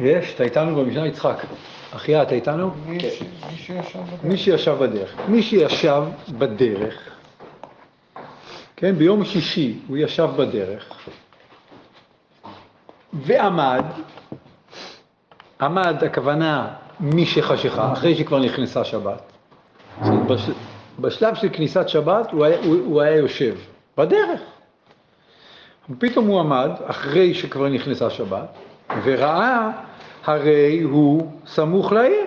יש, אתה איתנו במשנה יצחק. אחיה, אתה איתנו? מי ש- מי שישב בדרך. מי שישב בדרך. מי כן, ביום שישי הוא ישב בדרך ועמד, עמד, הכוונה משחשיכה, אחרי שכבר נכנסה שבת. בשל- בשלב של כניסת שבת הוא היה, הוא, הוא היה יושב, בדרך. פתאום הוא עמד, אחרי שכבר נכנסה שבת, וראה הרי הוא סמוך לעיר.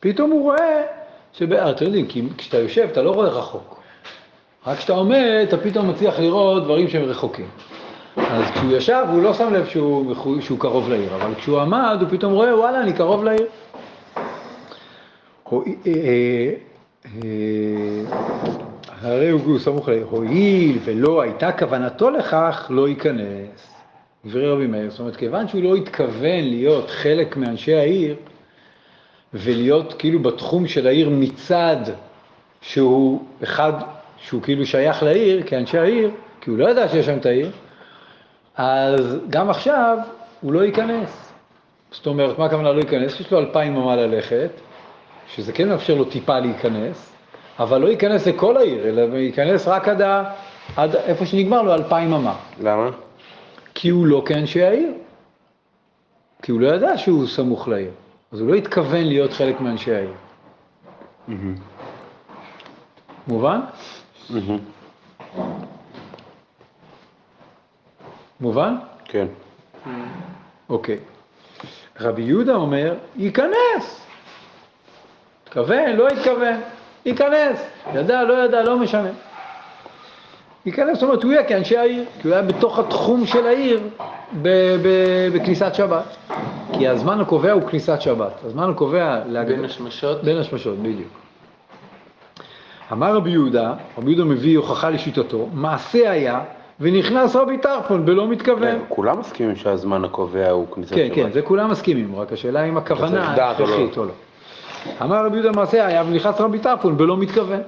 פתאום הוא רואה, שב... אה, אתם יודעים, כי כשאתה יושב אתה לא רואה רחוק. רק כשאתה עומד אתה פתאום מצליח לראות דברים שהם רחוקים. אז כשהוא ישב הוא לא שם לב שהוא, שהוא קרוב לעיר, אבל כשהוא עמד הוא פתאום רואה, וואלה, אני קרוב לעיר. אה, אה, אה, הרי הוא סמוך לעיר, הואיל ולא הייתה כוונתו לכך, לא ייכנס. דברי רבי מאיר, זאת אומרת, כיוון שהוא לא התכוון להיות חלק מאנשי העיר, ולהיות כאילו בתחום של העיר מצד שהוא אחד, שהוא כאילו שייך לעיר, כאנשי העיר, כי הוא לא ידע שיש שם את העיר, אז גם עכשיו הוא לא ייכנס. זאת אומרת, מה הכוונה לא ייכנס? יש לו אלפיים אמה ללכת, שזה כן מאפשר לו טיפה להיכנס, אבל לא ייכנס לכל העיר, אלא ייכנס רק עד, ה, עד איפה שנגמר לו אלפיים אמה. למה? כי הוא לא כאנשי העיר. כי הוא לא ידע שהוא סמוך לעיר. אז הוא לא התכוון להיות חלק מאנשי העיר. מובן? מהמם. מובן? כן. אוקיי. רבי יהודה אומר, ייכנס. התכוון, לא התכוון, ייכנס. ידע, לא ידע, לא משנה. ייכנס, זאת אומרת, הוא יהיה כאנשי העיר, כי הוא היה בתוך התחום של העיר ב- ב- בכניסת שבת. כי הזמן הקובע הוא כניסת שבת. הזמן הקובע... בין השמשות? בין השמשות, בדיוק. אמר רבי יהודה, רבי יהודה מביא הוכחה לשיטתו, מעשה היה ונכנס רבי טרפון בלא מתכוון. כולם מסכימים שהזמן הקובע הוא כניסת כן, שבת. כן, זה כולם מסכימים, רק השאלה אם הכוונה לא. הכרחית או לא. אמר רבי יהודה מעשה היה ונכנס רבי טרפון בלא מתכוון.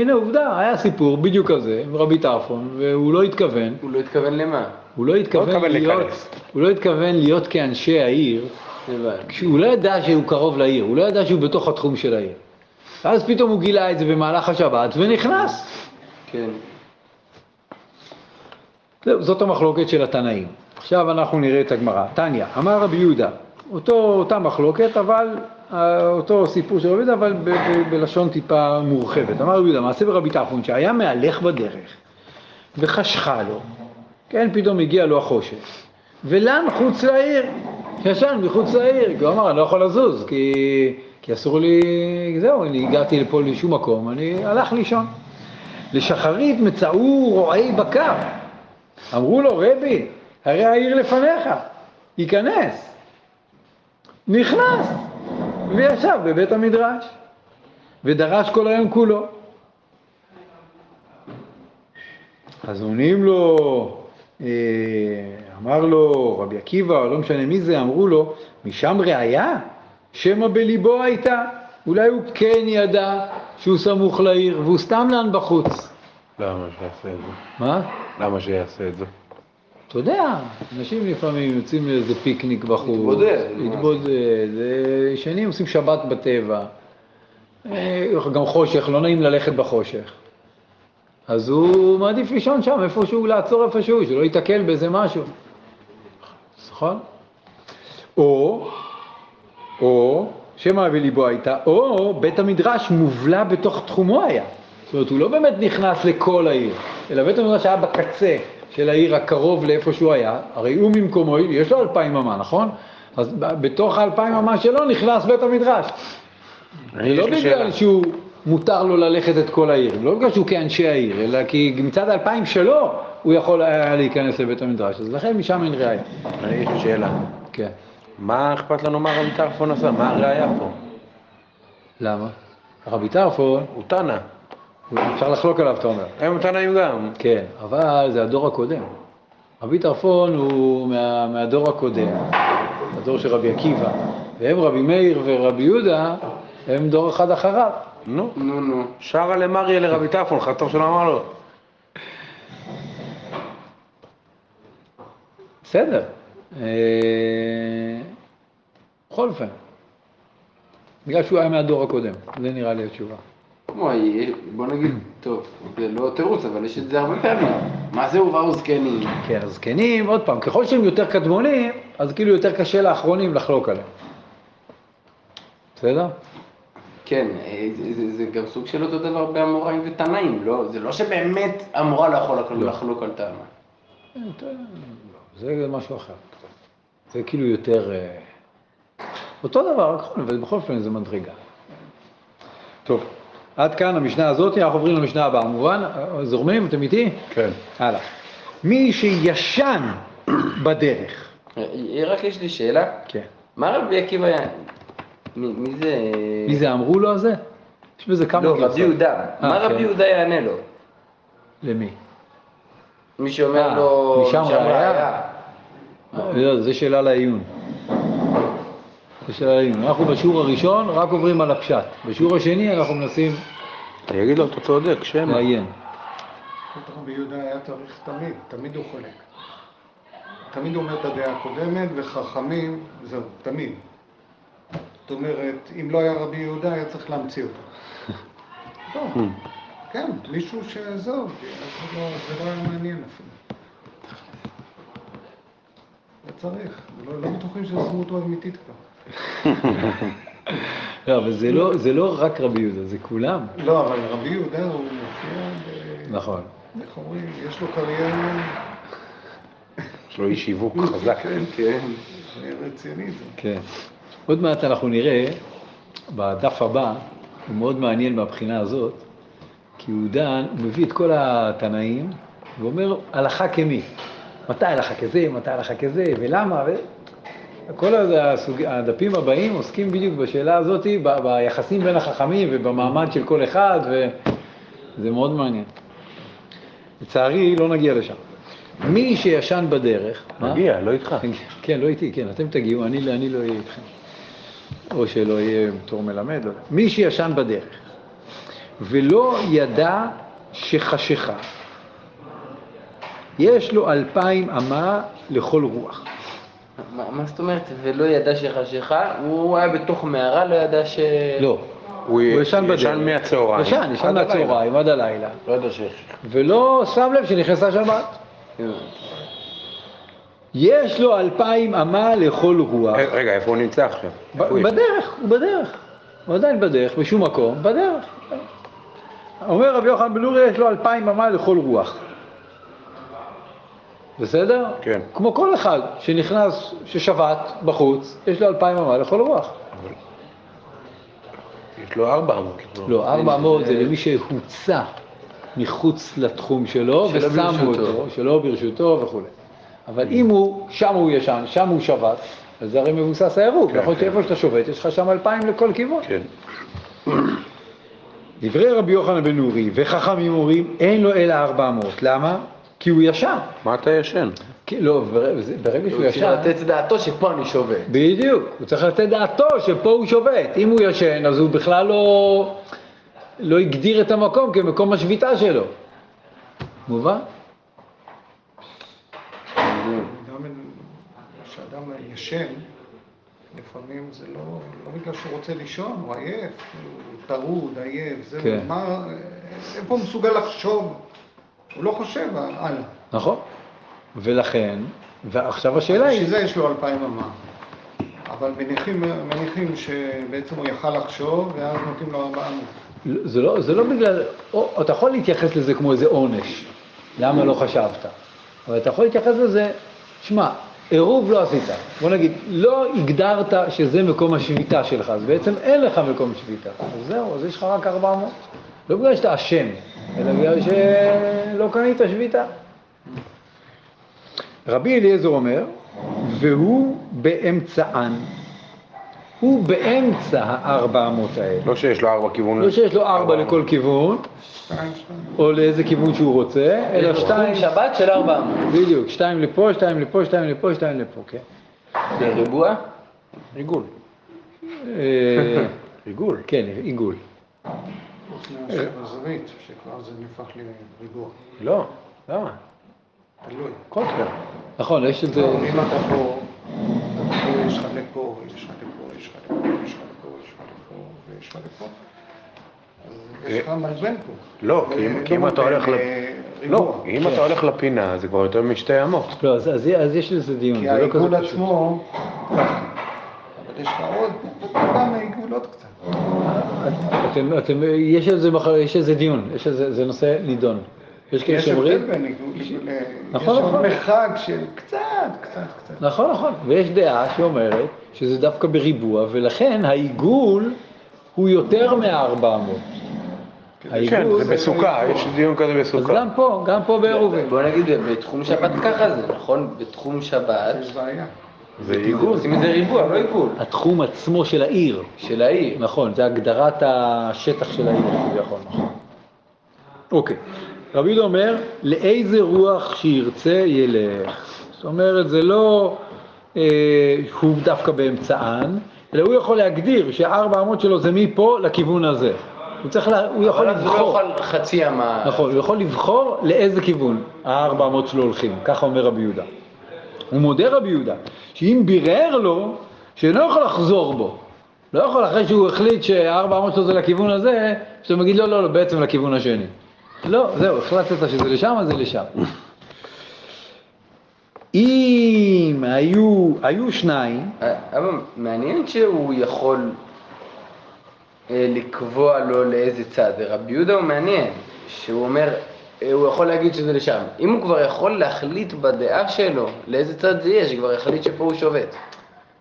הנה עובדה, היה סיפור בדיוק כזה עם רבי טרפון, והוא לא התכוון, הוא לא התכוון למה? הוא לא התכוון התכוון להיות. הוא לא התכוון להיות כאנשי העיר. כשהוא לא ידע שהוא קרוב לעיר, הוא לא ידע שהוא בתוך התחום של העיר. ואז פתאום הוא גילה את זה במהלך השבת ונכנס. כן. זהו, זאת המחלוקת של התנאים. עכשיו אנחנו נראה את הגמרא. תניא, אמר רבי יהודה, אותו, אותה מחלוקת, אבל אותו סיפור של רבי יהודה, אבל בלשון טיפה מורחבת. אמר רבי יהודה, מעשה ברבי טרפון, שהיה מהלך בדרך וחשכה לו, כן, פתאום הגיע לו החושך, ולן חוץ לעיר, ישן מחוץ לעיר, כי הוא אמר, אני לא יכול לזוז, כי, כי אסור לי, זהו, אני הגעתי לפה לשום מקום, אני הלך לישון. לשחרית מצאו רועי בקר. אמרו לו, רבי, הרי העיר לפניך, ייכנס. נכנס, וישב בבית המדרש, ודרש כל היום כולו. אז עונים לו, אה, אמר לו רבי עקיבא, או לא משנה מי זה, אמרו לו, משם ראיה? שמא בליבו הייתה. אולי הוא כן ידע שהוא סמוך לעיר, והוא סתם לן בחוץ. למה שיעשה את זה? מה? למה שיעשה את זה? אתה יודע, אנשים לפעמים יוצאים לאיזה פיקניק בחוץ. להתבודד. להתבודד, ישנים, עושים שבת בטבע. אה, גם חושך, לא נעים ללכת בחושך. אז הוא מעדיף לישון שם, איפשהו, לעצור איפשהו, שלא ייתקל באיזה משהו. נכון? או, או, שמא בליבו הייתה, או בית המדרש מובלע בתוך תחומו היה. זאת אומרת, הוא לא באמת נכנס לכל העיר, אלא בית המדרש היה בקצה של העיר הקרוב לאיפה שהוא היה, הרי הוא ממקומו, יש לו אלפיים אמה, נכון? אז בתוך האלפיים אמה שלו נכנס בית המדרש. זה לא בגלל. שהוא מותר לו ללכת את כל העיר, לא בגלל שהוא כאנשי העיר, אלא כי מצד האלפיים שלו הוא יכול היה להיכנס לבית המדרש, אז לכן משם אין. אני, יש לי שאלה. כן. מה אכפת לנו מה רבי טרפון עשה? מה הראייה פה? למה? רבי טרפון, הוא תנא. אפשר לחלוק עליו, אתה אומר. הם תנאים גם. כן, אבל זה הדור הקודם. רבי טרפון הוא מה, מהדור הקודם, הדור של רבי עקיבא, והם רבי מאיר ורבי יהודה, הם דור אחד אחריו. נו. נו, נו. שרה למריה לרבי טרפון, חטוף שלא אמר לו. בסדר, אה, בכל אופן, בגלל שהוא היה מהדור הקודם, זה נראה לי התשובה. כמו, בוא נגיד, טוב, זה לא תירוץ, אבל יש את זה הרבה פעמים. מה זה ובאו זקנים? כן, הזקנים, עוד פעם, ככל שהם יותר קדמונים, אז כאילו יותר קשה לאחרונים לחלוק עליהם. בסדר? כן, אה, זה, זה, זה גם סוג של אותו דבר באמוראים ותנאים, לא? זה לא שבאמת אמורה לא יכול לחלוק- לא. לחלוק על טענה. יותר- לא, זה משהו אחר. זה כאילו יותר... אה, אותו דבר, אבל בכל אופן זה מדרגה. טוב, עד כאן המשנה הזאת, אנחנו עוברים למשנה הבאה. מובן? אה, זורמים? אתם איתי? כן. הלאה. מי שישן בדרך, אה, רק יש לי שאלה, כן. מה רבי עקיבא היה? מי, זה? מי זה אמרו לו על זה? יש בזה כמה לא, רבי. יהודה. מה כן. רבי יהודה יענה לו? למי? מי שאומר אה, לו, משם ראיה? לא, זו שאלה לעיון. זו שאלה לעיון. אנחנו בשיעור הראשון רק עוברים על הפשט. בשיעור השני אנחנו מנסים אני אגיד לו, אתה צודק, שמא. לעיין. רבי יהודה היה צריך תמיד, תמיד הוא חולק. תמיד הוא אומר את הדעה הקודמת, וחכמים, זהו, תמיד. זאת אומרת, אם לא היה רבי יהודה, היה צריך להמציא אותו. לא, כן, מישהו שזהו, לא- זה לא היה מעניין אפילו. לא צריך, לא לא בטוחים שזו דמותו אמיתית כבר. לא, אבל זה לא, זה לא רק רבי יהודה, זה כולם. לא, אבל רבי יהודה הוא מופיע, ב- נכון. איך אומרים, יש לו קריירה יש לו איש שיווק חזק. כן, כן. רציני זה. כן. עוד מעט אנחנו נראה, בדף הבא, הוא מאוד מעניין מהבחינה הזאת, כי הוא דן, הוא מביא את כל התנאים, ואומר הלכה כמי. מתי הלכה כזה, מתי הלכה כזה, ולמה, ו... כל הסוג... הדפים הבאים עוסקים בדיוק בשאלה הזאת, ב... ביחסים בין החכמים ובמעמד של כל אחד, וזה מאוד מעניין. לצערי, לא נגיע לשם. מי שישן בדרך... מה? מגיע, לא איתך. כן, לא איתי, כן, אתם תגיעו, אני, אני לא אהיה איתכם. או שלא יהיה בתור מלמד, לא יודע. מי שישן בדרך ולא ידע שחשיכה, יש לו אלפיים אמה לכל רוח. מה, מה זאת אומרת? ולא ידע שחשיכה? הוא היה בתוך מערה, לא ידע ש... לא, הוא ישן בדרך. ישן מהצהריים. ישן, ישן. מהצהריים עד הלילה, לא יודע שיש. ולא שם לב שנכנסה שבת. יש לו אלפיים אמה לכל רוח. אה, רגע, איפה הוא נמצא עכשיו? בדרך, הוא בדרך. הוא עדיין בדרך, בשום מקום, בדרך. אומר רבי יוחנן בן נורי, יש לו אלפיים אמה לכל רוח. בסדר? כן. כמו כל אחד שנכנס, ששבת בחוץ, יש לו אלפיים אמה לכל רוח. יש לו ארבע אמות. לא, ארבע אמות זה למי שהוצא מחוץ לתחום שלו, ושמו. אותו, שלא ברשותו וכו'. אבל אם הוא, שם הוא ישן, שם הוא שבת, אז זה הרי מבוסס העירוב. כן, נכון כן. שאיפה שאתה שובת, יש לך שם אלפיים לכל כיוון. כן. דברי רבי יוחנן בן נורי וחכמים אומרים, אין לו אלא ארבע אמות. למה? כי הוא ישן. מה אתה ישן? כי, לא, ברגע שהוא הוא צריך ישן, לתת דעתו שפה אני שובת. בדיוק, הוא צריך לתת דעתו שפה הוא שובת. אם הוא ישן, אז הוא בכלל לא, לא הגדיר את המקום כמקום השביתה שלו. מובן? כשאדם ישן, לפעמים זה לא, לא בגלל שהוא רוצה לישון, הוא עייף, הוא טרוד, עייף, זה כן. מה, איפה הוא מסוגל לחשוב? הוא לא חושב הלאה. נכון. ולכן, ועכשיו השאלה היא, בשביל זה יש לו אלפיים אמה. אבל מניחים, מניחים שבעצם הוא יכל לחשוב, ואז נותנים לו ארבעה אמות. זה לא, זה לא בגלל, או, אתה יכול להתייחס לזה כמו איזה עונש, למה לא חשבת? אבל אתה יכול להתייחס לזה, שמע, עירוב לא עשית, בוא נגיד, לא הגדרת שזה מקום השביתה שלך, אז בעצם אין לך מקום שביתה, אז זהו, אז יש לך רק 400. לא בגלל שאתה אשם, אלא בגלל שלא קנית שביתה. רבי אליעזר אומר, והוא באמצען. הוא באמצע הארבע אמות האלה. לא שיש לו ארבע כיוונים. לא שיש לו ארבע לכל כיוון. או לאיזה כיוון שהוא רוצה, אלא שתיים, שבת של 400. בדיוק, שתיים לפה, שתיים לפה, שתיים לפה, שתיים לפה, כן. זה ריבוע? עיגול. אה, עיגול. כן, עיגול. חוץ מהשבע זווית, שכבר זה נהפך לריבוע. לא, למה? תלוי. קוטר. נכון, יש את זה, אם אתה פה, יש לך לפה, יש לך לפה, יש לך לפה, יש לך לפה, יש לך לפה, ויש לך לפה. יש לך מלבן פה. לא, כי אם- אה, כי אם לא אתה הולך אה, לא. אם אתה הולך לפינה זה כבר יותר משתי אמות. לא, אז, יש לזה דיון, כי לא העיגול. עצמו, אבל יש לך עוד, גם העיגול עוד קצת. אתם, אתם, יש על זה, מח- יש על זה דיון, יש על זה, זה נושא נידון. יש כאלה יש שאומרים, הבדל בין עיגול, ל- נכון, יש עוד נכון. מרחק של קצת, קצת, קצת. נכון, נכון, ויש דעה שאומרת שזה דווקא בריבוע, ולכן העיגול הוא יותר מ-400. כן, זה בסוכה, יש דיון כזה אז בסוכה. גם פה, גם פה בעירובין. בוא נגיד, בתחום שבת ככה זה, נכון? בתחום שבת, יש בעיה. זה עיגול. עושים מזה ריבוע, לא עיגול. התחום עצמו של העיר, של העיר. נכון, זה הגדרת השטח של העיר, כביכול, נכון. אוקיי, רבי יהודה אומר, לאיזה רוח שירצה ילך. זאת אומרת, זה לא אה, הוא דווקא באמצען, אלא הוא יכול להגדיר שהארבע אמות שלו זה מפה לכיוון הזה. הוא צריך, לה, הוא יכול אבל אז הוא לא לבחור. יכול חצי אמה. נכון, הוא יכול לבחור לאיזה כיוון הארבע אמות שלו הולכים, ככה אומר רבי יהודה. הוא מודה רבי יהודה, שאם בירר לו, שאינו יכול לחזור בו. לא יכול אחרי שהוא החליט שהארבע אמות שלו זה לכיוון הזה, שאתה מגיד לא, לא, לא, בעצם לכיוון השני. לא, זהו, החלטת שזה לשם, אז זה לשם. אם היו, היו שניים, אבל מעניין שהוא יכול אה, לקבוע לו לאיזה צד. רבי יהודה הוא מעניין, שהוא אומר, הוא יכול להגיד שזה לשם. אם הוא כבר יכול להחליט בדעה שלו לאיזה צד זה יהיה, שכבר יחליט שפה הוא שובת.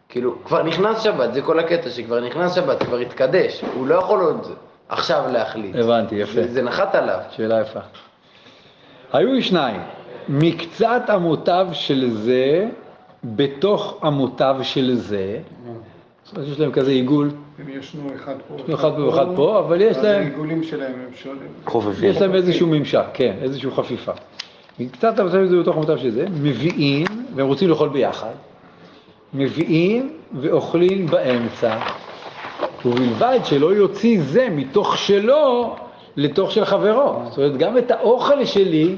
כאילו, כבר נכנס שבת, זה כל הקטע, שכבר נכנס שבת, כבר התקדש, הוא לא יכול עוד עכשיו להחליט. הבנתי, יפה. זה, זה נחת עליו. שאלה יפה. היו שניים, מקצת אמותיו של זה בתוך אמותיו של זה, אומרת, יש להם כזה עיגול, הם ישנו אחד פה, ישנו אחד פה ואחד פה, אבל יש להם- העיגולים שלהם הם שונים. חופפים. יש להם איזשהו ממשק, כן, איזושהי חפיפה. מקצת אמותיו של זה בתוך אמותיו של זה, מביאים, והם רוצים לאכול ביחד, מביאים ואוכלים באמצע, ובלבד שלא יוציא זה מתוך שלו לתוך של חברו. זאת אומרת, גם את האוכל שלי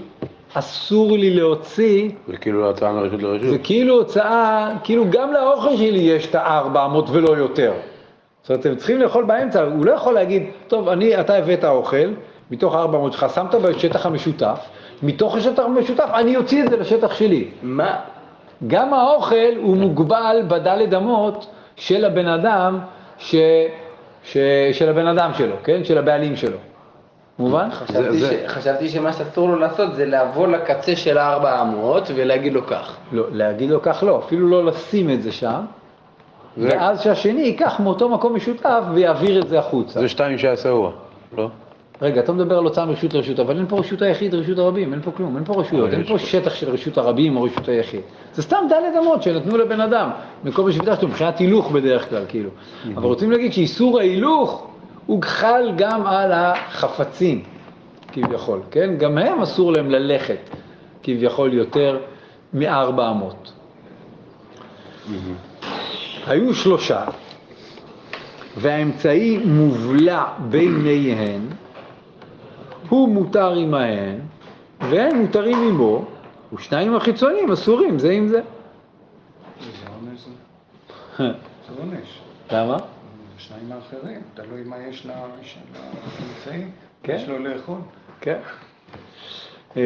אסור לי להוציא, זה כאילו הצעה מרשות לרשות. זה כאילו הוצאה, כאילו גם לאוכל שלי יש את הארבע אמות ולא יותר. זאת אומרת, אתם צריכים לאכול באמצע, הוא לא יכול להגיד, טוב, אני, אתה הבאת אוכל, מתוך הארבע אמות שלך, שמת בשטח המשותף, מתוך השטח המשותף אני אוציא את זה לשטח שלי. מה? גם האוכל הוא מוגבל בדלת אמות של הבן אדם, ש... ש... של הבן אדם שלו, כן? של הבעלים שלו. מובן? חשבתי, זה- ש... חשבתי שמה שאסור לו לעשות זה לבוא לקצה של הארבע אמות ולהגיד לו כך. לא, להגיד לו כך לא, אפילו לא לשים את זה שם, זה- ואז שהשני ייקח מאותו מקום משותף ויעביר את זה החוצה. זה שתיים שעשה הוא, לא? רגע, אתה מדבר על הוצאה מרשות לרשות, אבל אין פה רשות היחיד, רשות הרבים, אין פה כלום, אין פה רשויות, אין פה שטח של רשות הרבים או רשות היחיד. זה סתם דלת אמות שנתנו לבן אדם, מקום השביתה שלו, מבחינת הילוך בדרך כלל, כאילו. אבל רוצים להגיד שאיסור ההילוך הוא חל גם על החפצים, כביכול, כן? גם הם אסור להם ללכת, כביכול, יותר מארבע אמות. היו שלושה, והאמצעי מובלע ביניהן, הוא מותר עמהן, והם מותרים עמו, ושניים החיצוניים אסורים זה עם זה. זה עונש. למה? השניים האחרים, תלוי מה יש לאיש- לאמצעי, כן. יש לו לאכול. כן. אה,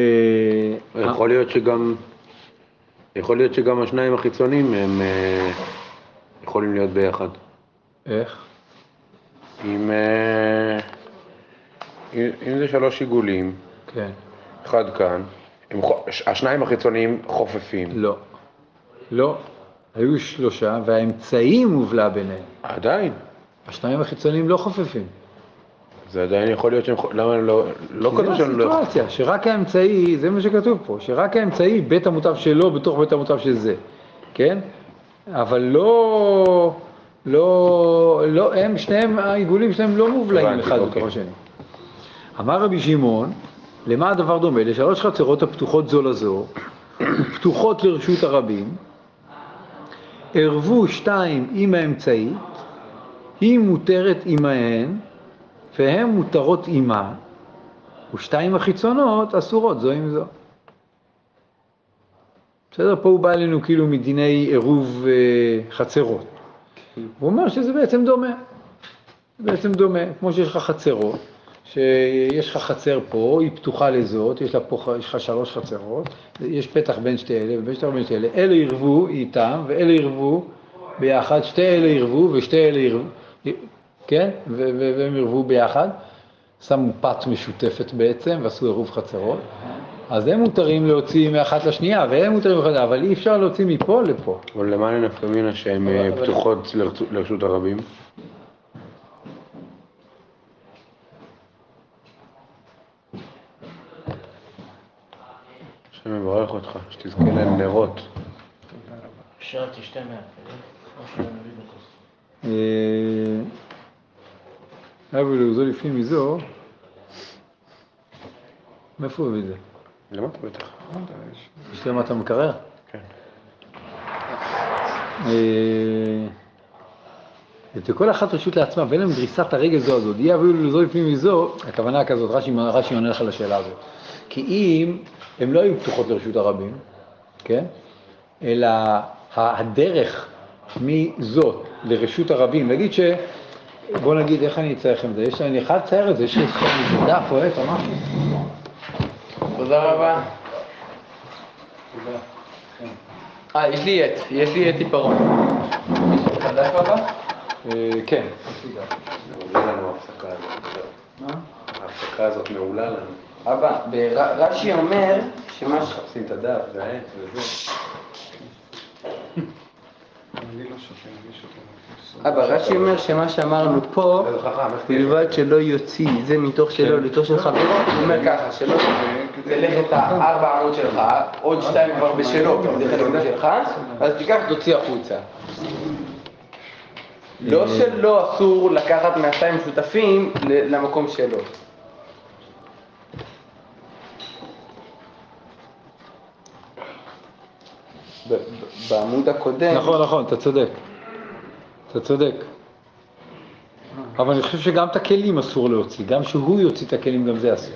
יכול להיות שגם, יכול להיות שגם השניים החיצוניים הם אה, יכולים להיות ביחד. איך? אם, אה, אם אם זה שלוש עיגולים, כן. אחד כאן, הם, השניים החיצוניים חופפים. לא. לא. היו שלושה, והאמצעי מובלע ביניהם. עדיין, השניים החיצוניים לא חופפים. זה עדיין יכול להיות שהם, למה לא, לא כתוב זו שהם לא... הסיטואציה, שרק האמצעי, זה מה שכתוב פה, שרק האמצעי, בית המוטב שלו בתוך בית המוטב של זה, כן? אבל לא, לא, לא, הם שניהם, העיגולים שלהם לא מובלעים אחד אוקיי. בתוך השני. אמר רבי שמעון, למה הדבר דומה? לשלוש חצרות הפתוחות זו לזו, ופתוחות לרשות הרבים, ערבו שתיים עם האמצעית, היא מותרת עמהן, והן מותרות עמה, ושתיים החיצונות אסורות זו עם זו. בסדר? פה הוא בא אלינו כאילו מדיני עירוב אה, חצרות. הוא אומר שזה בעצם דומה. בעצם דומה, כמו שיש לך חצרות, שיש לך חצר פה, היא פתוחה לזאת, יש, לך שלוש חצרות, יש פתח בין שתי אלה ובין שתי בין שתי אלה, אלה ירבו איתם ואלה ירבו ביחד, שתי אלה ירבו ושתי אלה ירבו, כן? והם ירבו ביחד, שמו פת משותפת בעצם ועשו עירוב חצרות, אז הם מותרים להוציא מאחת לשנייה, והם מותרים מאחת, אבל אי אפשר להוציא מפה לפה. אבל למען נפקא מינה שהן אה, פתוחות לרשות הרבים? השם יברך אותך, שתזכה לנרות. שרת תשתה מהפה, או שנביא בכוס. אה, אבל הוא זו לפי מזו, מאיפה הוא הביא את זה? למטה בטח. יש למטה מקרר? כן. אה, ותכל אחת רשות לעצמה, ואין להם דריסת הרגל זו הזו. יהיה אביהו לזו לפנים מזו, הכוונה כזאת, רש"י רש"י עונה לך לשאלה הזאת. כי אם הן לא היו פתוחות לרשות הרבים, כן? אלא הדרך מזאת לרשות הרבים, נגיד ש... בוא נגיד, איך אני אצייר לכם את זה? יש אני אחד לצייר את זה, יש לי איזה דף או או משהו. תודה רבה. אה, יש לי עט, יש לי עט עיפרון. חדש הבא? אה, כן. ההפסקה הזאת. מעולה לנו. אבא, רש"י אומר שמה ש... מחפשים את הדף והעט וזה. אני לא. אבא, רש"י אומר שמה שאמרנו פה, בלבד שלא יוציא זה מתוך שלו לתוך של חברו, הוא אומר ככה, שלא תלך את הארבע עמוד שלך, עוד שתיים כבר בשלו, כי זה חלק שלך, אז תיקח תוציא החוצה. לא שלא אסור לקחת מהשתיים משותפים ל- למקום שלו. בעמוד הקודם, נכון, נכון, אתה צודק. אתה צודק. אבל אני חושב שגם את הכלים אסור להוציא, גם שהוא יוציא את הכלים, גם זה אסור.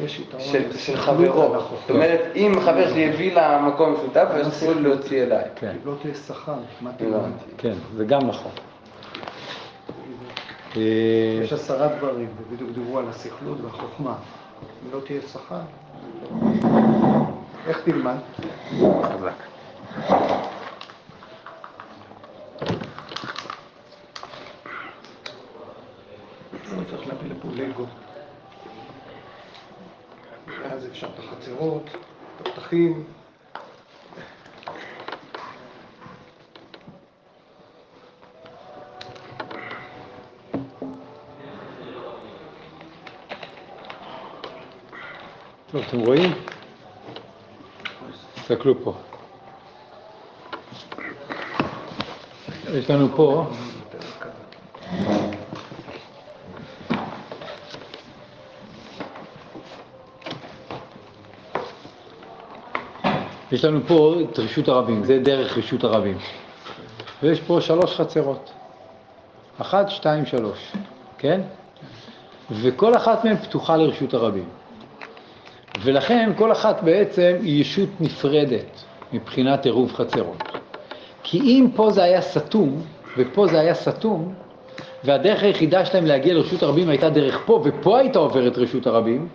יש יתרון של, חברו. זאת אומרת, אם חבר שלי הביא למקום משותף, אסור לי להוציא אליי. כן, לא תהיה שכר, הבנתי. תלמדתי? כן, זה גם נכון. אה, יש עשרה דברים, ובדיוק דיברו על הסכלות והחוכמה. אם לא תהיה שכר, איך תלמד? חזק. לא צריך להביא לפה לגו. אפשר את החצרות, את הפתחים. טוב, אתם רואים? תסתכלו פה. יש לנו פה, יש לנו פה את רשות הרבים, זה דרך רשות הרבים. ויש פה שלוש חצרות. אחת, שתיים, שלוש, כן? וכל אחת מהן פתוחה לרשות הרבים. ולכן כל אחת בעצם היא ישות נפרדת מבחינת עירוב חצרות. כי אם פה זה היה סתום, ופה זה היה סתום, והדרך היחידה שלהם להגיע לרשות הרבים הייתה דרך פה, ופה הייתה עוברת רשות הרבים,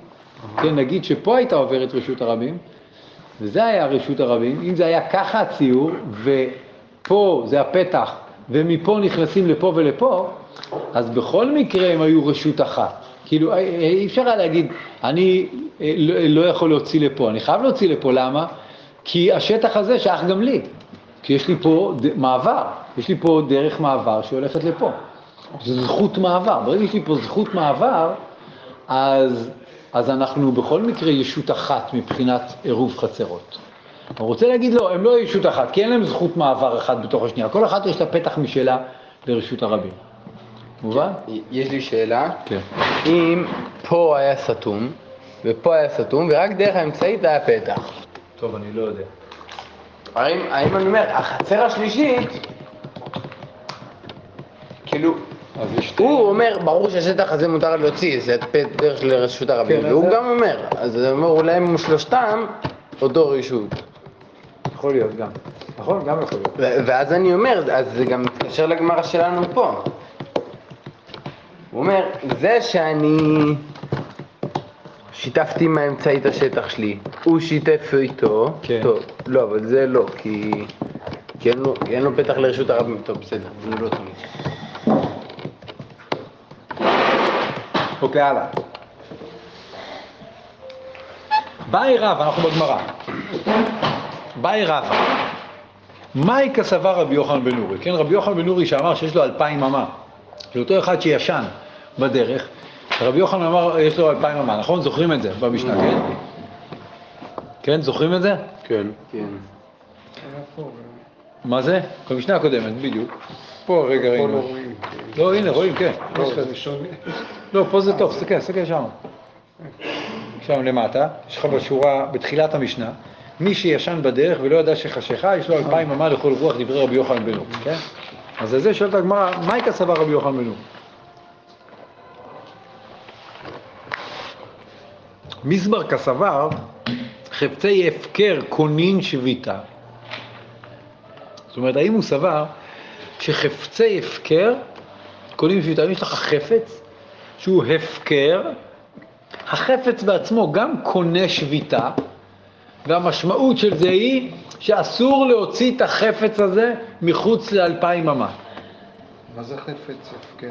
כן, נגיד שפה הייתה עוברת רשות הרבים, וזה היה רשות הרבים, אם זה היה ככה הציור, ופה זה הפתח, ומפה נכנסים לפה ולפה, אז בכל מקרה הם היו רשות אחת. כאילו, אי- אי אפשר היה להגיד, אני אה, לא, לא יכול להוציא לפה, אני חייב להוציא לפה, למה? כי השטח הזה שייך גם לי, כי יש לי פה ד- מעבר, יש לי פה דרך מעבר שהולכת לפה. זכות מעבר, ברגע שיש לי פה זכות מעבר, אז, אז אנחנו בכל מקרה ישות אחת מבחינת עירוב חצרות. אני רוצה להגיד לא, הם לא ישות אחת, כי אין להם זכות מעבר אחת בתוך השנייה, כל אחת יש לה פתח משלה לרשות הרבים. מובן? יש לי שאלה, כן. אם פה היה סתום, ופה היה סתום, ורק דרך האמצעית היה פתח. טוב, אני לא יודע. האם, האם אני אומר, החצר השלישית, כאילו. הוא אומר, ברור שהשטח הזה מותר להוציא, זה דרך של רשות הרבים, כן, והוא גם אומר, אז הוא אומר, אולי הם שלושתם אותו רשות. יכול להיות גם. נכון? גם יכול להיות. ואז אני אומר, אז זה גם מתקשר לגמרא שלנו פה. הוא אומר, זה שאני שיתפתי מהאמצעי את השטח שלי, הוא שיתף איתו, כן. טוב, לא, אבל זה לא, כי, כי אין, לו, אין לו פתח לרשות הרבים, טוב, בסדר, זה לא תמיד. אוקיי, הלאה. באי רבא, אנחנו בגמרא. באי רבא. מאי כסבה רבי יוחנן בן נורי? כן, רבי יוחנן בן נורי שאמר שיש לו אלפיים אמה. זה אותו אחד שישן בדרך. רבי יוחנן אמר, יש לו אלפיים אמה, נכון? זוכרים את זה במשנה, כן? כן, זוכרים את זה? כן. כן. מה זה? במשנה הקודמת, בדיוק. פה רגע ראינו. לא הנה, רואים, כן. לא. לא, פה זה טוב, תסתכל, תסתכל שם. שם למטה, יש לך בשורה, בתחילת המשנה, מי שישן בדרך ולא ידע שחשיכה, יש לו אלפיים אמה לכל רוח דברי רבי יוחנן בן נור, כן? אז על זה שואלת הגמרא, מהי כסבה רבי יוחנן בן נור? מזבר כסבר, חפצי הפקר קונין שביתה. זאת אומרת, האם הוא סבר שחפצי הפקר קונים שביתה? אם יש לך חפץ שהוא הפקר, החפץ בעצמו גם קונה שביתה, והמשמעות של זה היא שאסור להוציא את החפץ הזה מחוץ לאלפיים אמה. מה זה חפץ הפקר?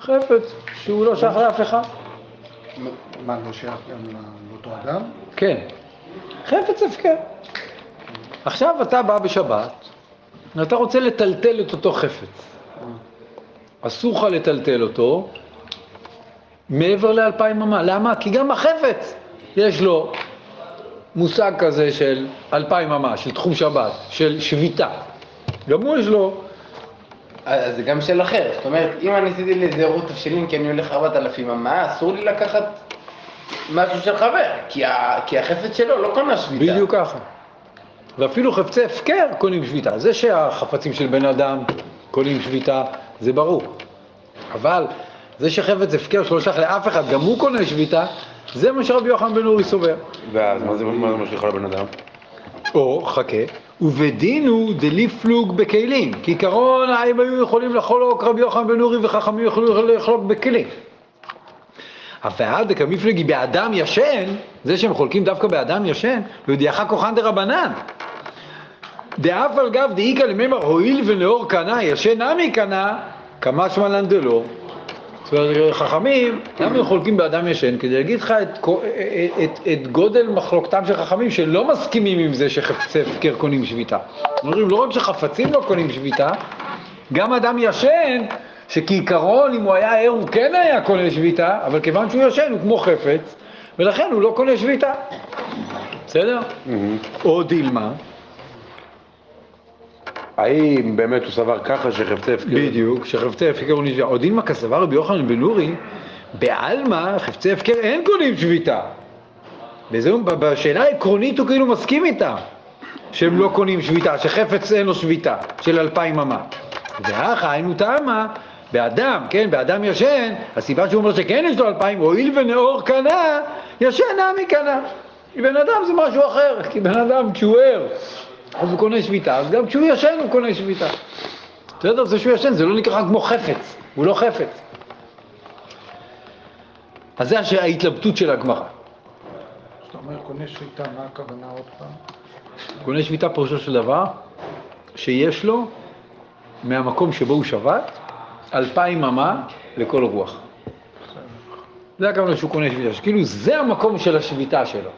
חפץ שהוא לא שייך לאף אחד. מה, לא שייך גם לאותו אדם? כן, חפץ הפקר. עכשיו אתה בא בשבת, ואתה רוצה לטלטל את אותו חפץ. אסור לך לטלטל אותו מעבר לאלפיים אמה. למה? כי גם החפץ יש לו מושג כזה של אלפיים אמה, של תחום שבת, של שביתה. גם הוא יש לו, אז זה גם של אחר, זאת אומרת, אם אני עשיתי לי איזה תבשילים כי אני הולך 4,000 אמה, אסור לי לקחת משהו של חבר, כי, ה, כי החפץ שלו לא קונה שביתה. בדיוק ככה. ואפילו חפצי הפקר קונים שביתה. זה שהחפצים של בן אדם קונים שביתה, זה ברור. אבל זה שחפץ הפקר שלא שייך לאף אחד, גם הוא קונה שביתה, זה מה שרבי יוחנן בן אורי סובר. ואז מה זה משליך על הבן אדם? או, חכה, ובדין הוא דליפלוג בכלים. כעיקרון, הם היו יכולים לחלוק רבי יוחנן בן אורי וחכמים יכלו לחלוק בכלים. אבל דקמיפלגי באדם ישן, זה שהם חולקים דווקא באדם ישן, וידיעך כוחן דרבנן. דאף על גב דאיכא למימר הואיל ונאור קנה, ישן נמי קנה, כמשמע לן דלא. זאת אומרת, חכמים, למה הם חולקים באדם ישן? כדי להגיד לך את, כל- את, את, את גודל מחלוקתם של חכמים שלא מסכימים עם זה שחפצי הפקר קונים שביתה. אומרים, לא רק שחפצים לא קונים שביתה, גם אדם ישן, שכעיקרון אם הוא היה ער הוא כן היה קונה שביתה, אבל כיוון שהוא ישן הוא כמו חפץ, ולכן הוא לא קונה שביתה. בסדר? או דילמה, האם באמת הוא סבר ככה שחפצי הפקר? בדיוק, שחפצי הפקר הוא נשבע. עוד דילמה כסבר רבי יוחנן בן נורי, בעלמא חפצי הפקר אין קונים שביתה. וזה, בשאלה העקרונית הוא כאילו מסכים איתה, שהם לא קונים שביתה, שחפץ אין לו שביתה של אלפיים אמה. ואך היינו טעמה, באדם, כן, באדם ישן, הסיבה שהוא אומר שכן יש לו אלפיים, הואיל ונאור קנה, ישן נמי קנה. כי בן אדם זה משהו אחר, כי בן אדם כשהוא ער, אז הוא קונה שביתה, אז גם כשהוא ישן הוא קונה שביתה. בסדר? זה שהוא ישן, זה לא נקרא כמו חפץ, הוא לא חפץ. אז זה ההתלבטות של הגמרא. כשאתה אומר קונה שליטה, מה הכוונה עוד פעם? קונה שביתה פירושו של דבר, שיש לו מהמקום שבו הוא שבת, אלפיים אמה לכל רוח. זה הכוונה שהוא קונה שביתה, שכאילו זה המקום של השביתה שלו.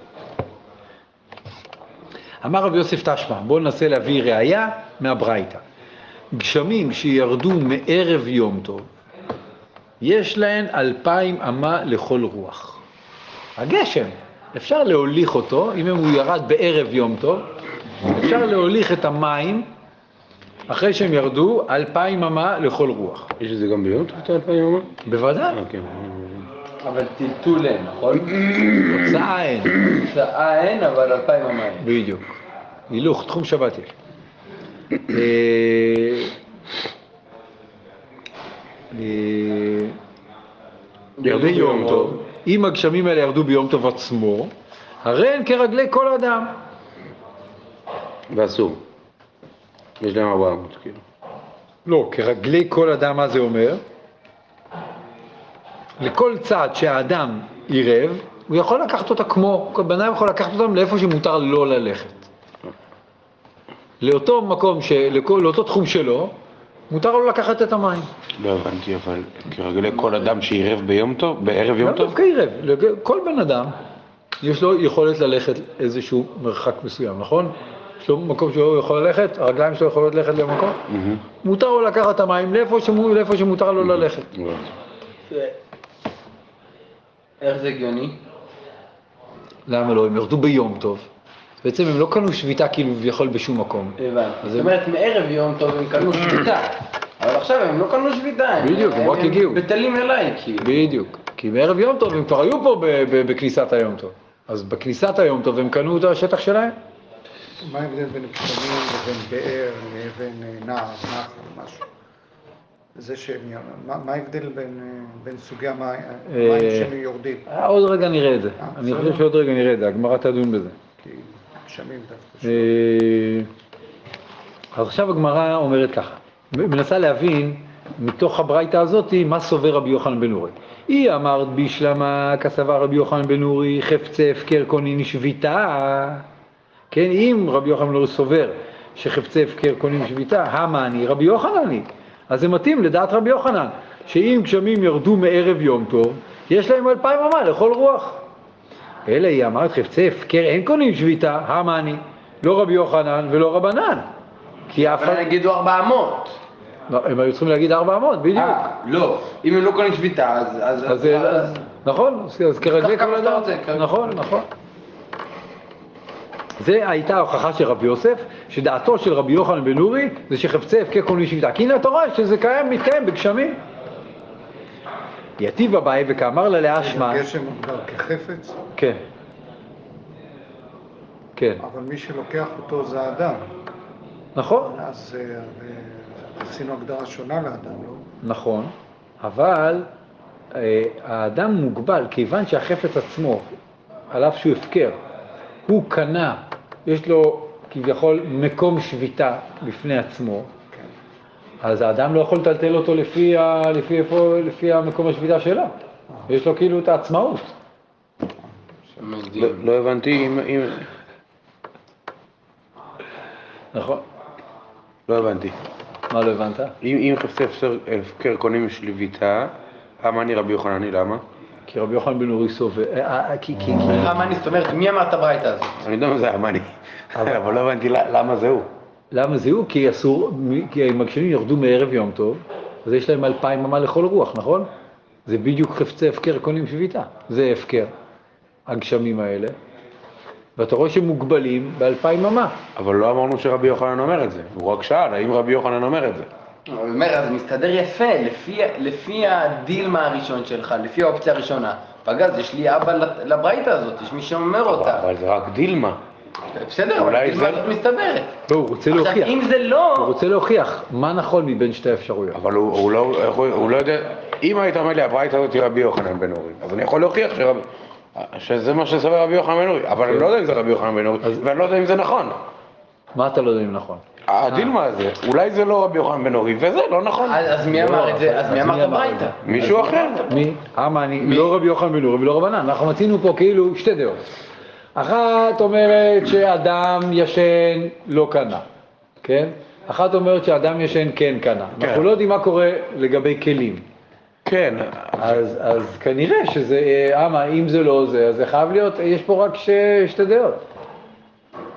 אמר רבי יוסף תשמע, בואו ננסה להביא ראייה מהברייתא. גשמים שירדו מערב יום טוב, יש להן אלפיים אמה לכל רוח. הגשם, אפשר להוליך אותו, אם הוא ירד בערב יום טוב, אפשר להוליך את המים אחרי שהם ירדו אלפיים אמה לכל רוח. יש את זה גם ביום טוב, אלפיים יום? בוודאי, אה, כן. אבל טלטול אין, נכון? הוצאה אין, הוצאה אין, אבל אלפיים אמה אין. בדיוק. הילוך, תחום שבת יש. ירדו ביום טוב, אם הגשמים האלה ירדו ביום טוב עצמו, הרי הן כרגלי כל אדם. ואסור. יש להם 400, כאילו. לא, כרגלי כל אדם, מה זה אומר? לכל צעד שהאדם עירב, הוא יכול לקחת אותה כמו, כל בן אדם יכול לקחת אותם לאיפה שמותר לא ללכת. לאותו מקום, ש... לכל, לאותו תחום שלו, מותר לו לקחת את המים. לא הבנתי, אבל כרגלי כל אדם שעירב ביום טוב, בערב יום לא טוב? דווקא עירב, כל בן אדם יש לו יכולת ללכת איזשהו מרחק מסוים, נכון? יש לו מקום שהוא יכול ללכת, הרגליים שלו יכולות ללכת למקום. מותר לו לקחת את המים לאיפה שמותר לו ללכת. איך זה הגיוני? למה לא? הם ירדו ביום טוב. בעצם הם לא קנו שביתה כאילו כביכול בשום מקום. הבנתי. זאת הם- אומרת, מערב יום טוב הם קנו שביתה. אבל עכשיו הם לא קנו שביתה. הם- בדיוק, הם רק הגיעו. בטלים אליי, כאילו. בדיוק. כי בערב יום טוב הם כבר היו פה ב- ב- בכניסת היום טוב. אז בכניסת היום טוב הם קנו את השטח שלהם. מה ההבדל בין גשמים לבין באר לבין אה, נהר, נחל, משהו? זה שהם, מה ההבדל בין, בין סוגי המים אה, שהם יורדים? אה, עוד רגע נראה את זה. אה, אני. חושב שעוד רגע נראה את זה, הגמרא תדון בזה. כי גשמים דווקא. אז עכשיו הגמרא אומרת ככה, מנסה להבין מתוך הברייתא הזאת מה סובר רבי יוחנן בן אורי. היא אמרת בישלמה כסבה רבי יוחנן בן אורי חפצי הפקר קונין שביתה. כן, אם רבי יוחנן בן אורי סובר שחפצי הפקר קונים שביתה, המה אני רבי יוחנן היא. אז זה מתאים לדעת רבי יוחנן, שאם גשמים ירדו מערב יום טוב, יש להם אלפיים אמה לכל רוח. אלא היא אמרת חפצי הפקר אין קונים שביתה, המה אני, לא רבי יוחנן ולא רבנן. כי אף אחד, אבל יגידו 400. לא, הם היו צריכים להגיד 400, בדיוק. אה, לא. אם הם לא קונים שביתה, אז... אז- אז, אז, נכון, אז- כל אדם, כרגע. נכון, נכון. זה הייתה ההוכחה של רבי יוסף, שדעתו של רבי יוחנן בן נורי זה שחפצי הפקר קונים שביתה. כי הנה אתה רואה שזה קיים, מתקיים בגשמים. יתיב אביי וכאמר לה לאשמה, גשם מוגדר כחפץ, כן, כן, אבל מי שלוקח אותו זה האדם. נכון, אז אה, אה, עשינו הגדרה שונה לאדם, לא? נכון, אבל אה, האדם מוגבל, כיוון שהחפץ עצמו, על אף שהוא הפקר, הוא קנה, יש לו כביכול מקום שביתה בפני עצמו, אז האדם לא יכול לטלטל אותו לפי, ה, לפי, איפה, לפי המקום השביתה שלו. יש לו כאילו את העצמאות. לא- הבנתי אם... נכון. לא הבנתי. מה לא הבנת? אם חפצי הפקר- קונים שביתה, המה אני רבי יוחנני, למה? כי רבי יוחנן בן אורי סובר, אה, אה, כי, כי, כי, למה אני, זאת אומרת, מי אמר את הברייתא הזאת? אני יודע מה זה המאני, אבל לא הבנתי למה זה הוא. למה זה הוא? כי אסור, כי המגשמים ירדו מערב יום טוב, אז יש להם אלפיים אמה לכל רוח, נכון? זה בדיוק חפצי הפקר קונים שביתה, זה הפקר, הגשמים האלה, ואתה רואה שהם מוגבלים באלפיים אמה. אבל לא אמרנו שרבי יוחנן אומר את זה, הוא רק שאל האם רבי יוחנן אומר את זה. הוא אומר, אז זה מסתדר יפה, לפי, לפי הדילמה הראשון שלך, לפי האופציה הראשונה. פגז, יש לי אבא לברייתא הזאת, יש מי שאומר אותה. אבל זה רק דילמה. בסדר, אבל הדילמה זה- הזאת מסתדרת. לא, הוא רוצה עכשיו, להוכיח, אם זה לא... הוא רוצה להוכיח מה נכון מבין שתי האפשרויות. אבל הוא, הוא, לא, הוא, הוא לא יודע, אם היית אומר לי הברייתא הזאת היא רבי יוחנן בן אורי, אז אני יכול להוכיח שרב, שזה מה שסובר רבי יוחנן בן אורי, אבל אני לא יודע אם זה רבי יוחנן בן אורי, ואני לא יודע אם זה נכון. מה אתה לא יודע אם נכון? הדילמה הזה, אולי זה לא רבי יוחנן בן אורי, וזה לא נכון. אז, אז מי לא, אמר את זה? אז מי אמר את הברייתא? זה? מישהו אחר. מי? אמה אני, לא רבי יוחנן בן אורי ולא רבנן, אנחנו מצינו פה כאילו שתי דעות. אחת אומרת שאדם ישן לא קנה, כן? אחת אומרת שאדם ישן כן קנה. כן. אנחנו לא יודעים מה קורה לגבי כלים. כן, אז, אז כנראה שזה, אה, אמה, אם זה לא זה, אז זה חייב להיות, יש פה רק ש, שתי דעות.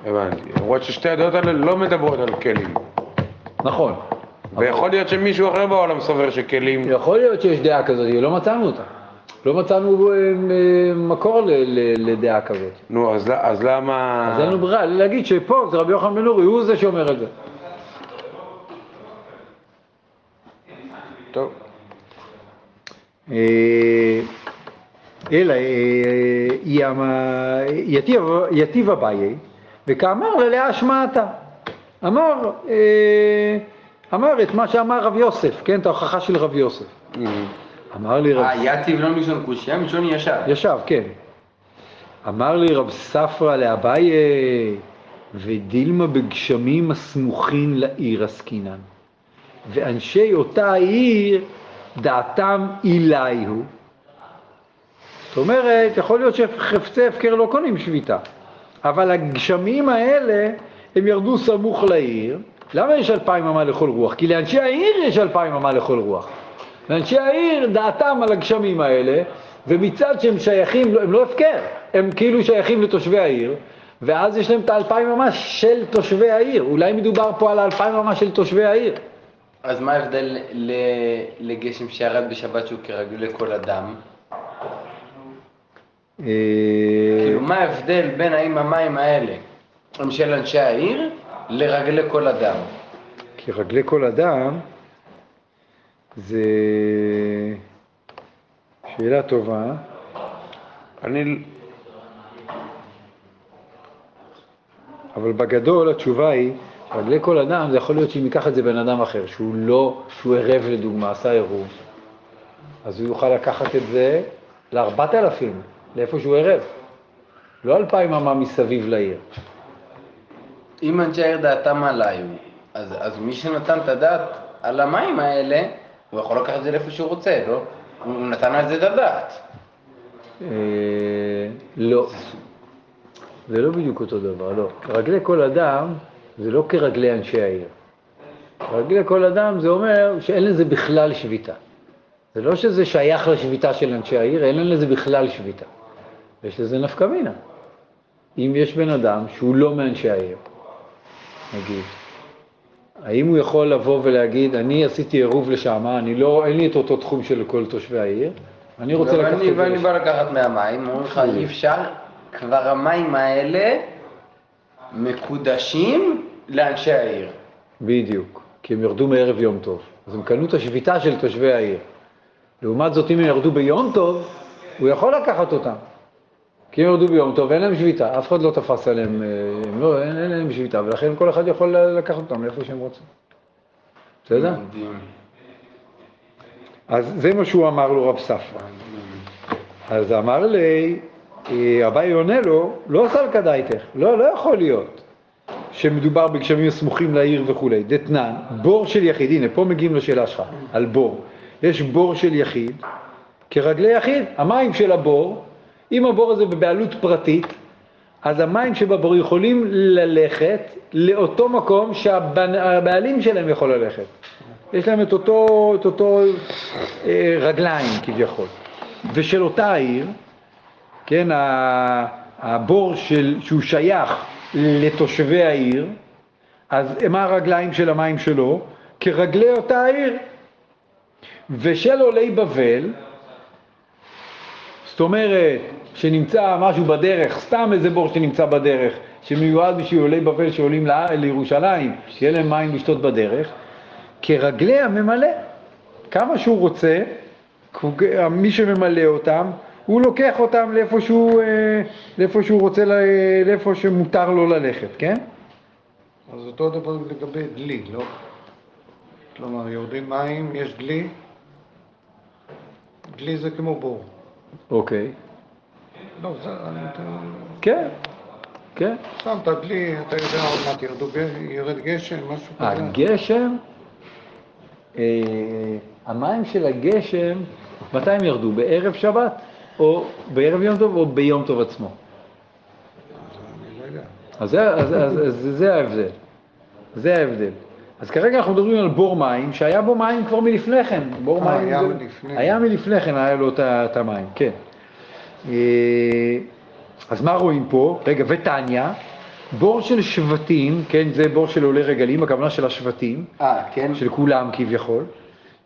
הבנתי. למרות ששתי הדעות האלה לא מדברות על כלים. נכון. ויכול להיות שמישהו אחר בעולם סובר שכלים... יכול להיות שיש דעה כזאת, לא מצאנו אותה. לא מצאנו אה, אה, מקור ל, ל, לדעה כזאת. נו, אז, אז למה... אז אין לנו ברירה, להגיד שפה זה רבי יוחנן בן אורי, הוא זה שאומר את זה. טוב. אה, אלא, יתיב אביי, וכאמר לה להשמעתה. אמר, אה, אמר את מה שאמר רב יוסף, כן, את ההוכחה של רב יוסף. אמר לי רב... יתיב לא מלשון קושייה, מלשון ישר. ישב, כן. אמר לי רב ספרא לאביי, ודילמה בגשמים הסמוכים לעיר עסקינן. ואנשי אותה העיר דעתם אילי הוא. זאת אומרת, יכול להיות שחפצי הפקר לא קונים שביתה, אבל הגשמים האלה, הם ירדו סמוך לעיר. למה יש אלפיים אמה לכל רוח? כי לאנשי העיר יש אלפיים אמה לכל רוח. ואנשי העיר, דעתם על הגשמים האלה, ומצד שהם שייכים, הם לא הפקר, הם כאילו שייכים לתושבי העיר, ואז יש להם את האלפיים אמה של תושבי העיר. אולי מדובר פה על האלפיים אמה של תושבי העיר. אז מה ההבדל לגשם שירד בשבת שהוא כרגלי כל אדם? אה, כאילו, מה ההבדל בין האם המים האלה הם של אנשי העיר לרגלי כל אדם? כי רגלי כל אדם זה שאלה טובה. אני, אבל בגדול התשובה היא, רגלי כל אדם, זה יכול להיות שאם ייקח את זה בן אדם אחר, שהוא לא, שהוא ערב לדוגמה, עשה עירוב, אז הוא יוכל לקחת את זה לארבעת אלפים, לאיפה שהוא ערב. לא אלפיים אמה מסביב לעיר. אם אנשי העיר דעתם עליי, אז, אז מי שנתן את הדעת על המים האלה, הוא יכול לקחת את זה לאיפה שהוא רוצה, לא? הוא נתן על זה את הדעת. אה, לא. זה לא בדיוק אותו דבר, לא. רגלי כל אדם זה לא כרגלי אנשי העיר. רגלי כל אדם זה אומר שאין לזה בכלל שביתה. זה לא שזה שייך לשביתה של אנשי העיר, אין לזה בכלל שביתה. יש לזה נפקא מינה. אם יש בן אדם שהוא לא מאנשי העיר, נגיד, האם הוא יכול לבוא ולהגיד, אני עשיתי עירוב לשם, אני לא, אין לי את אותו תחום של כל תושבי העיר, אני רוצה לקחת את זה ואני. בא לקחת מהמים, אומרים לך, אי אפשר, כבר המים האלה מקודשים לאנשי העיר. בדיוק, כי הם ירדו מערב יום טוב. אז הם קנו את השביתה של תושבי העיר. לעומת זאת, אם הם ירדו ביום טוב, הוא יכול לקחת אותם. כי הם ירדו ביום טוב, אין להם שביתה, אף אחד לא תפס עליהם, אה, הם לא, אין, אין להם שביתה, ולכן כל אחד יכול לקחת אותם לאיפה שהם רוצים. בסדר? אז זה מה שהוא אמר לו רב ספרא. אז אמר לי, אביי עונה לו, לא סלקא דייתך, לא, לא יכול להיות שמדובר בגשמים הסמוכים לעיר וכולי. דתנן, בור של יחיד, הנה פה מגיעים לשאלה שלך, על בור. יש בור של יחיד, כרגלי יחיד, המים של הבור, אם הבור הזה בבעלות פרטית, אז המים שבבור יכולים ללכת לאותו מקום שהבעלים שלהם יכול ללכת. יש להם את אותו, את אותו אה, רגליים כביכול. ושל אותה העיר, כן, הבור של, שהוא שייך לתושבי העיר, אז מה הרגליים של המים שלו? כרגלי אותה העיר. ושל עולי בבל, זאת אומרת שנמצא משהו בדרך, סתם איזה בור שנמצא בדרך, שמיועד בשביל עולי בבל שעולים לירושלים, שיהיה להם מים לשתות בדרך, כרגלי הממלא. כמה שהוא רוצה, מי שממלא אותם, הוא לוקח אותם לאיפה שהוא, אה, לאיפה שהוא רוצה, לאיפה שמותר לו ללכת, כן? אז אותו דבר לגבי דלי, לא? כלומר, יורדים מים, יש דלי, דלי זה כמו בור. אוקיי. לא, זה. כן, כן. שמת דלי, אתה יודע עוד מעט ירד גשם, משהו כזה. הגשם, אה, המים של הגשם, מתי הם ירדו? בערב שבת? או בערב יום טוב או ביום טוב עצמו? אז זה, אז, אז, אז זה ההבדל. זה ההבדל. אז כרגע אנחנו מדברים על בור מים, שהיה בו מים כבר מלפני כן. בור אה, מים היה מלפני. היה מלפני כן, היה לו את המים, כן. אה, אז מה רואים פה? רגע, ותניא, בור של שבטים, כן, זה בור של עולי רגלים, הכוונה של השבטים, אה, כן? של כולם כביכול,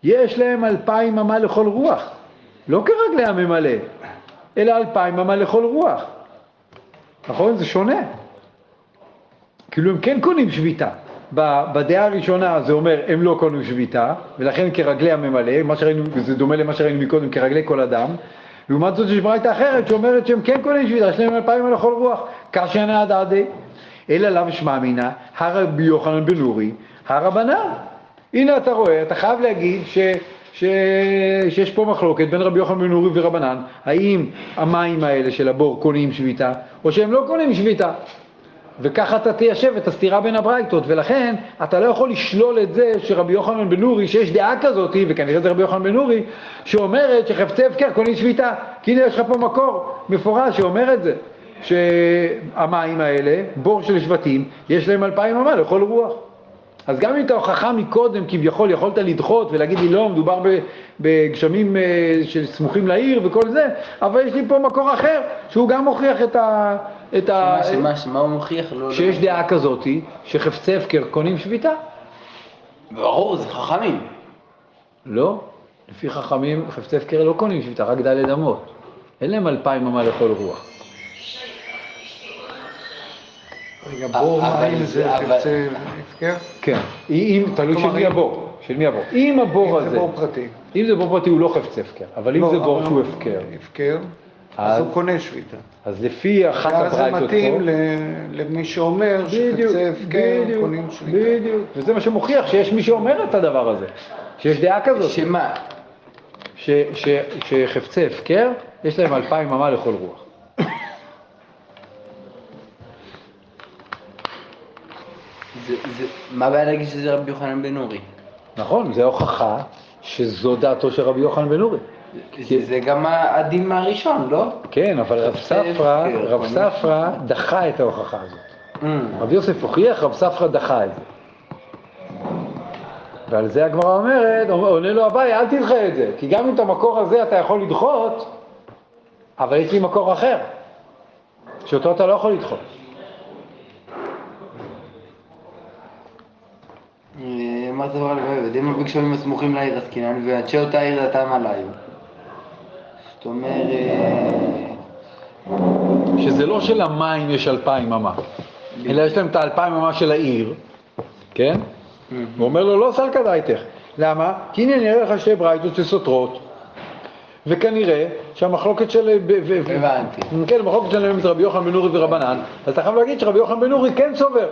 יש להם אלפיים אמה לכל רוח, לא כרגלי הממלא, אלא אלפיים אמה לכל רוח. נכון? זה שונה. כאילו הם כן קונים שביתה. בדעה הראשונה זה אומר הם לא קונים שביתה, ולכן כרגלי הממלא, מה שראינו, זה דומה למה שראינו מקודם כרגלי כל אדם. לעומת זאת יש ברייתא אחרת שאומרת שהם כן קונים שביתה, יש להם אלפיים על לכל רוח, קשיא נעד עדי. אלא לאו שמע מינא, הרבי יוחנן בן אורי, הרבנן. הנה אתה רואה, אתה חייב להגיד ש, ש, שיש פה מחלוקת בין רבי יוחנן בן אורי ורבנן, האם המים האלה של הבור קונים שביתה, או שהם לא קונים שביתה. וככה אתה תיישב את הסתירה בין הברייתות, ולכן אתה לא יכול לשלול את זה שרבי יוחנן בן נורי, שיש דעה כזאת, וכנראה זה רבי יוחנן בן נורי, שאומרת שחפצי הפקר קונים שביתה. כי הנה יש לך פה מקור מפורש שאומר את זה, שהמים האלה, בור של שבטים, יש להם אלפיים אמה לכל רוח. אז גם אם את ההוכחה מקודם כביכול יכולת לדחות ולהגיד לי לא, מדובר בגשמים אה, שסמוכים לעיר וכל זה, אבל יש לי פה מקור אחר, שהוא גם מוכיח את ה... את ה... שמה, שמה, הוא מוכיח? לא, שיש לא. דעה כזאתי, שחפצי הפקר קונים שביתה. ברור, זה חכמים. לא, לפי חכמים חפצי הפקר לא קונים שביתה, רק דלת אמות. אין להם אלפיים אמה לכל רוח. רגע, בור מים זה- חפצי הפקר? כן, אם, תלוי של מי אם- הבור, של מי הבור. אם הבור אם הזה, זה בור פרטי. אם זה בור פרטי הוא לא חפצי הפקר, אבל אם לא, זה בור שהוא הוא הפקר, הפקר, אז- הוא קונה שביתה. אז לפי אחת ואז זה הברייתות מתאים פה, ל- למי שאומר הפקר בדיוק, קונים שביתה. בדיוק, וזה מה שמוכיח שיש מי שאומר את הדבר הזה, שיש דעה כזאת, שמה? ש- ש- שחפצי הפקר, יש להם אלפיים אמה לכל רוח. זה, זה, מה הבעיה להגיד שזה רבי יוחנן בן נורי? נכון, זה הוכחה שזו דעתו של רבי יוחנן בן אורי. זה, זה גם הדין מהראשון, לא? כן, אבל רב חפצי ספרא, הפקר, רב. ספרא דחה את ההוכחה הזאת. Mm. רבי יוסף הוכיח, רב ספרא דחה את זה. ועל זה הגמרא אומרת, עונה לו אביי, אל תדחה את זה, כי גם אם את המקור הזה אתה יכול לדחות, אבל יש לי מקור אחר, שאותו אתה לא יכול לדחות. אה, אמרת דבר לביא, ודין בגשמים הסמוכים לעיר עסקינן, ואנשי אותה עיר דתם עליו. אומרת, שזה לא שלמים יש אלפיים אמה, אלא יש להם את האלפיים אמה של העיר, כן? הוא אומר לו, לא סלקא דייתך. למה? כי הנה נראה לך שתי ברייתות שסותרות, וכנראה שהמחלוקת של... הבנתי. כן, המחלוקת שלהם זה רבי יוחנן בן נורי ורבנן, אז אתה חייב להגיד שרבי יוחנן בן נורי כן סובר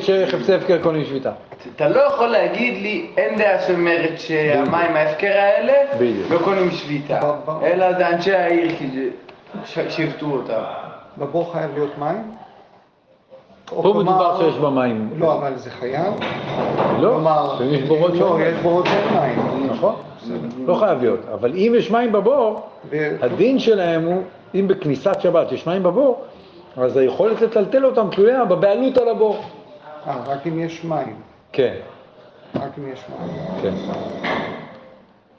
שחפצי הפקר קונים שביתה. אתה לא יכול להגיד לי, אין דעה שאומרת שהמים ההפקר האלה. לא קונים שביתה, אלא זה אנשי העיר כי זה- ש- שירתו אותם. בבור חייב להיות מים? פה מדובר שיש במים. לא, אבל זה חייב? לא, יש לא, יש. בורות שאין מים. נכון, לא חייב להיות, אבל אם יש מים בבור, הדין שלהם הוא, אם בכניסת שבת יש מים בבור, אז היכולת לטלטל אותם תלויה בבעלות על הבור. אה, רק אם יש מים. כן, רק אם יש מים. כן.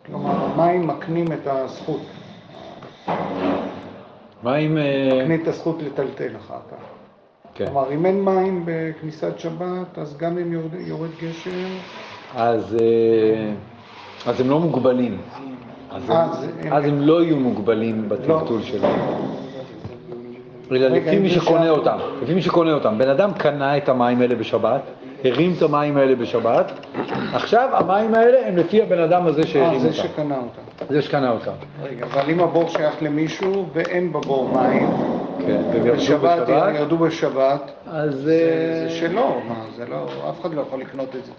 כלומר, המים מקנים את הזכות. מים... אה, מקנים את הזכות לטלטל אחר כך. כן. כלומר, אם אין מים בכניסת שבת, אז גם אם יורד, יורד גשם, אז, אה, אז הם לא מוגבלים. אז הם, אז הם- אז הם לא יהיו מוגבלים בטלטול שלהם. אלא לפי מי זה שקונה אותם. לפי מי שקונה אותם. בן אדם קנה את המים האלה בשבת, הרים את המים האלה בשבת, עכשיו המים האלה הם לפי הבן אדם הזה אה, שהרים זה אותם. שקנה אותה. זה שקנה אותם. רגע, אבל אם הבור שייך למישהו ואין בבור מים, כן, בשבת, ירדו בשבת, אז... זה אה, זה שלו, מה, זה לא, אף אחד לא יכול לקנות את זה.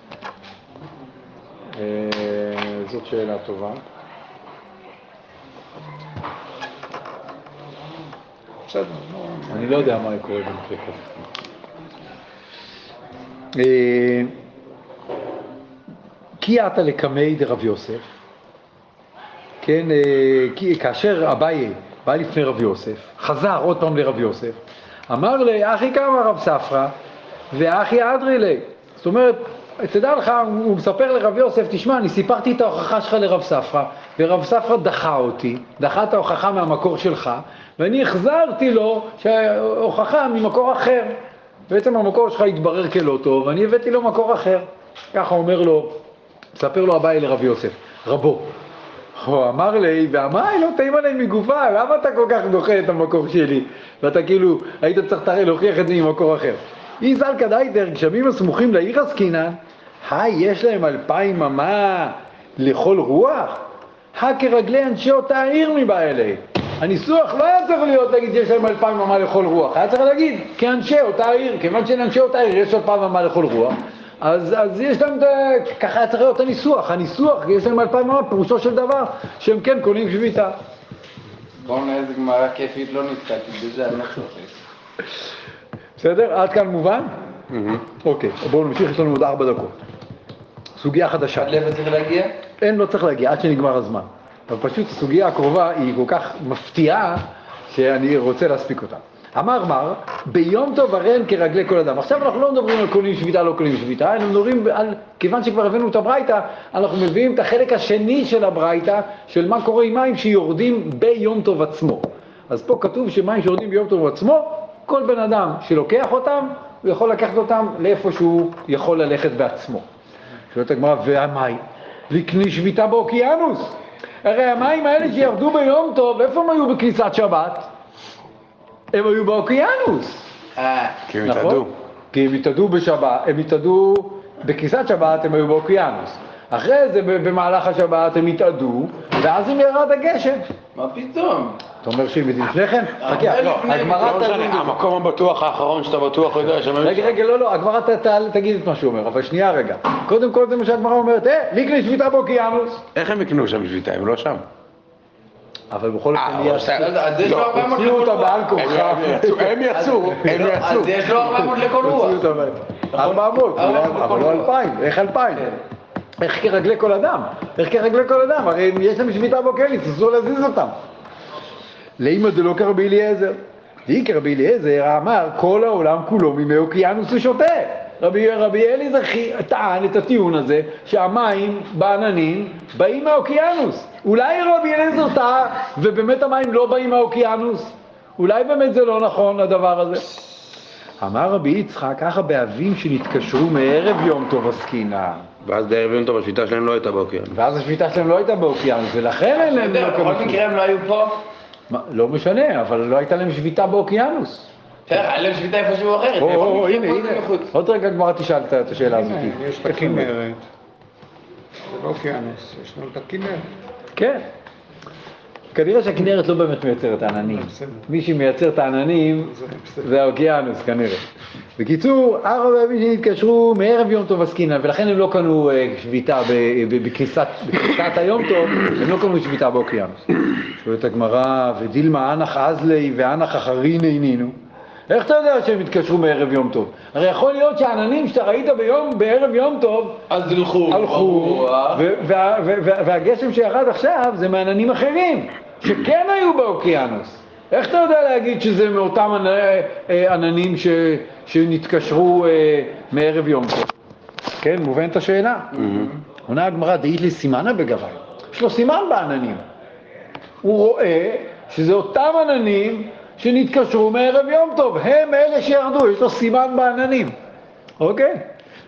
אה, זאת שאלה טובה. בסדר, לא, אני לא יודע מה קורה במקרה כזה. אה, כי עתה לקמי דרב יוסף, כן, אה, כי כאשר אביי בא לפני רב יוסף, חזר עוד פעם לרב יוסף, אמר לי, אחי כמה רב ספרא, ואחי אדרי לי. זאת אומרת, תדע לך, הוא מספר לרב יוסף, תשמע, אני סיפרתי את ההוכחה שלך לרב ספרא, ורב ספרא דחה אותי, דחה את ההוכחה מהמקור שלך, ואני החזרתי לו שההוכחה ממקור אחר. בעצם המקור שלך התברר כלא טוב, ואני הבאתי לו מקור אחר. ככה אומר לו, מספר לו אביי לרב יוסף, רבו, הוא אמר לי, והמים לא טעים עליהם מגופה, למה אתה כל כך דוחה את המקור שלי? ואתה כאילו, היית צריך להוכיח את זה ממקור אחר. אי זלקא דייטר, גשמים הסמוכים לעיר עסקינן, היי, יש להם אלפיים אמה לכל רוח? הא כרגלי אנשי אותה העיר מבא אלי. הניסוח לא היה צריך להיות להגיד יש להם אלפיים אמה לכל רוח, היה צריך להגיד כאנשי אותה העיר, כיוון שלאנשי אותה העיר יש אלפיים אמה לכל רוח, אז, אז יש להם, ככה היה צריך להיות הניסוח, הניסוח, יש להם אלפיים אמה, פירושו של דבר שהם כן קונים שביתה. בואו נראה איזה גמרא כיפית, לא נתקעתי בזה, אני לא צוחק. בסדר? עד כאן מובן? אוקיי, בואו נמשיך, יש לנו עוד ארבע דקות. סוגיה חדשה. עד לאיפה צריך להגיע? אין, לא צריך להגיע, עד שנגמר הזמן. אבל פשוט הסוגיה הקרובה היא כל כך מפתיעה, שאני רוצה להספיק אותה. אמר מר, ביום טוב הרי הם כרגלי כל אדם. עכשיו אנחנו לא מדברים על קונים שביתה, לא קונים שביתה, אנחנו מדברים על, כיוון שכבר הבאנו את הברייתא, אנחנו מביאים את החלק השני של הברייתא, של מה קורה עם מים שיורדים ביום טוב עצמו. אז פה כתוב שמים שיורדים ביום טוב עצמו, כל בן אדם שלוקח אותם, הוא יכול לקחת אותם לאיפה שהוא יכול ללכת בעצמו. שואלת הגמרא, והמים? לקני שביתה באוקיינוס. הרי המים האלה שירדו ביום טוב, איפה הם היו בכניסת שבת? הם היו באוקיינוס. אה, כי הם נכון? התאדו. כי הם התאדו בשבת, הם התאדו, בכניסת שבת הם היו באוקיינוס. אחרי זה במהלך השבת הם התאדו, ואז הם ירד הגשם. מה פתאום? אתה אומר שהם לפני כן? חכה, לא, הגמרא לא בזה. המקום הבטוח האחרון שאתה בטוח יודע שם... רגע, רגע, לא, לא, הגמרא תגיד את מה שהוא אומר, אבל שנייה רגע. קודם כל זה מה שהגמרא אומרת, אה, ליקלי שביתה באוקיינוס. איך הם יקנו שם שביתה? הם לא שם. אבל בכל אה, אופן לו לא, 400 הוציאו אותה בעל הם כורחה. יצאו, הם יצאו, הם יצאו. אז יש לו 400 לכל רוח. הוציאו אותה בעל- 400, אולי, 400 אבל לא רוח. 2,000, איך 2,000? איך כרגלי כל אדם? איך כרגלי כל אדם? הרי אם יש להם שביתה באוקיינוס, אסור להזיז אותם. לאמא דלא כרבי אליעזר. דהי כרבי אליעזר אמר, כל העולם כולו מימי אוקיינוס הוא שותה. רבי, רבי אליעזר טען את הטיעון הזה שהמים בעננים באים מהאוקיינוס. אולי רבי אליעזר טעה ובאמת המים לא באים מהאוקיינוס? אולי באמת זה לא נכון הדבר הזה? אמר רבי יצחק, ככה באבים שנתקשרו מערב יום טוב עסקינן. ואז בערב יום טוב השביתה שלהם לא הייתה באוקיינוס. ואז השביתה שלהם לא הייתה באוקיינוס, ולכן אין להם... בסדר, לא בכל. מקרה הם לא היו פה. מה, לא משנה, אבל לא הייתה להם שביתה באוקיינוס. בסדר, היה להם שביתה איפשהו אחרת. או, או, הנה, הנה. עוד רגע גמרא תשאל את- השאלה הזאת. יש את הכנרת. זה לא אוקיינוס, יש לנו את הכנרת. כן. כנראה שהכנרת לא באמת מייצרת עננים. בסדר. מי שמייצר את העננים זה האוקיינוס כנראה. בקיצור, ארבע פעמים שנתקשרו מערב יום טוב עסקינן, ולכן הם לא קנו אה, שביתה ב- ב- בכניסת בכניסת היום טוב, הם לא קנו שביתה באוקיינוס. שואלת הגמרא, ודילמה אנח אזלי ואנח אחרין עינינו. איך אתה יודע שהם התקשרו מערב יום טוב? הרי יכול להיות שהעננים שאתה ראית ביום, בערב יום טוב, אז הלכו. הלכו, והגשם שירד עכשיו זה מעננים אחרים, שכן היו באוקיינוס. איך אתה יודע להגיד שזה מאותם ענ- אה, עננים ש- שנתקשרו אה, מערב יום טוב? כן, מובנת השאלה? עונה הגמרא, דאית לי סימנה בגבי. יש לו סימן בעננים. הוא רואה שזה אותם עננים שנתקשרו מערב יום טוב, הם אלה שירדו, יש לו סימן בעננים. אוקיי?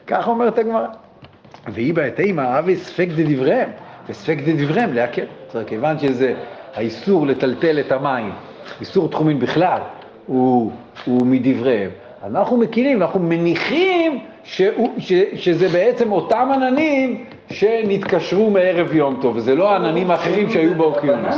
כך אומרת הגמרא. והיא בהתאמה אבי ספק דדבריהם, וספק דדבריהם להקל. כיוון שזה האיסור לטלטל את המים, איסור תחומין בכלל, הוא, הוא מדבריהם. אנחנו מקילים, אנחנו מניחים שהוא, ש, שזה בעצם אותם עננים שנתקשרו מערב יום טוב, וזה לא העננים האחרים שהיו באוקיינוס.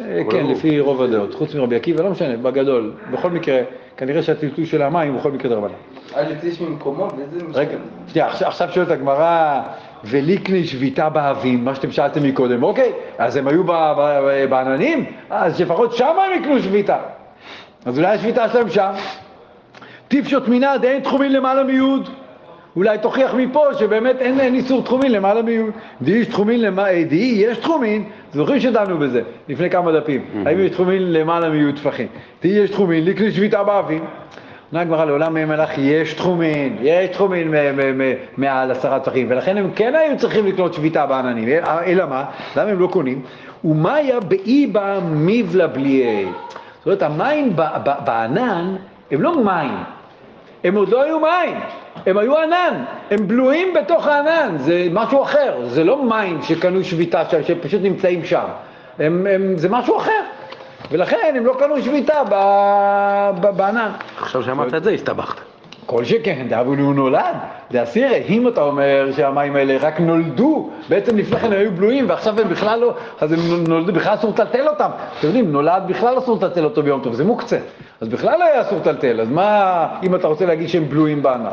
אה, כן, לפי רוב הדעות, חוץ מרבי עקיבא, לא משנה, בגדול. בכל מקרה, כנראה שהטלטול של המים הוא בכל מקרה דרבנן. אל יציש ממקומו, וזה... רגע, שנייה, עכשיו, שואלת הגמרא, וליקני שביתה באבים, מה שאתם שאלתם מקודם, אוקיי, אז הם היו ב- ב- בעננים, אז לפחות שם הם יקנו שביתה. אז אולי השביתה שלהם שם. טיפשות מינא דאין תחומין למעלה מיוד. אולי תוכיח מפה שבאמת אין, אין איסור תחומין למעלה מיוד. די יש תחומין למעלה, די יש תחומין, זוכרים שדנו בזה לפני כמה דפים, האם יש תחומין למעלה מיוד טפחים. די יש תחומין, ליקני שביתה באבים. עונה הגמרא לעולם מי מלאך יש תחומין, יש תחומין מעל עשרה טפחים, ולכן הם כן היו צריכים לקנות שביתה בעננים, אל- אלא מה? למה הם לא קונים? ומאיה באיבה מבלה בליעי. זאת אומרת, המים בענן הם לא מים, הם עוד לא היו מים, הם היו ענן, הם בלויים בתוך הענן, זה משהו אחר, זה לא מים שקנו שביתה שם, שפשוט נמצאים שם, הם, הם, זה משהו אחר, ולכן הם לא קנו שביתה בענן. עכשיו שאמרת את זה, הסתבכת. כל שכן, אבל הוא נולד, זה אסירי, אם אתה אומר שהמים האלה רק נולדו, בעצם לפני כן היו בלויים ועכשיו הם בכלל לא, אז הם נולדו, בכלל אסור לטלטל אותם. אתם יודעים, נולד בכלל אסור לטלטל אותו ביום טוב, זה מוקצה. אז בכלל לא היה אסור לטלטל, אז מה אם אתה רוצה להגיד שהם בלויים בענן?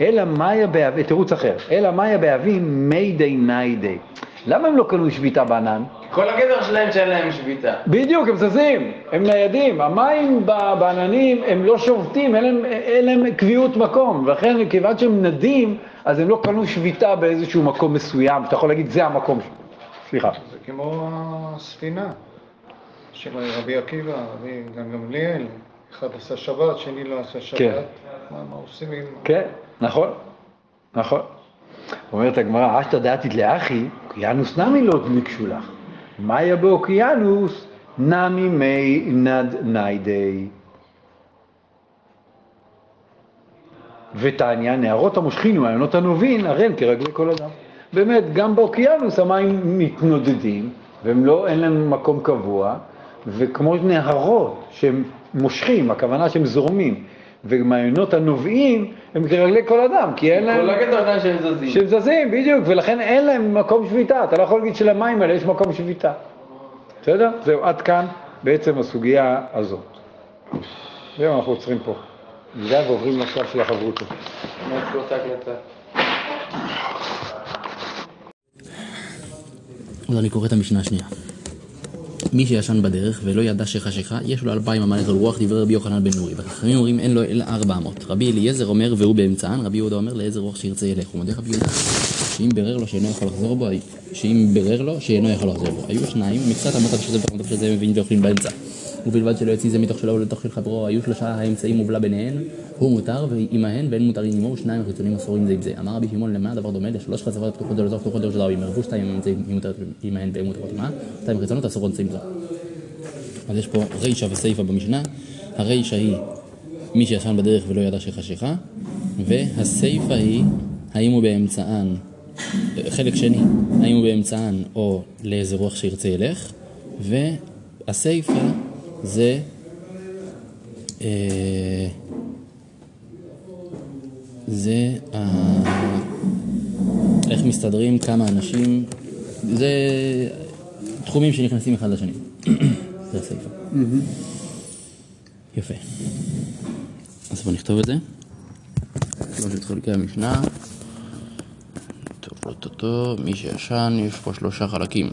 אלא מאיה באבים, תירוץ אחר, אלא מאיה באבים מי די ניידי. למה הם לא קנו שביתה בענן? כל הגדר שלהם שאין להם שביתה. בדיוק, הם זזים, הם ניידים. המים ב- בעננים הם לא שובתים, אין להם, אין להם קביעות מקום. ולכן, כיוון שהם נדים, אז הם לא קנו שביתה באיזשהו מקום מסוים, שאתה יכול להגיד, זה המקום. שלו." סליחה. זה כמו הספינה של רבי עקיבא, רבי גם גמליאל, אחד עשה שבת, שני לא עשה שבת. כן. מה, מה עושים עם... כן, נכון, נכון. אומרת הגמרא, אשתא דעתית לאחי, אוקיינוס נמי לא דמיק לך. מאיה באוקיינוס, נמי מי נד ניידי. ותניא, נערות המושכין ומעיינות הנובין, הרי הם כרגלי כל אדם. באמת, גם באוקיינוס המים מתנודדים, והם לא, אין להם מקום קבוע, וכמו נהרות שהם מושכים, הכוונה שהם זורמים, ומעיינות הנובעים הם כרגלי כל אדם, כי אין להם... כל הגדר שלהם שהם זזים. שהם זזים, בדיוק, ולכן אין להם מקום שביתה. אתה לא יכול להגיד שלמים האלה יש מקום שביתה. בסדר? זהו, עד כאן בעצם הסוגיה הזאת. זהו, אנחנו עוצרים פה. נדע ועוברים לשלב של החברותות. אז אני קורא את המשנה השנייה. מי שישן בדרך ולא ידע שחשיכה, יש לו אלפיים אמרת על רוח דברי רבי יוחנן בן נורי. והחכמים אומרים אין לו אלא ארבע אמות. רבי אליעזר אומר והוא באמצען, רבי יהודה אומר לאיזה רוח שירצה ילך. הוא מודה רבי יהודה שאם בירר לו שאינו יכול לחזור בו, שאם בירר לו שאינו יכול לחזור בו. היו שניים, מקצת אמות אף שזה ואמות אף שזה מבין ואוכלים באמצע. ובלבד שלא יוציא זה מתוך שלו ולתוך של חברו, היו שלושה האמצעים מובלע ביניהן, הוא מותר ועמהן ואין מותרים עמו, ושניים החיצונים אסורים זה עם זה. אמר רבי שמעון למה הדבר דומה? לשלוש חצבות פתוחות דלתות פתוחות דלתות רבים, ערבו שתיים האמצעים היא מותרת עמהן ואין מותרות עמה, שתיים חיצונות אסורות זה עם זו. אז יש פה רישא וסיפא במשנה, הרישא היא מי שישן בדרך ולא ידע שחשיכה, והסיפא היא האם הוא באמצען, חלק שני, האם הוא באמצען או לאיזה רוח שירצה ילך, והסיפא זה אה, זה ה- איך מסתדרים כמה אנשים, זה תחומים שנכנסים אחד לשני. זה הסיפא. יפה. אז בוא נכתוב את זה. שלושת חלקי המשנה. טוב, לא טוב, טוב, מי שישן, יש פה שלושה חלקים.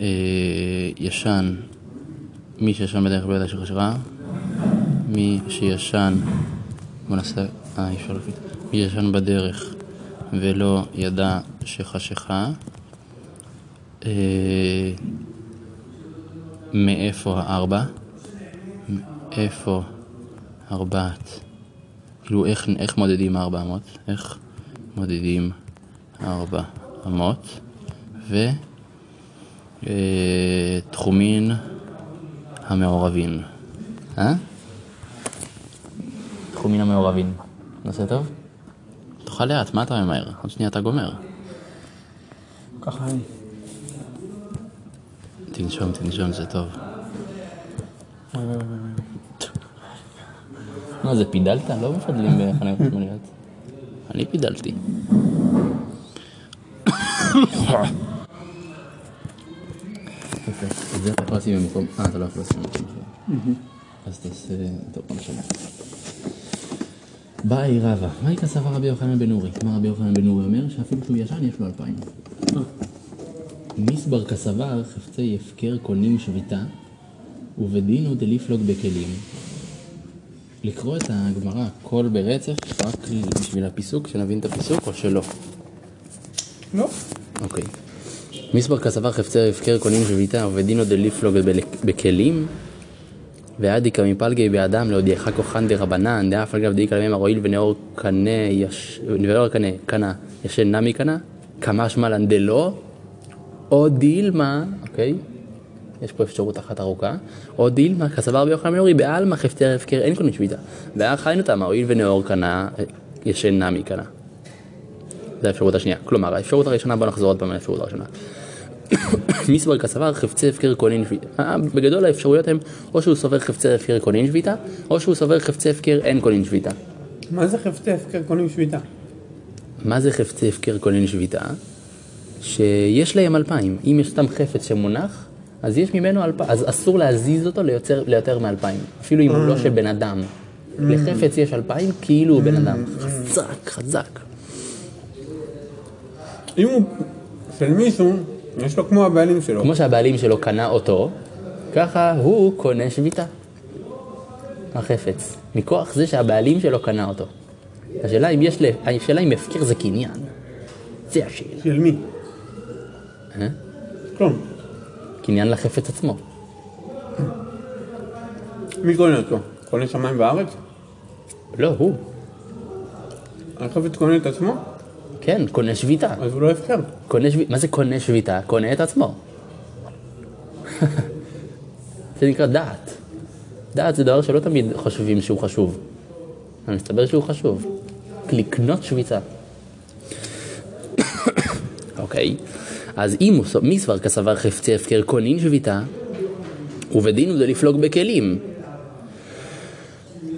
אה, ישן, מי שישן בדרך ידע שחשרה. מי שישן, בוא נעשה, אה, אי אפשר להפיץ. מי שישן בדרך ולא ידע שחשיכה. אה, מאיפה הארבע? מאיפה ארבעת? כאילו איך, איך מודדים ארבע אמות? איך מודדים ארבע אמות? ו... אה, המעורבים. אה? תחומין המעורבים. נעשה טוב? תאכל לאט, מה אתה ממהר? עוד שנייה אתה גומר. ככה אני. תנשום, תנשום, זה טוב. מה זה, פידלת? לא מפדלים בחניות חשמליות. אני פידלתי. יפה. את זה אתה יכול לשים במקום... אה, אתה לא יכול לשים במקום אחר. אז תעשה... טוב, לא משנה. באי רבא, מהי כסבה רבי יוחנן בן אורי? מה רבי יוחנן בן אורי אומר? שאפילו שהוא ישן יש לו אלפיים. מסבר כסבר חפצי הפקר קונים שביתה, ובדינו דליפלוג בכלים. לקרוא את הגמרא הכל ברצף, רק בשביל הפיסוק, שנבין את הפיסוק או שלא? לא. אוקיי. מסבר כסבר חפצי הפקר קונים שביתה, ובדינו דליפלוג בכלים, ועדיקה מפלגי באדם להודיעך כוחן דרבנן, דאף אגב דאיקה למימר הואיל ונאור קנה, יש... ונאור קנה, קנה, ישן נמי קנה, כמה שמלן דלא, או דילמה, אוקיי? יש פה אפשרות אחת ארוכה, או דילמה, כסבר ביוחנן בן אורי, בעלמא חפצי הפקר אין קונים שביתה. ואח חיינו תמה, הואיל ונאור קנה, ישן נמי קנה. זו האפשרות השנייה. כלומר, האפשרות הראשונה, בוא נחזור עוד פעם לאפשרות הראשונה. מסבר כסבר חפצי הפקר קונין שביתה. אה, בגדול האפשרויות הן או שהוא סובר חפצי הפקר קונין שביתה, או שהוא סובר חפצי הפקר אין קונין שביתה. מה זה חפצי הפקר קונים שביתה? מה זה חפצי הפקר קונין שביתה? שיש להם אלפיים. אם יש סתם חפץ שמונח, אז יש ממנו אלפיים. אז אסור להזיז אותו ליותר, ליותר מאלפיים. אפילו אם הוא לא של בן אדם. לחפץ יש אלפיים כאילו הוא בן אדם. חזק, חזק. אם הוא של מישהו, יש לו כמו הבעלים שלו. כמו שהבעלים שלו קנה אותו, ככה הוא קונה שביתה. החפץ. מכוח זה שהבעלים שלו קנה אותו. השאלה אם יש, ל- השאלה אם הפקר זה קניין. זה השאלה. של מי? אה? כלום. קניין לחפץ עצמו. מי קונה אותו? קונה שמיים וארץ? לא, הוא. החפץ קונה את עצמו? כן, קונה שביתה. אז הוא לא הפקר. קונה שביתה. מה זה קונה שביתה? קונה את עצמו. זה נקרא דעת. דעת זה דבר שלא תמיד חושבים שהוא חשוב. אבל מסתבר שהוא חשוב. לקנות שביתה. אוקיי, אז אם הוא סו- מי סבר כסבר חפצי הפקר קונין שביתה, ובדין הוא דלפלוג בכלים.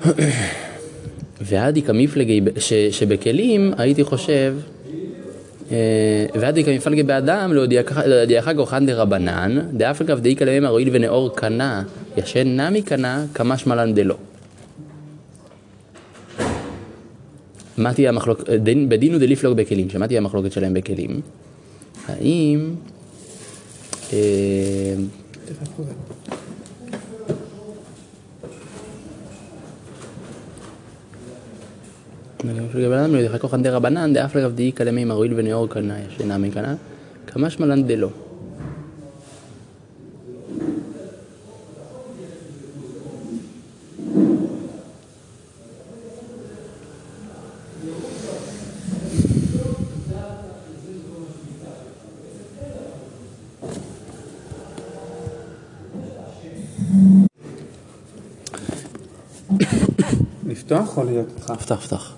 ועדי כמפלגי ב- ש- שבכלים, הייתי חושב, אה, ועדי כמפלגי באדם, להודיעך כוחן דרבנן, דאף אגב דאי כלמי הואיל ונאור קנה, ישן נמי קנה, כמה שמלן דלא. מה תהיה המחלוקת, דין- בדין הוא דליפלוג בכלים, שמה תהיה המחלוקת שלהם בכלים? האם... אה, לגבי אדם לא ידחה כוחן דרבנן, דאף לגב דאי כלמי מרואיל ונאור קנה, ישנה מקנה, כמה שמלן דלא. לפתוח או להיות איתך? פתח, פתח.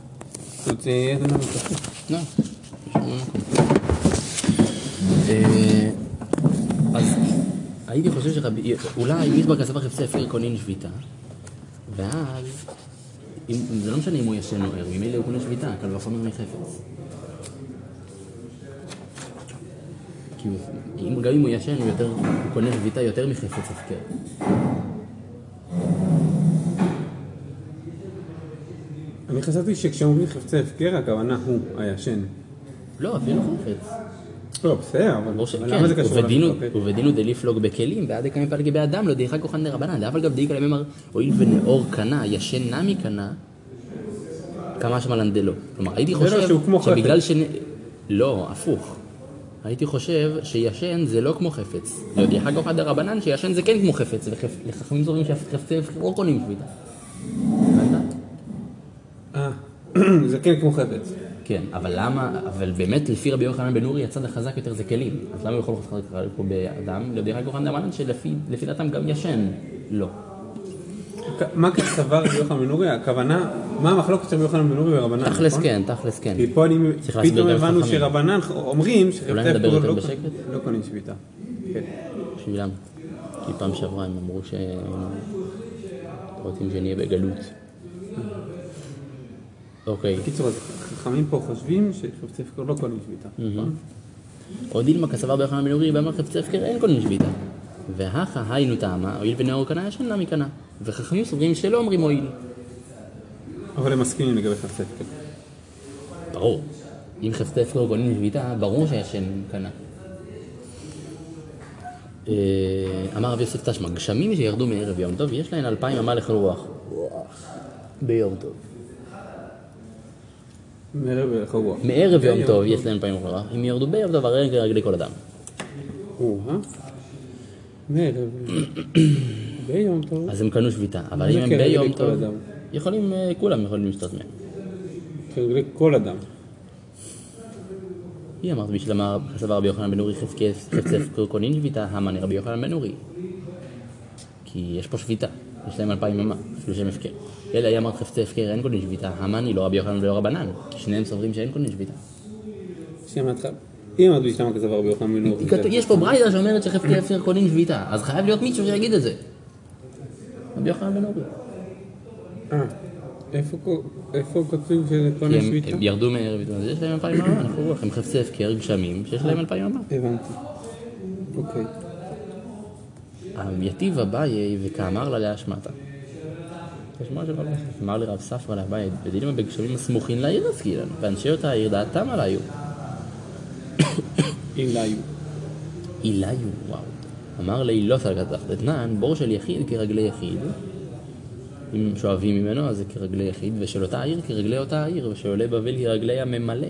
אז הייתי חושב שרבי, אולי מיסבר כסבר חפצי הפקר קונין שביתה, ואז, זה לא משנה אם הוא ישן או ער, ממילא הוא קונה שביתה, קל וחומר מחפץ. אם, גם אם הוא ישן, הוא קונה שביתה יותר מחפץ הפקר. אני חשבתי שכשאומרים חפצי הפקר, הכוונה הוא הישן. לא, אפילו חפץ. לא, בסדר, אבל אבל למה זה קשור למחלוקת? ובדינו דליפלוג בכלים, ועד דקה מפלגי באדם, לא דעיכה כוחן דרבנן, דאף על גב דעיקה לממר, הואיל ונאור קנה, ישן נמי קנה, כמה שמלן דלא. כלומר, הייתי לא חושב שבגלל. ש... לא, הפוך. הייתי חושב שישן זה לא כמו חפץ. לא דעיכה כוחן דרבנן, שישן זה כן כמו חפץ, וחכמים סוברים שחפצי לא קונים שביתה. אה, זה כן כמו חפץ. כן, אבל למה, אבל באמת לפי רבי יוחנן בן אורי הצד החזק יותר זה כלים. אז למה הוא יכול לחזק פה באדם? לדעתי כוחן דרבנן שלפי לפי דעתם גם ישן. לא. מה סבר רבי יוחנן בן אורי? הכוונה, מה המחלוקת של רבי יוחנן בן אורי ורבנן, תכלס נכון? כן, תכלס כן. כי פה אני פתאום הבנו. שרבנן אומרים שחפצי יותר לא-? לא קונים שביתה. כן. בשבילם. כי פעם שעברה הם אמרו שהם רוצים שנהיה בגלות. אוקיי. בקיצור, אז חכמים פה חושבים שחפצי הפקר לא קונים שביתה. נכון? עוד דילמה כסבר רבי יוחנן בן אורי ואמר חפצי הפקר אין קונים שביתה. והכה היינו טעמה, הואיל ונאור קנה ישן נמי קנה. וחכמים סוברים שלא אומרים הואיל. אבל הם מסכימים לגבי חפצי הפקר. ברור. אם חפצי הפקר קונים שביתה, ברור שישן קנה. אה, אמר רב יוסף תשמע, גשמים שירדו מערב יום טוב, יש להן אלפיים אמה לכל רוח. ביום טוב. מערב יום טוב יש אלפיים לכל רוח, אם ירדו ביום טוב, הרי רגלי כל אדם. מערב. ביום טוב. אז הם קנו שביתה, אבל אם הם ביום טוב? יכולים, אה, כולם יכולים לשתות מהם. כרגלי כל אדם. היא אמרת בשביל אמר סבר רבי יוחנן בן אורי הפקר קונים שביתה, המאני רבי יוחנן בן אורי. כי יש פה שביתה, יש להם אלפיים אמה, אפילו שהם הפקר. אלא היא אמרת חפצי הפקר אין קונים שביתה, המאני לא רבי יוחנן ולא רבנן, שניהם סוברים שאין קונים שביתה. אם אמרת בשלמה כסבר רבי יוחנן אורי. כתוב- יש פה ברייתא שאומרת שחפצי הפקר קונים שביתה, אז חייב להיות מישהו שיגיד את זה. רבי יוחנן בן אורי. אה, איפה כו- איפה כותבים שזה הם שביתה? הם ירדו מערב, אז יש להם אלפיים אמה, אנחנו רוח, הם חפצי הפקר גשמים, שיש להם אלפיים אמה. הבנתי. אוקיי. יתיב אביי וכאמר לה להשמטה. אמר לרב ספרא לאביי, בדינים בגשמים הסמוכים לעיר עסקינן, ואנשי אותה העיר דעתם לא היו. איליו, וואו. אמר לי, לא סלקת דתנן, בור של יחיד כרגלי יחיד. אם שואבים ממנו, אז זה כרגלי יחיד, ושל אותה עיר כרגלי אותה עיר, ושל עולי בבל כרגלי הממלא.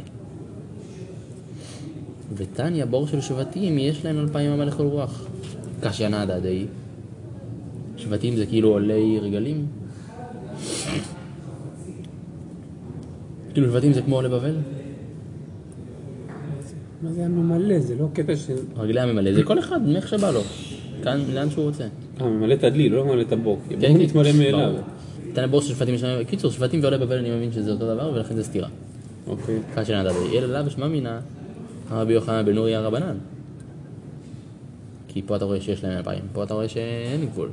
ותניא, בור של שבטים, יש להם אלפיים אמה לכל רוח. קשיא נדא די. שבטים זה כאילו עולי רגלים? כאילו שבטים זה כמו עולי בבל? מה זה הממלא? זה לא קטע של... רגלי הממלא זה כל אחד, איך שבא לו. כאן, לאן שהוא רוצה. אה, ממלא את הדלי, לא ממלא את הבור. כן, הבור כן, מתמלא מאליו. ברור. תנא בור של שבטים, יש להם- קיצור, שבטים ועולי בבל אני מבין שזה אותו דבר, ולכן זה סתירה. אוקיי. נדא די. אלא לאו שמע מינא, רבי יוחנן בן נורי הרבנן. כי פה אתה רואה שיש להם אלפיים, פה אתה רואה שאין גבול.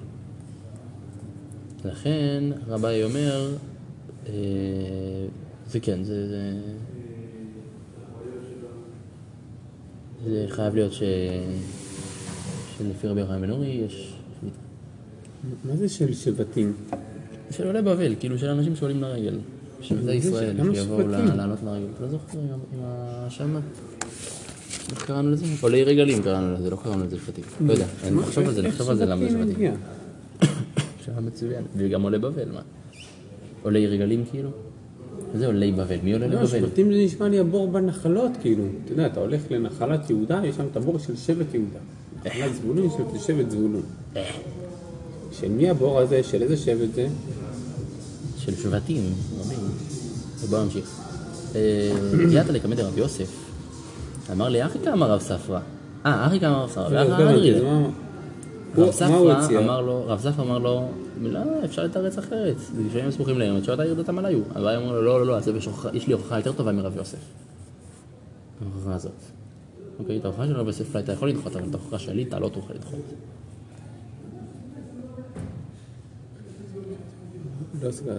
לכן רבי אומר, אה, זה כן, זה, זה, זה חייב להיות ש... שלפי רבי יוחנן בן נורי יש. מה זה של שבטים? של עולי בבל, כאילו של אנשים שעולים לרגל. שבטי ישראל, שיבואו לעלות לרגל. לא זוכר עם השם. איך קראנו לזה? עולי רגלים קראנו לזה, לא קראנו לזה שבטים. לא יודע, נחשוב על זה, נחשוב על זה למה זה שבטים? שאלה מצוין. וגם עולי בבל, מה? עולי רגלים כאילו? זה עולי בבל? מי עולה לא, לבבל? שבטים זה נשמע לי הבור בנחלות, כאילו. אתה יודע, אתה הולך לנחלת יהודה, יש שם את הבור של שבט יהודה. נחלת זבולון יש שם את שבט זבולון. של מי הבור הזה? של איזה שבט זה? של שבטים, רבים. ובואו נמשיך. אה, יתא לקמא רב יוסף. אמר לי, אחי כמה רב ספרא. אה, אחי כמה רב ספרא. ואחי אדרי. הבנתי, מה- רב ספרא? אמר לו, רב ספרא אמר לו, לא, אפשר לתרץ אחרת, זה לפעמים סמוכים לאמת, שאותה ירדתם עליו. אביי אמר לו, לא, לא, לא, יש לי הוכחה יותר טובה מרב יוסף. ההוכחה הזאת. אוקיי, את ההוכחה של רב יוסף אתה יכול לדחות, אבל את ההוכחה שלי אתה לא תוכל לדחות. לא סגר.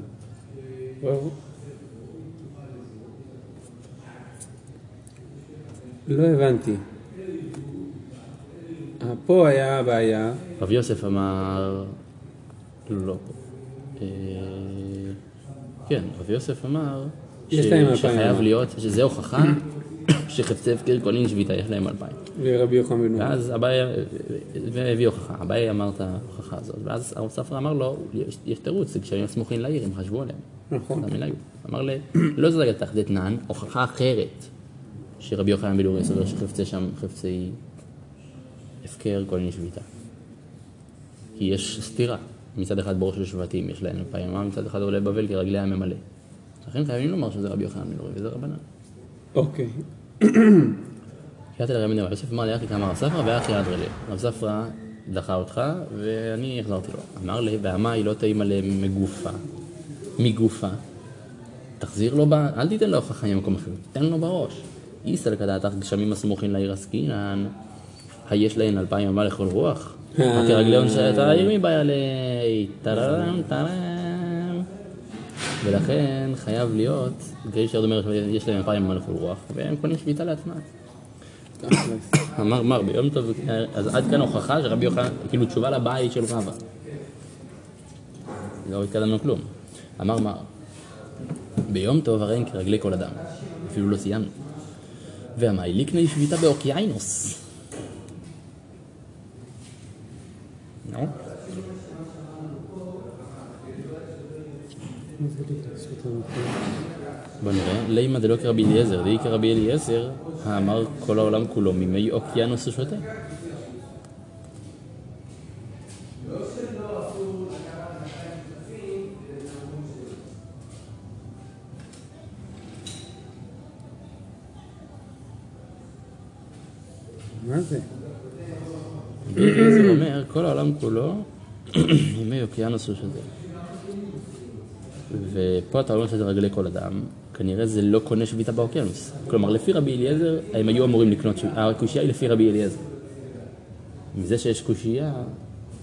לא הבנתי. אה, פה היה הבעיה, רב יוסף אמר, לא, לא. אה, כן, רב יוסף אמר, שחייב. להיות, שזה הוכחה שחפצי הפקר אין שביתה, יש להם אלפיים. ורבי יוחנן בן. ואז אביי, והביא הוכחה, אביי אמר את ההוכחה הזאת, ואז הרב ספרא אמר לו, יש, תירוץ, זה כשהם סמוכים לעיר, הם חשבו עליהם. נכון. אמר לי, לא זו תחת דתנן, הוכחה אחרת, שרבי יוחנן בן אורי סובר שחפצי שם, חפצי הפקר כל אין שביתה. כי יש סתירה, מצד אחד בור של שבטים, יש להם אלפיים אמה, מצד אחד עולה בבל כרגלי הממלא. לכן חייבים לומר שזה רבי יוחנן בן וזה רבנן. אוקיי. הגעתי לרבי נאמר, יוסף אמר לי, אחי רב ספרא ואחי אדרא לי. רב ספרא דחה אותך, ואני החזרתי לו. אמר לי, והמאי לא תאימה למגופה, מגופה. תחזיר לו, ב... אל תיתן לו הוכחה ממקום אחר, תן לו בראש. איסל כדעתך גשמים הסמוכים לעיר עסקינן, היש להן אלפיים אמה לכל רוח. רק רגלי עונש את העיר מבעיה ל... טרם טרם. ולכן חייב להיות, גרישר אומר יש להם אלפיים אמה לכל רוח, והם קונים שביתה לעצמם. אמר מר ביום טוב, אז עד כאן הוכחה שרבי יוחנן, כאילו תשובה לבית של רבא. לא התקדמנו כלום. אמר מר, ביום טוב הרי אין כרגלי כל אדם, אפילו לא סיימנו. והמאי ליקני שביתה באוקיינוס. נו, בוא נראה, לימא דלא כרבי אליעזר, דאי כרבי אליעזר, האמר כל העולם כולו ממי אוקיינוס הוא שותה. מה זה? רבי אליעזר אומר, כל העולם כולו ממי אוקיינוס הוא שותה. ופה אתה אומר שזה רגלי כל אדם, כנראה זה לא קונה שביתה באוקיינוס. כלומר, לפי רבי אליעזר, הם היו אמורים לקנות שביתה, הקושייה היא לפי רבי אליעזר. מזה שיש קושייה,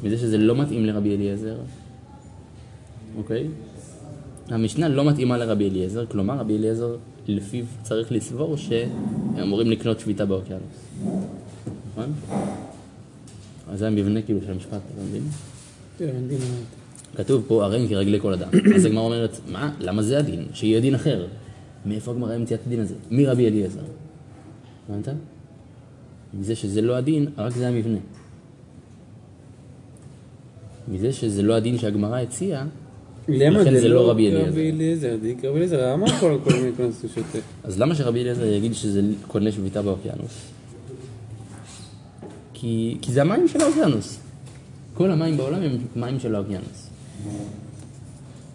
מזה שזה לא מתאים לרבי אליעזר, אוקיי? המשנה לא מתאימה לרבי אליעזר, כלומר רבי אליעזר לפיו צריך לסבור שהם אמורים לקנות שביתה באוקיינוס. נכון? אז זה המבנה כאילו של המשפט, אתה מבין? אמרתי. כתוב פה, הרי כרגלי כל אדם. אז הגמרא אומרת, מה? למה זה הדין? שיהיה דין אחר. מאיפה הגמרא המציאה את הדין הזה? מרבי אליעזר. הבנת? מזה שזה לא הדין, רק זה המבנה. מזה שזה לא הדין שהגמרא הציעה, למה לכן זה זה לא רבי אליעזר. רבי אליעזר, דיק רבי אליעזר, אמר כל מיני כנס שותה. אז למה שרבי אליעזר יגיד שזה קונה שביתה באוקיינוס? כי, כי זה המים של האוקיינוס. כל המים בעולם הם מים של האוקיינוס.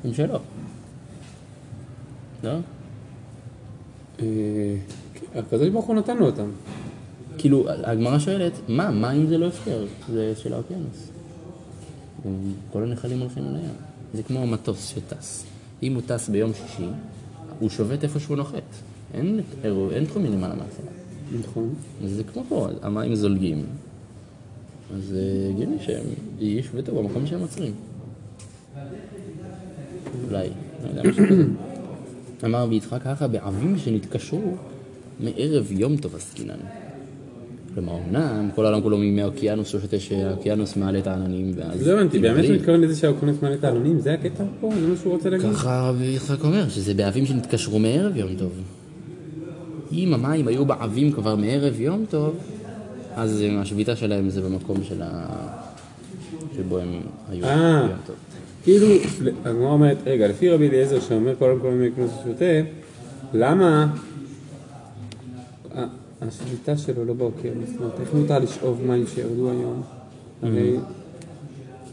הם שלו. לא? אה, הקדוש ברוך הוא נתן לו אותם. כאילו, הגמרא שואלת, מה, מים זה לא הפקר, זה של האוקיינוס. כל הנחלים הולכים על הים. זה כמו מטוס שטס. אם הוא טס ביום שישי, הוא שובת איפה שהוא נוחת. אין, אין תחום מלמעלה מההתחלה. נכון. זה כמו פה, המים זולגים. אז זה הגיוני שהם ישבתו במקום שהם עוצרים. אולי, לא יודע, משהו כזה. אמר רבי יצחק ככה, בעבים שנתקשרו מערב יום טוב עסקינן. כלומר, אמנם כל העולם כולו מימי האוקיינוס, שותה שהאוקיינוס מעלה את העננים, ואז... לא הבנתי, באמת הוא. מתכוון לזה שהאוקונס מעלה את העלונים? זה הקטע פה? זה מה שהוא רוצה להגיד? ככה רבי יצחק אומר, שזה בעבים שנתקשרו מערב יום טוב. אם המים היו בעבים כבר מערב יום טוב, אז השביתה שלהם זה במקום של ה... שבו הם היו אה. כאילו, הגמרא אומרת, רגע, לפי רבי אליעזר שאומר כל כל מיני כנס שותה, למה השביתה שלו לא באוקיינוס? זאת אומרת, איך מותר לשאוב מים שירדו היום? הרי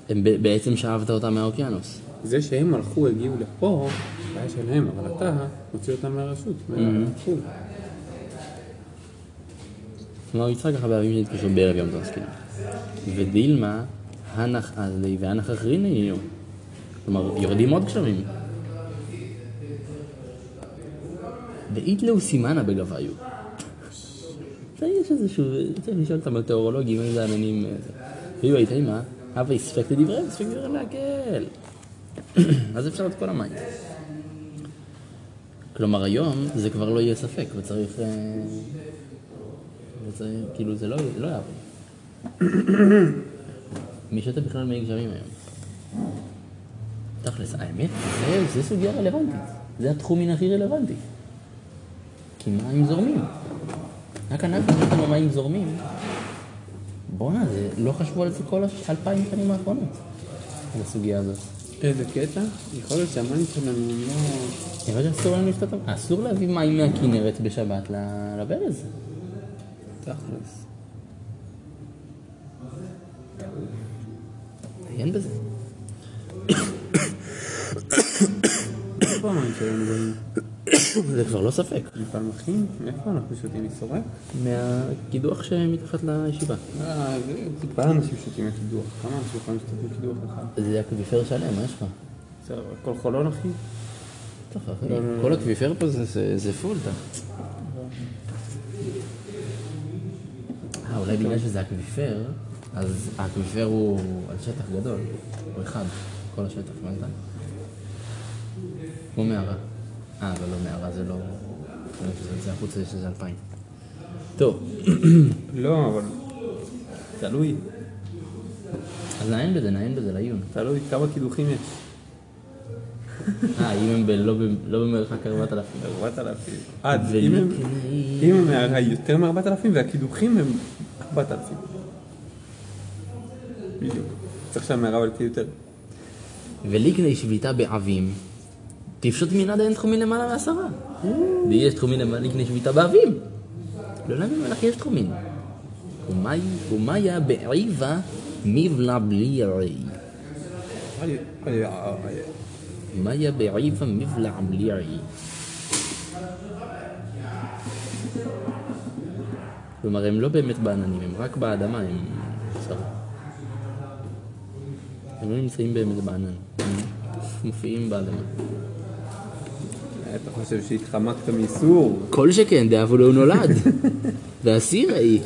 הם בעצם שאבת אותם מהאוקיינוס. זה שהם הלכו, הגיעו לפה, בעיה שלהם, אבל אתה מוציא אותם מהרשות, מהגבול. כלומר, יצחק ככה בעבים שנתקשרו בערב יום טוב עסקינן. ודילמה, הנח אזלי והנח אחרין יהיו. כלומר, יורדים עוד גשמים. ואיתלו סימנה. זה יש איזשהו, צריך לשאול את המטאורולוגים איזה עננים... אה. ויהיו הייתה מה? הווה ספק לדבריהם, ספק לדבריהם להקל. אז אפשר את כל המים. כלומר, היום זה כבר לא יהיה ספק, וצריך... וצריך כאילו, זה לא, זה לא יעבוד. מי שותה בכלל מי גשמים היום? תכלס, האמת, זה, זה סוגיה רלוונטית. זה התחומין הכי רלוונטי. כי מים זורמים. רק אנחנו יש לנו מים זורמים. בואנה, זה לא חשבו על זה כל האלפיים שנים האחרונות, על הסוגיה הזאת. איזה קטע? יכול להיות שהמים שלנו לא... נראה שאסור לנו לשתות... אסור להביא מים מהכנרת בשבת לברז. תכלס. אין בזה. איפה? זה כבר לא ספק. מפלמחים? מאיפה אנחנו שותים? מסורק? מהקידוח שמתחת לישיבה. אה, זה טיפה אנשים שותים מקידוח. כמה אנשים יכולים לשתות מקידוח אחד? זה אקוויפר שלם, מה יש לך? בסדר, הכל חולון אחי? טוב, אחי, כל אקוויפר פה זה- זה אה, אולי בגלל שזה אקוויפר, אז האקוויפר הוא על שטח גדול, הוא אחד, כל השטח, זה? כמו מערה. אה, אבל לא מערה, זה לא... זה- זה החוץ, יש איזה אלפיים. טוב, לא, אבל... תלוי. אז נעיין בזה, נעיין בזה לעיון. תלוי כמה קידוחים יש. אה, אם הם לא לא במרחק 4,000. 4,000. עד, אם הם... יותר מ-4,000 והקידוחים הם 4,000. בדיוק. צריך שהמערה תהיה יותר. וליקני שביתה בעבים, תפשוט מנדה אין תחומין למעלה מעשרה. ויש תחומין למעלה לקני שביתה בעבים. לא להבין מלך יש תחומין. ומאי- ומאיה בעיבה מבלע בלי רי. מאיה בעיבה מבלע בלי רי. כלומר, הם לא באמת בעננים, הם רק באדמה, הם. הם לא נמצאים באמת בענן, הם מופיעים באדמה. אתה חושב שהתחמקת מאיסור? כל שכן, דאבו לא נולד. ואסיר היא.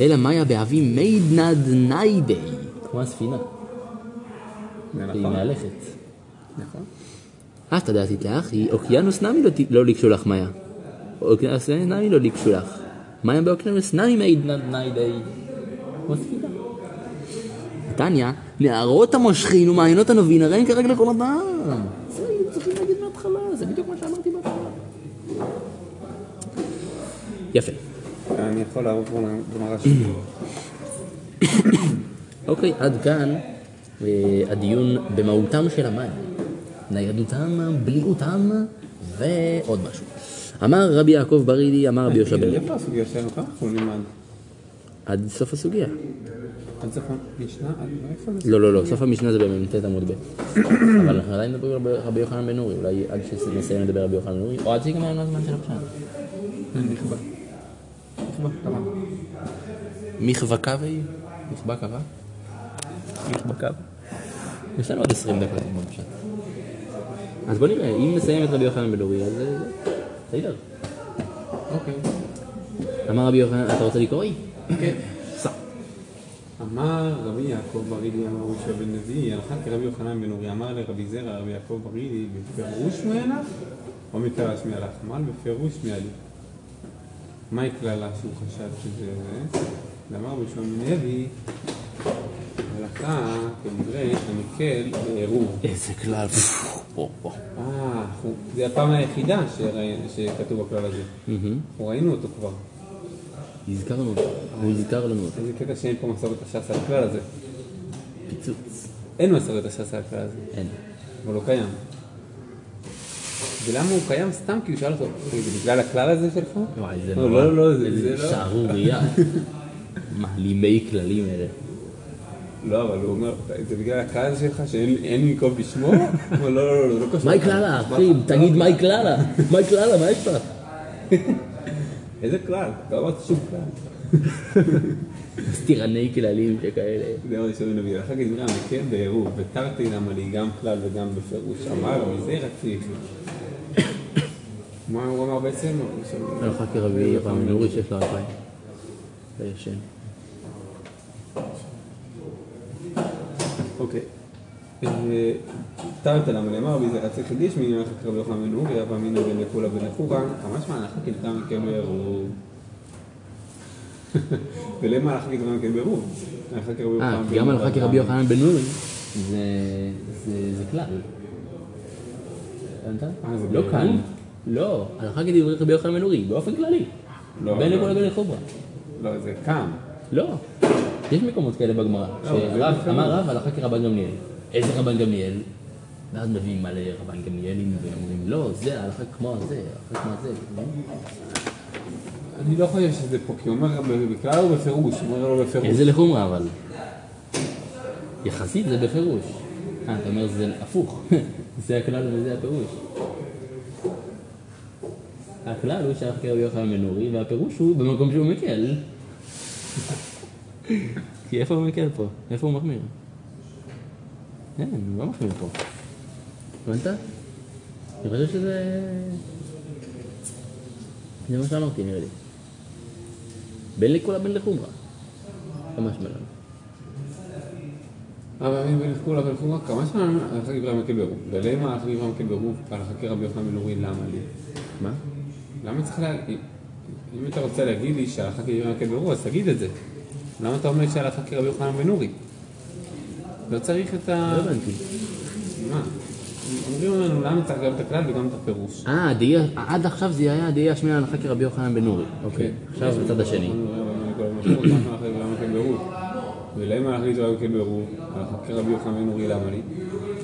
אלא מאיה באבי מידנד ניידי. כמו הספינה, זה שהיא נכון. מהלכת. נכון. אז תדעתי לך, היא אוקיינוס נמי לא לא ליקשו לך מאיה. אוקיינוס נמי לא ליקשו לך. מאיה באוקיינוס נמי מידנד ניידי. כמו ספינה. תניא, נערות המושכין ומעיינות הנובין, הרי הם כרגע לכל אדם. זה היינו צריכים להגיד מההתחלה, זה בדיוק מה שאמרתי בהתחלה. יפה. אני יכול לעבור פה לגמרא. אוקיי, עד כאן אה, הדיון במהותם של המים, ניידותם, בליעותם ועוד משהו. אמר רבי יעקב ברידי, אמר רבי יהושע בן איפה הסוגיה שלנו? כמה אנחנו נלמד? עד סוף הסוגיה. עד סוף המשנה? זה? לא, לא, לא, סוף המשנה זה במ"ט עמוד ב'. אבל אנחנו עדיין מדברים על רבי יוחנן בן נורי, אולי עד שנסיים לדבר על רבי יוחנן בן נורי, או עד שיגמר לנו הזמן של הפשט. נכבה. נכבה, כמה? מחווה קווי? מחווה קווה? מחווה קו? יש לנו עוד 20 דקות. אז בוא נראה, אם נסיים את רבי יוחנן בן נורי, אז בסדר. אוקיי. אמר רבי יוחנן, אתה רוצה לקרוא? כן. סע. אמר רבי יעקב ברידי אמר יהושע בן לוי, הלכה כרבי יוחנן בן אורי, אמר לרבי זרע רבי יעקב ברידי, בפירוש מאליו או מתרש מאליו? אמר בפירוש מאליו. מהי קללה שהוא חשב שזה זה? ואמר רבי יהושע בן לוי, הלכה כדברי המקל בעירוב. איזה כלל. אה, זה הפעם היחידה שכתוב הכלל הזה. אנחנו ראינו אותו כבר. הזכרנו אותו, הוא הזכר לנו אותו. איזה קטע שאין פה מסורת הש"ס על הכלל הזה. פיצוץ. אין מסורת הש"ס על הכלל הזה. אין. אבל הוא קיים. ולמה הוא קיים סתם? כי הוא שאל אותו, "רגע, זה בגלל הכלל הזה שלך? וואי, זה לא, נורא. לא, לא, זה- איזה זה לא. שערורייה. מעלימי כללים אלה. לא, אבל הוא אומר, זה בגלל הזה שלך שאין אין לנקוב בשמו? הוא אומר, לא, לא, לא, זה לא קשור. מהי קללה, אחי? תגיד מהי קללה. מהי קללה, מה יש לך? איזה כלל? לא אמרתי שום כלל. סטירני כללים שכאלה. זה מה שאני מביא. אחר כך דברי המקל בעירוב, ותרתי למה לי גם כלל וגם בפירוש. אמר, מזה רציתי. מה הוא אמר בעצם? הלכה כרבי יוחנן נורי שיש לו אלפיים. וישן. אוקיי. אה, תרת למה נאמר בי זה רצי קדיש הלכה כרבי יוחנן בן אורי, אבא מינו לחורה, כמה שמע הלכה כדתה מכם בעירוב. ולמה הלכה בעירוב? הלכה כרבי אה, גם הלכה כרבי יוחנן בן נורי, זה כלל. אה, זה לא? כאן. לא, הלכה כדברי רבי יוחנן בן נורי, באופן כללי. לא, בין לא. לכל לבין לחוברה. לא, זה כאן. לא. יש מקומות כאלה בגמרא, לא, זה שרב. אמר רב הלכה כרבן גמליאל. איזה רבן גמליאל? ואז מביאים מלא רבן גמליאלים ואומרים לא, זה הלכה כמו הזה, הלכה כמו זה. אני לא חושב שזה פה, כי הוא אומר בכלל או בפירוש, הוא אומר לו בפירוש. איזה לחומרה אבל. יחסית זה בפירוש. אה, אתה אומר זה הפוך. זה הכלל וזה הפירוש. הכלל הוא שהלכה כרבי יוחנן בן נורי, והפירוש הוא במקום שהוא מקל. כי איפה הוא מקל פה? איפה הוא מחמיר? אין, הוא לא מחמיר פה. הבנת? אני חושב שזה... זה מה שאמרתי נראה לי. בין לקולה בין לחומרה. ממש מלא. אבל אני בן חולה בן חולה, כמה זמן הלכה כדברי המקל בעירוב? ולמה הלכה כדברי המקל בעירוב? הלכה כרבי יוחנן בן למה לי? מה? למה צריך להגיד, אם אתה רוצה להגיד לי שהלכה כדברי המקל בעירוב, אז תגיד את זה. למה אתה אומר שהלכה כרבי יוחנן בן אורי? לא צריך את ה... לא הבנתי. מה? אומרים לנו למה צריך גם את הכלל וגם את הפירוש. אה, עד עכשיו זה היה דהיה השמיעה הלכה כרבי יוחנן בן נורי. אוקיי, עכשיו בצד השני. ולמה הלכה כדברי המקל בעירוב? הלכה כרבי יוחנן בן אורי, למה לי?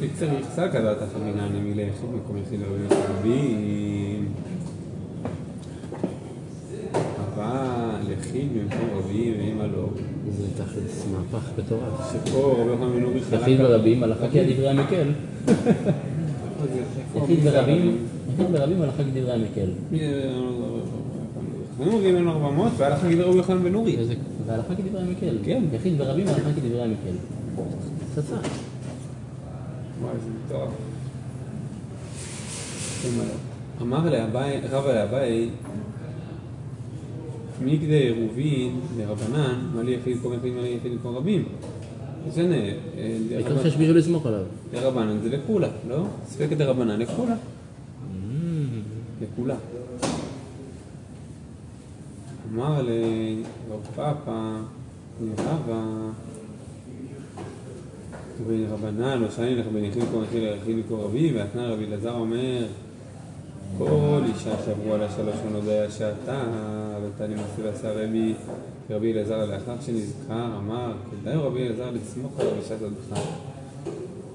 כי צריך סל כדעת החבינה נמילה יחיד מקום יחיד לרבי רבים. אבל יחיד במקום רבים ואמא לא. זה תכלס מהפך מטורף. שפה רבי יוחנן בן אורי חלק... יחיד ורבים הלכה כדברי המקל. יחיד ורבים, יחיד ורבים הלכה כדברי המקל. הם אומרים לנו 400 והלכה כדברי רבי יוחנן בן. איזה- והלכה כדברי המקל. כן. יחיד ורבים הלכה כדברי המקל. פצצה. וואי, זה מטורף. אמר לאביי, רבא לאביי, מכדי עירובין לרבנן, מה לי יחיד קום יחיד, מה לי יחיד קום רבים. הנה, אה, העיקר שיש מישהו לסמוך עליו. לרבנן זה לכולה, לא? ספק דרבנן לכולה. לכולה. אמר לרב רבא, בין רבנן, לא שאני לך ליחיד כה רבי, והתנא רבי אלעזר אומר, כל אישה שעברו עליה שלוש שנות היה שעתה, ותני מסי ועשה רבי רבי אלעזר לאחר שנזכר אמר כדאי רבי אלעזר לסמוך עליו בשעת הדחק.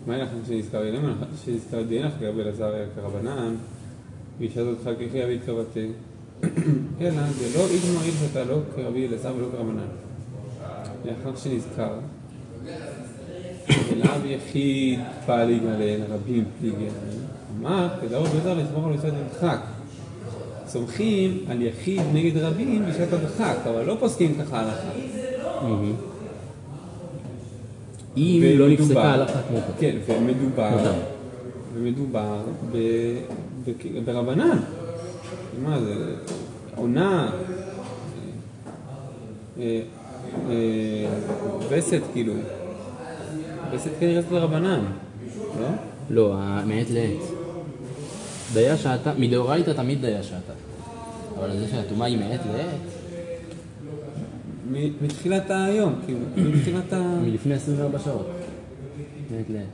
מה אין לכם שנזכר אילם? שנזכר דין לך רבי אלעזר כרבנן בשעת הדחק איך יביא התקרבתי אלא זה לא איגמר הלכתה לא כרבי אלעזר ולא כרבנן. לאחר שנזכר אליו יחיד פעליג עליהן, רבים פליגי אמר, רבי אלעזר לסמוך על בשעת הדחק. סומכים על יחיד נגד רבים בשעת הדחק, אבל לא פוסקים ככה הלכה. מהמם. אם לא נפסקה הלכה כמו פה. כן, ומדובר, אותם. ומדובר ברבנן. מה זה, עונה, אה, אה, וסת כאילו, וסת כנראה זה רבנן, לא? לא, ה- מעת לעת. דיה שעתה, מדאורייתא תמיד דיה שעתה. אבל זה שהטומאה היא מעת לעת, מתחילת היום, כאילו, מתחילת ה... מלפני 24 שעות. מעת לעת.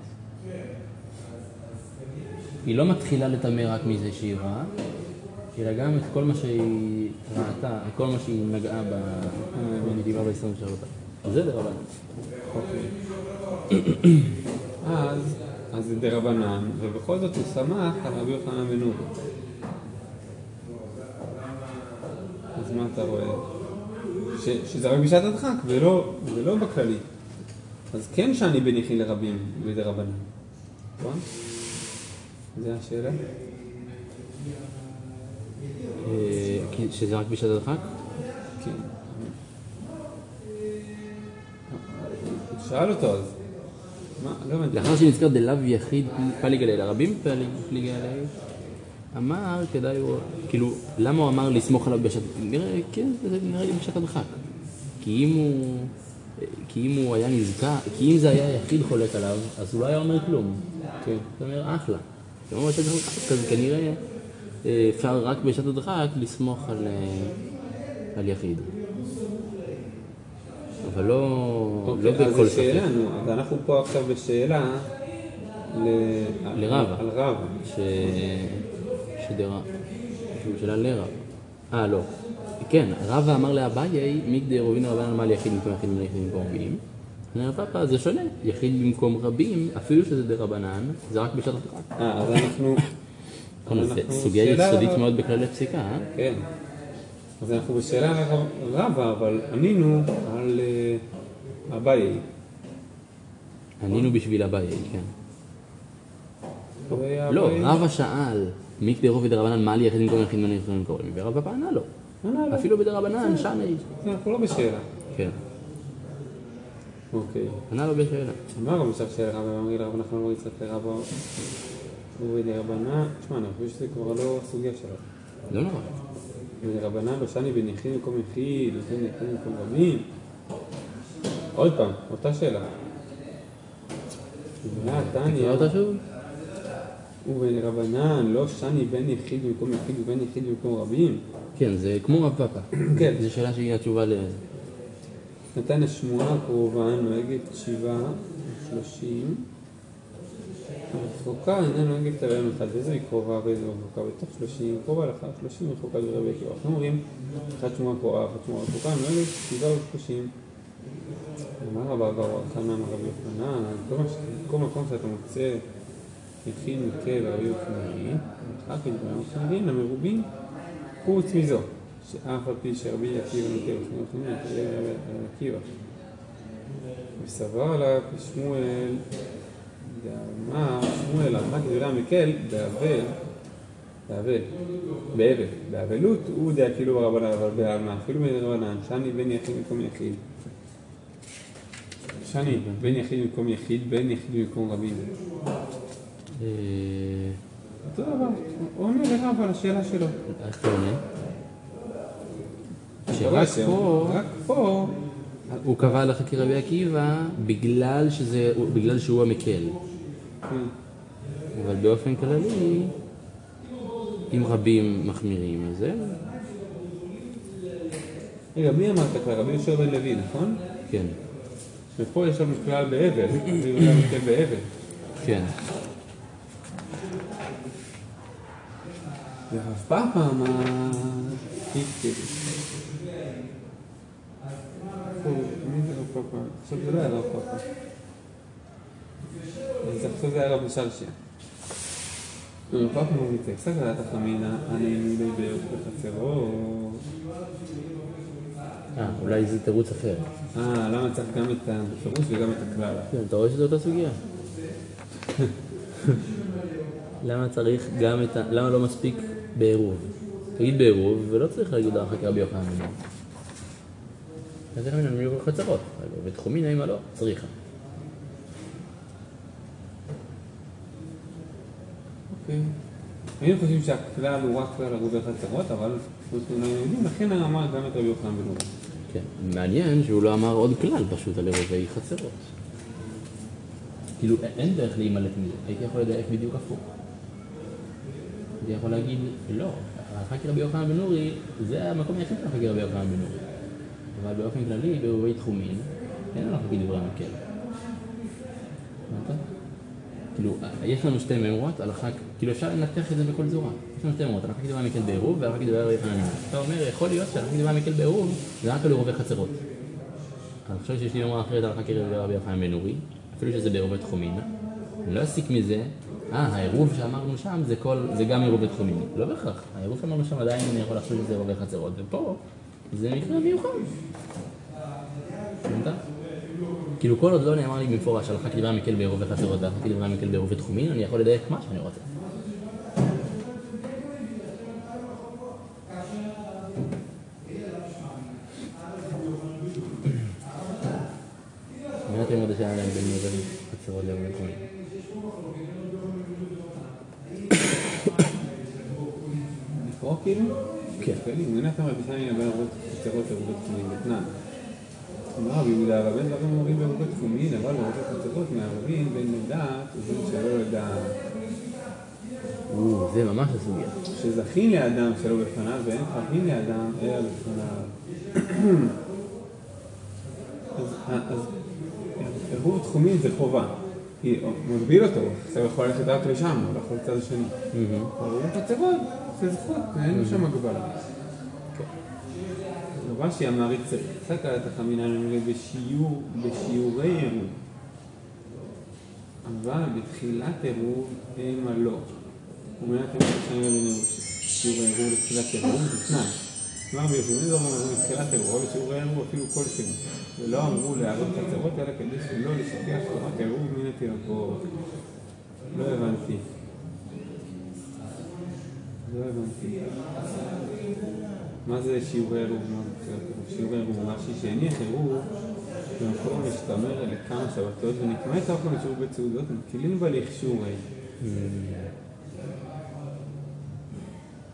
היא לא מתחילה לטמא רק מזה שהיא רעה, אלא גם את כל מה שהיא ראתה, כל מה שהיא נגעה בנדיבה ב-20 שעות. זה דרבנן. אז, אז זה דרבנן, ובכל זאת הוא שמח על רבי יוחנן בן נורי. אז מה אתה רואה? ש, שזה רק בשעת הדחק, ולא, ולא בכללי. אז כן שאני בין יחיד לרבים ודרבנן, נכון? זה השאלה? אה, כי- שזה רק בשעת הדחק? כן. שאל אותו אז. מה? לא הבנתי. לאחר שנזכר דלאו יחיד פליג עליה, לרבים פליג עליה, אמר כדאי הוא, כאילו, למה הוא אמר לסמוך עליו בשעת, נראה, כן, זה נראה לי בשעת הדחק. כי אם הוא, כי אם הוא היה נזכר, כי אם זה היה יחיד חולק עליו, אז הוא לא היה אומר כלום. כן. הוא אומר, אחלה. הוא אומר בשעת הדחק, אז כנראה אה, אפשר רק בשעת הדחק לסמוך על, אה, על יחיד. אבל לא, לא אוקיי, אז בכל זו שאלה, ספק. נו, אז אנחנו פה עכשיו בשאלה ל- לרבה. על רבה. ש... שדרה, שאלה לרב. אה, לא. כן, רבא אמר לאביי, מגדי רובין רבן אמר ליחיד במקום יחיד וליחיד במקום רבים. פאפה, זה שונה, יחיד במקום רבים, אפילו שזה דרבנן, זה רק בשעת הדחק. אה, אז אנחנו... זו סוגיה יסודית מאוד בכללי פסיקה, אה? כן. אז אנחנו בשאלה רבה, אבל ענינו על אה, אביי. ענינו בשביל אביי, כן. לא, רבא שאל, מגדי רובין דרבנן, מה לי יחיד במקום יחיד וליחיד במקום רבים, ורבא ענה לו. ענה לו. אפילו בדרבנן, שני. אנחנו לא בשאלה. כן, אוקיי. ענה לו בשאלה. אמר רבי שך של רבא, אמרי לרב נחמן לא יצטרך לרבא ובדרבנה, תשמע, אני חושב שזה כבר לא הסוגיה שלו. לא נורא. ודרבנן לא שני בין יחיד במקום יחיד, ובין יחיד במקום רבים. עוד פעם, אותה שאלה. תקרא אותה שוב. רבנן לא שני בין יחיד במקום יחיד ובין יחיד במקום רבים. כן, זה כמו רב פאפה. כן. זו שאלה שהיא התשובה ל... נתן השמועה הקרובה נוהגת שבעה ושלושים. רחוקה אינה נוהגת הרעיון אחד, ואיזו היא קרובה ואיזו היא רחוקה? בתוך שלושים, קרובה לאחר שלושים רחוקה ברבי עקיבא. אנחנו אומרים, אחת שמועה קרובה, אחת שמועה רחוקה, נוהגת שבעה ושלושים. אמר רבא בר חנא אמר רבי יוחנן, כל מקום שאתה מוצא יחיד מקל רבי יוחנן, משחק את רבי יוחנן, המרובים חוץ מזו, שאף על פי שרבי עקיבא נוטה ושני יוחנן, נוטה רבי עקיבא. וסבר עליו שמואל, ואמר שמואל, המחק דברי המקל, באבל, באבל, באבל, באבלות הוא דעה כאילו ברבנן, אבל בעלמא, אפילו ברבנן, שאני בן יחיד במקום יחיד. שני, בן יחיד במקום יחיד, בן יחיד במקום רבים. אה, אותו דבר, עונה לרב על השאלה שלו. איך אתה עונה? שרק פה, רק פה, הוא קבע עקיבא בגלל שזה, בגלל שהוא המקל. אבל באופן כללי, אם רבים מחמירים, אז זה... רגע, מי אמרת כבר? רבי יהושע בן לוי, נכון? כן. ופה יש לנו כלל בעבר, רבי יהודה מתקן בעבר. כן. ואף פעם אמר... עכשיו זה לא היה לא, רב פאפה. זה היה רב שרשיה. רב פאפה מוריצה, קצת על התחמינה, אני יודע בחצרו. אה, אולי זה תירוץ אחר. אה, למה צריך גם את הפירוש וגם את הכלל? כן, אתה רואה שזו אותה סוגיה. למה צריך גם את ה... למה לא מספיק בעירוב? תגיד בעירוב, ולא צריך להגיד כך רבי יוחנן. אז איך מנהלים יהיו חצרות? ותחומין האמא לא, צריכה. היינו חושבים שהכלל הוא רק כלל ערובי חצרות, אבל חוץ מלא יודעים, לכן הוא אמר גם את רבי יוחנן בן אורי. כן. מעניין שהוא לא אמר עוד כלל פשוט על עירובי חצרות. כאילו, אין דרך להימלט מזה. הייתי יכול לדייק בדיוק הפוך. הייתי יכול להגיד, לא, ההלכה כרבי יוחנן בן נורי, זה המקום היחיד של ההלכה כרבי יוחנן בן נורי. אבל באופן כללי, בעירובי תחומין, אין הלכה כדברי המקל. הבנת? כאילו, יש לנו שתי מימרות, הלכה, כאילו אפשר לנתח את זה בכל צורה. יש לנו שתי מימרות, הלכה כדברי המקל בעירוב יוחנן בן נורי. אתה אומר, יכול להיות שהלכה כדברי המקל בעירוב זה רק על עירובי חצרות. אני חושב שיש לי מימרה אחרת הלכה כדברי רבי יוחנן בן נורי, אפילו שזה בעירובי תחומין. אני לא אסיק מזה, אה, העירוב שאמרנו שם זה, כל, זה גם עירובי תחומין. לא בהכרח, העירוב שאמרנו שם עדיין אני יכול לחשוב שזה עירובי חצרות, ופה זה מקרה מיוחד. כאילו כל עוד לא נאמר לי במפורש הלכה כדברי המקל בעירובי חצרות והלכה כדברי המקל בעירובי תחומין, אני יכול לדייק מה שאני רוצה. שהיה להם בין עירובי חצרות תחומין? לקרוא כאילו? כן. מנה כמה שניה בין ערובי חצרות לערובי תחומין, בתנן. אמר רבי יהודה רבן דברים אומרים בערובי תחומין, אבל בערובי חצרות מערבים בין לדעת ובין שלא לדעת. זה ממש הסוגיה. שזכין לאדם שלא בפניו ואין חייבים לאדם אלא בפניו. אז, אז עירוב תחומין זה חובה. כי הוא מגביל אותו, עכשיו הוא יכול ללכת רק לשם, הוא יכול לצד השני. עירוב חצרות זה זכות, אין שם הגבלה. רש"י אמר, יצחק על התחמין האלה בשיעור, בשיעורי עירוב. אבל בתחילת עירוב המה לא. ומעט הם רשאים לבין שיעור העירוב לתחילת עירוב זה תנאי. אמר רבי יוסי, אין עירוב, או העירוב אפילו כלשהו. ולא אמרו לערב חצרות, אלא כדי שלא לשכח תורת העירוב מן התינוקות. לא הבנתי. לא הבנתי. מה זה שיעורי עירוב? שיעורי עירוב, רש"י שהניח עירוב במקום משתמר לכמה שבתות ונקמה את האוכל לשיעור בצעודות, מקלים בה לכשורי.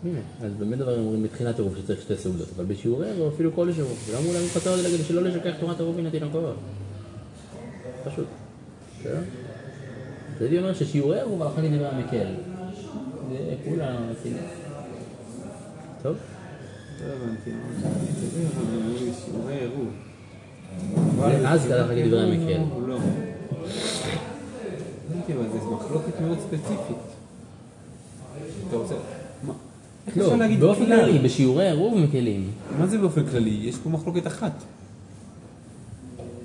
הנה, אז באמת דברים אומרים בתחילת עירוב שצריך שתי סעודות, אבל בשיעורי עירוב אפילו כל עירוב. ולא אמרו להם חצר זה כדי שלא לשכח תורת עירוב מן התינוקות. פשוט. בסדר? אז הייתי אומר ששיעורי עירוב הלכה כדברי המקל. זה כולה רציני. טוב? לא הבנתי. שיעורי עירוב. ואז ככה כדברי עירוב המקל. לא. הבנתי, אבל זו מחלוקת מאוד ספציפית. אתה רוצה... לא, באופן? כללי, בשיעורי עירוב מקלים. מה זה באופן כללי? יש פה מחלוקת אחת.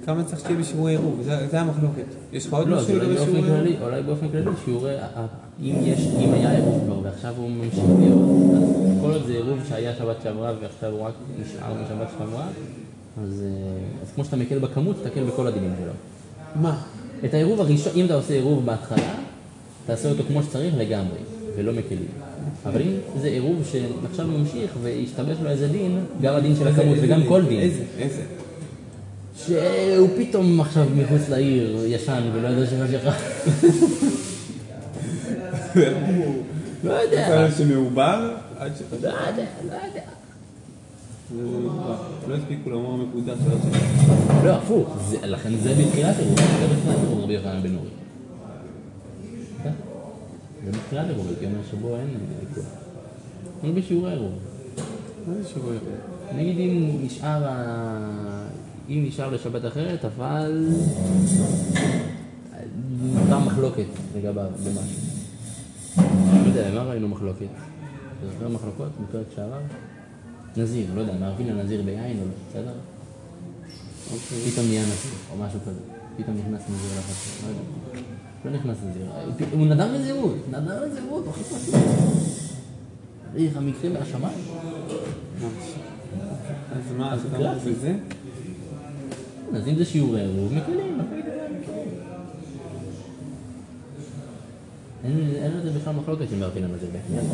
כמה צריך שתהיה בשיעורי עירוב? זה המחלוקת. יש לך עוד לא, משהו לגבי שיעורי עירוב? כללי, אולי באופן כללי, שיעורי, ה- ה- אם יש, אם היה עירוב כבר ועכשיו הוא ממשיך להיות, אז כל עוד זה עירוב שהיה שבת שעברה ועכשיו הוא רק נשאר משבת שעברה, אז, אה, אז כמו שאתה מקל בכמות, תקל בכל הדינים שלו. מה? את העירוב הראשון, אם אתה עושה עירוב בהתחלה, תעשה אותו כמו שצריך לגמרי, ולא מקלים. אבל אם זה עירוב שעכשיו ממשיך והשתבש לו איזה דין, גם הדין של הכמות וגם? כל דין, איזה? איזה? שהוא פתאום עכשיו מחוץ לעיר, ישן, ולא יודע שחשיכה. לא יודע. כאלה שמעובר? עד ש... לא יודע, לא יודע. זה. לא הספיקו לומר מקודש השני. לא, הפוך, זה- לכן זה בתחילת עירוב, זה בתחילת עירוב רבי יוחנן בן נורי. זה בתחילת עירוב, הייתי אומר שבו אין אה, ויכוח. אבל בשיעורי עירוב. מה זה שיעורי עירוב? נגיד אם נשאר ה... אם נשאר לשבת אחרת, אבל... נותר מחלוקת לגביו במשהו. לא יודע, מה ראינו מחלוקת? אתה זוכר מחלוקות בפרק שעבר? נזיר, לא יודע, מערבים לנזיר ביין או לא, בסדר? פתאום נהיה נזיר, או משהו כזה. פתאום נכנס נזיר לחצר, לא יודע. לא נכנס נזיר. הוא נדר לזהות, נדר לזהות, הוא הכי פשוט. איך המקרה מהשמיים? אז מה, אתה אומר. בזה? אז אם זה שיעורי עירוב, מקלים, מקלים. אין אין על זה בכלל מחלוקת עם מארטין הנזיר בעניין.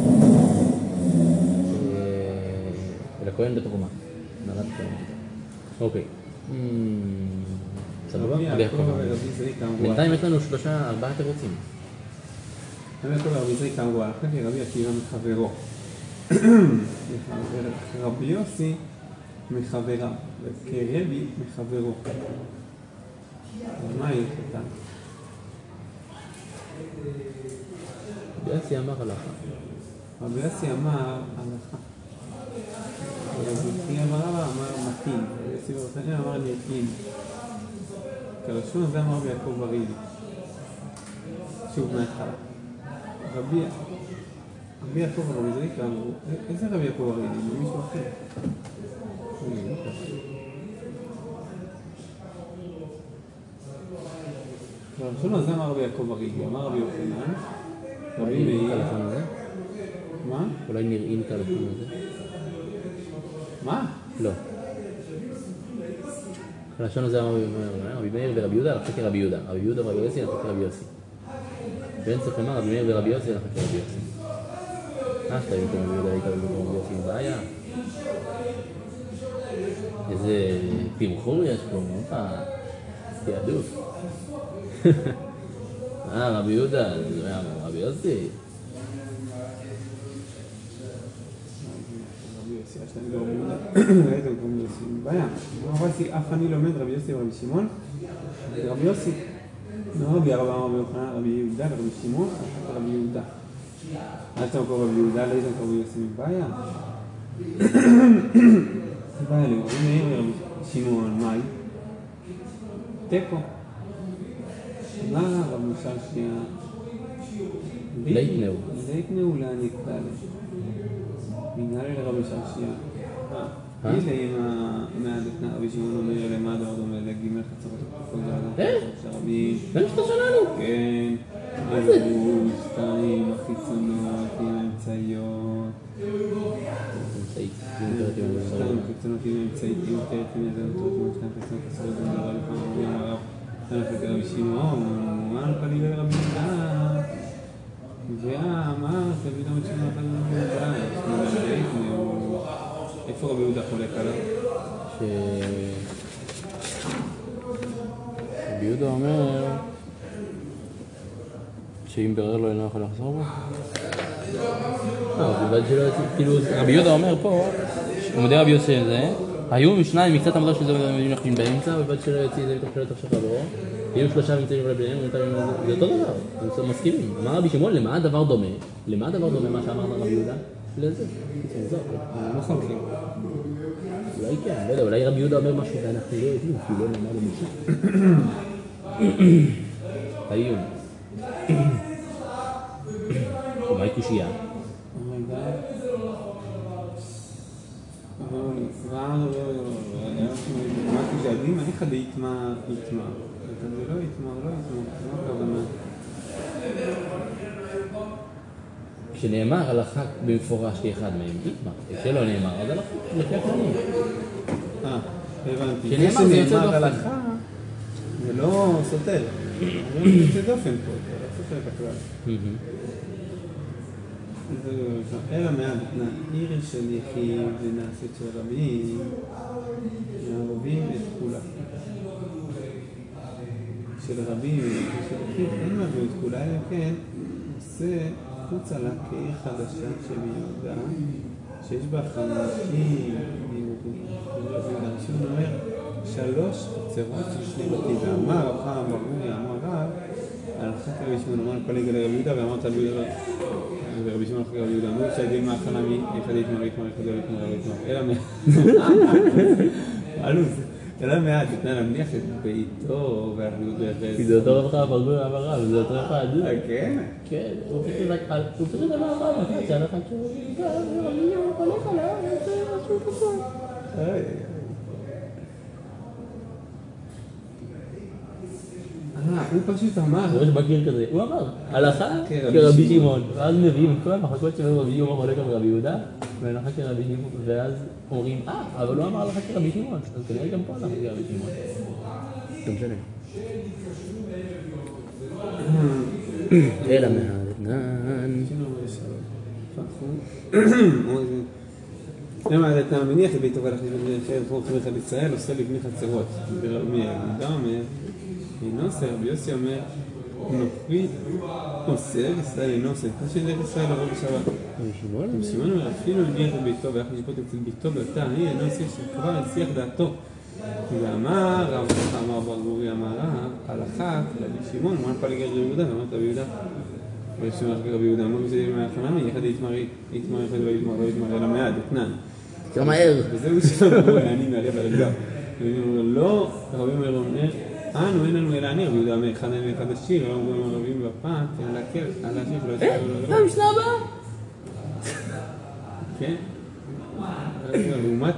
אה, ולכהן בתרומה. מעלת כהן. אוקיי. סבבה? רבי רבי אמרו, בינתיים יש לנו שלושה, ארבעה תירוצים. רבי יעקב ורבי זריק אמרו, הלכה כרבי עקיבא מחברו. רבי יוסי מחברה, וכרבי מחברו. אז מה היא הלכתה? יוסי אמר הלכה. רבי יוסי אמר הלכה. רבי חייא בר אבא אמר מתאים, רבי יוסי בר חנין אמר נתאים. כלשון זה אמר רבי יעקב ברילי. שוב מההתחלה. רבי רבי יעקב ורבי זריקה אמרו, "א- איזה רבי יעקב ברילי? זה מישהו אחר. אה, לא. כלשון הזה אמר רבי יעקב ברילי, אמר רבי יוחנן, רבי מאיר, הזה? מה? אולי נראין כלשון הזה? מה? לא. הלשון הזה אמר רבי מאיר, רבי מאיר ורבי יהודה הלכה כרבי יהודה. רבי יהודה ורבי יוסי הלכה כרבי יוסי. ואין צריך לומר רבי מאיר ורבי יוסי הלכה כרבי יוסי. אה, שאתה היית רבי יהודה היית רבי יוסי, בעיה. איזה פרחור יש פה, הופה, תעדוף. אה, רבי יהודה, רבי יוסי. רבי יוסי, יש להם רבי יהודה, ראיתם רבי יוסי, בעיה. אמר רבי אף אני לומד רבי יוסי ורבי שמעון, רבי יוסי. לא רבי ארבע אמר רבי יוחנן, רבי יהודה ורבי שמעון, אחת רבי יהודה. אל תמכור רבי יהודה, לא יתמכור רבי יוסי מבעיה. בעיה לי, רבי מאיר ורבי שמעון, מאי? תיקו. מה רבי ששיה? לייטנאו. לייטנאו להעניק לה. מנהל לרבי ששיה. אה? הנה עם רבי שמעון אומר למה הדבר דומה לגימל חצרות אה? שאתה שלנו. כן, אלו שתיים החיצונות עם האמצעיות. עם שתיים. החיצונות עם האמצעית. איזה אותו שתיים החיצונות אסורות במדבר לפעמים אומרים הרב חלקי רבי שמעון מה פליג לרבי יהודה. ואמר תביא גם את שמעון פליג לרבי יהודה איפה רבי יהודה חולק עליו? רבי יהודה אומר שאם בירר לו אינו יכול לחזור בו? לא, כאילו, רבי יהודה אומר פה, הוא מודה רבי יוסי זה, היו שניים מקצת עמדה של זה נחים באמצע, ובלבד שלא יוציא זה מתוך שלא תחשך חברו, יהיו שלושה נמצאים אולי ביניהם, זה אותו דבר, הם מסכימים. אמר רבי שמעון, למה הדבר דומה? למה הדבר דומה מה שאמר רבי יהודה? לזה. הכל. לא חולקים אולי כן, לא יודע, אולי רבי יהודה אומר משהו ואנחנו לא יודעים, כי לא נאמר למשה. האיום. אולי קושייה. מה כשאדים, איך דאיתמר איתמר? זה לא איתמר, לא איתמר, מה הכוונה? כשנאמר הלכה במפורש כאחד מהם. כשלא נאמר, אז הלכה, לפי הכללים. אה, הבנתי. כשנאמר זה יוצא דופן. הלכה, זה לא סותר. זה יוצא דופן פה, זה לא סותר. מהמם. אלא מהדתנא עיר של יחיד ונעשית של רבים, מערבים את כולה. של רבים ושל יחיד אין מערבים את כולה, אלא כן עושה חוצה לה כעיר חדשה של יהודה, שיש בה חמישים יהודים. הראשון אומר שלוש חצרות של שני בתים, ואמר רב חם אמר רב, הלכה כרבי שמעון, אמר כל יגאל רבי יהודה, ואמרת רבי יהודה. ורבי שמעון אחרי רבי יהודה, אמרו שהדין מהכנה מאחד יתמר יתמר אחד יתמר יתמר, אלא מה... אלו אלא מעט, תתנה להמליח את ביתו והבריאות והחסד. כי זה אותו רב חם ברגול אמר רב, זה אותו אחד. אה, כן? כן, הוא פשוט אמר רב, אחד שהלכה כשהוא הולך עליו, זה משהו כזה. איי, איי, איי. הוא פשוט אמר, יש בקיר כזה, הוא אמר, הלכה כרבי כרבי שמעון. שמעון, ואז מביאים את כל המחלקות של רבי שמעון חולק על רבי יהודה, והלכה כרבי שמעון, ואז אומרים, אה, אבל הוא אמר הלכה כרבי שמעון, אז כנראה גם פה הלכה כרבי שמעון. לא משנה. אלא מהדתנן. למה אתה מניח את ביתו והלך לבן אחר כמו חמך על ישראל עושה לבני חצרות. אינו עושה, רבי יוסי אומר, נוכרי עושה, ישראל אינו עושה. מה שדרך ישראל לבוא בשבת. רבי שמעון? אומר, אפילו הניח את ביתו והלך לשפוט אצל ביתו בתא, היא אינו עושה שכבר השיח דעתו. ואמר רב אמר בר גורי אמר על אחת רבי שמעון, אמר פעם לגר רבי יהודה, ואמרת רבי יהודה. רבי שמעון רבי יהודה, אמרו זה מהחנמי, יחד יתמר יתמר אחד לא יתמר לא יתמר אלא מעד, אתנן. יותר מהר. וזהו שאמרו לעני מעלה ברגליו. לא, רבי אומר, אנו אין לנו אלא אני, רבי יהודה אומר, אחד אני ואחד השיר, רבי אומר רבים בפת, אלא להקל על השיר שלא יצא לו אה, המשנה הבאה. כן? לעומת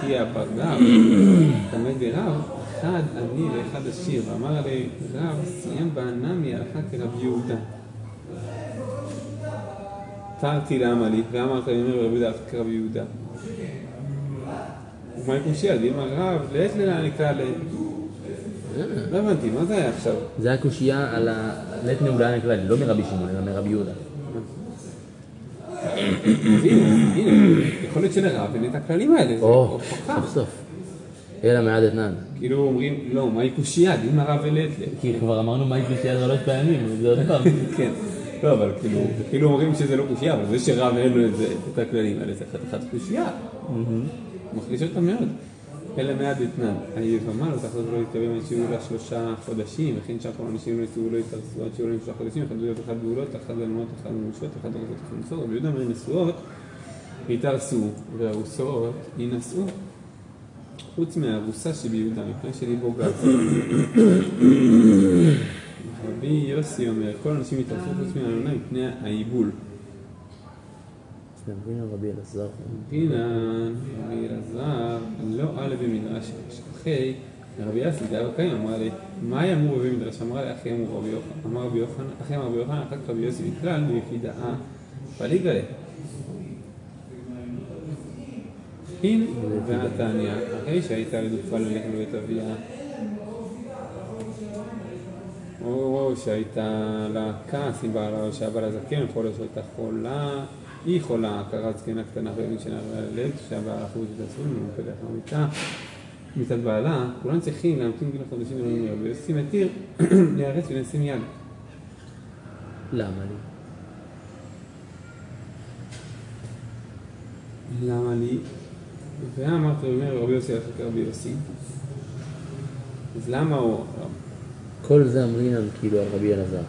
חייא בר גב, תלמד ברב, אחד אני ואחד עשיר, ואמר עלי רב, סיים בענמי הלכה כרבי יהודה. תרתי למה לי, ואמרת לי, אומר רבי יהודה כרבי יהודה. ומה קושייה? דימה רב, לעת לילה נקרא ל... לא הבנתי, מה זה היה עכשיו? זה הקושייה על ה... לית נעולה נקרא לי, לא מרבי שמעון, אלא מרבי יהודה. הנה, יכול להיות שלרב אין את הכללים האלה, זה הוכחה. סוף סוף. אלא מעד אתנן. כאילו אומרים, לא, מהי קושייה? דימה רב ולעת ל... כי כבר אמרנו מה היא קושייה שלוש פעמים, זה עוד פעם. כן. לא, אבל כאילו, כאילו אומרים שזה לא קושייה, אבל זה שרב אין לו את הכללים האלה, זה חתיכת קושייה. מחליש אותה מאוד. אלא מעד אתנן. היבמה לא תחזור ולא יתקבל שיהיו לה שלושה חודשים, וכן שהכל אנשים לא יצאו ולא יתארסו עד שיהיו שלושה חודשים, אחד גדולות, אחד גאולות, אחד אלמנות, אחד מנושות, אחד ארזות, אחד נשואות. רבי יהודה אומר נשואות, יתארסו, וארוסות יינשאו. חוץ מהארוסה שביהודה, מפני שליבו גז. רבי יוסי אומר, כל האנשים יתארסו חוץ מהאלונה מפני העיבול. מבין על רבי אלעזר? רבינן, רבי אלעזר, לא עלה במדרש אחי, רבי יוסי, דאב קיים, אמר לי, מה אמור בבית מדרש? אמרה לי, אחי אמור רבי יוחנן, אמר רבי יוחנן, אחי אמר רבי יוחנן, אחר כך רבי יוסי בכלל, ביחידאה, פליגה לי. הנה, והתניא, אחרי שהייתה רדופה ללכת לבית אביה, או שהייתה לה כעס עם בעלה, או שהבעל הזקן, יכול להיות שהייתה חולה, היא חולה, הכרת זקנה קטנה ואין שינה ללב, שהבעל אחוז את הוא פתח במיטה, מיטת בעלה, כולם צריכים להמתין גיל החודשים ולא רבי יוסי מתיר להיהרס ולשים יד. למה לי? למה לי? ואמרת, אומר רבי יוסי הלכה כרבי יוסי, אז למה הוא... כל זה אמרינן כאילו על רבי אלעזר.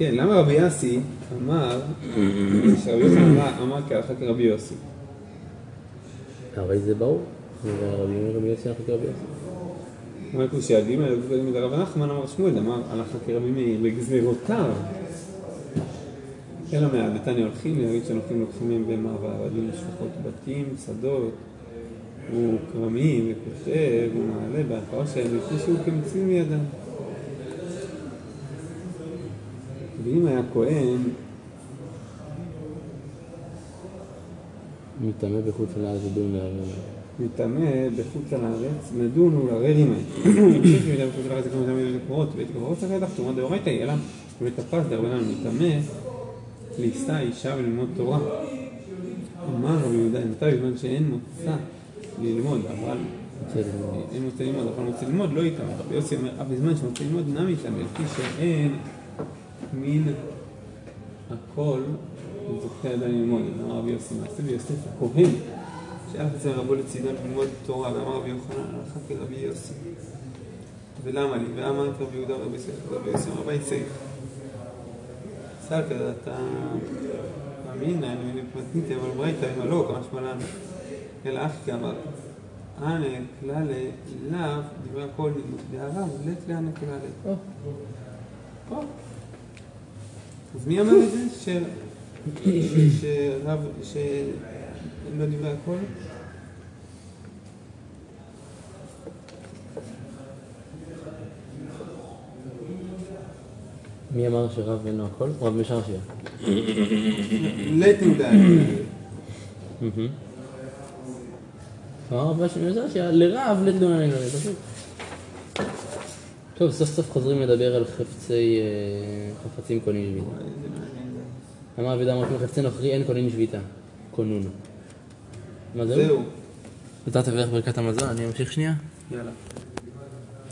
כן, למה רבי יוסי אמר, שרבי יוסי אמר, כהלכה כרבי יוסי? הרי זה ברור. רבי יוסי הלכה כרבי יוסי. אמר קושייה, דימה קודם רב נחמן אמר שמואל, אמר הלכה כרבי מאיר בגזירותיו. אלא מהדתני הולכים, להגיד שהולכים לוקחים מהם בהמה ועבדים לשפחות בתים, שדות, הוא כרמים וכותב ומעלה בהפרה שלהם לפני שהוא כמציא מידם. ואם היה כהן, מטמא בחוץ לארץ ודון לערער. מטמא בחוץ על הארץ, נדון ולערער עמהם. אני חושב שמיטה בחוץ על הארץ זה כמו מטמא לדעת תרומה דאורייתא אלא בבית הפס דרבנן מטמא לישא אישה וללמוד תורה. אמר רבי יהודה, מתי בזמן שאין מוצא ללמוד, אבל אין מוצא ללמוד, אבל מוצא ללמוד לא יטמא. יוסי אומר, אף בזמן שמוצא ללמוד נמי יטמא, לפי שאין מן הכל זוכה עדיין ללמוד. אמר רבי יוסי, מעשה ביוסף הכהן, שהיה אצל רבו לצידו ללמוד תורה, ואמר רבי יוחנן, הלכה כרבי יוסי. ולמה לי? ואמר את רבי יהודה ורבי יוסף, רבי יוסי אמר, ביי סייף. סל כזה, אתה מאמין, אני מתניתי, אבל ברייתא, אם לא, כמה שמלן. אלא אף כאמר, אנא כללה לאו דברי הכל דהרם, לית לאנא כללה. אז מי אמר את זה? ש... שרב, ש... לא דברי הכל? מי אמר שרב אינו הכל? רב משרשיה. לתעודה. אמר רב משרשיה, לרב לתלונה פשוט. טוב, סוף סוף חוזרים לדבר על חפצי, אה, חפצים קונים שביתה. אמר רבי אמר חפצי נוכרי אין קונים שביתה, קונון. מה זהו? זהו. אתה תברך ברכת המזון, אני אמשיך שנייה? יאללה.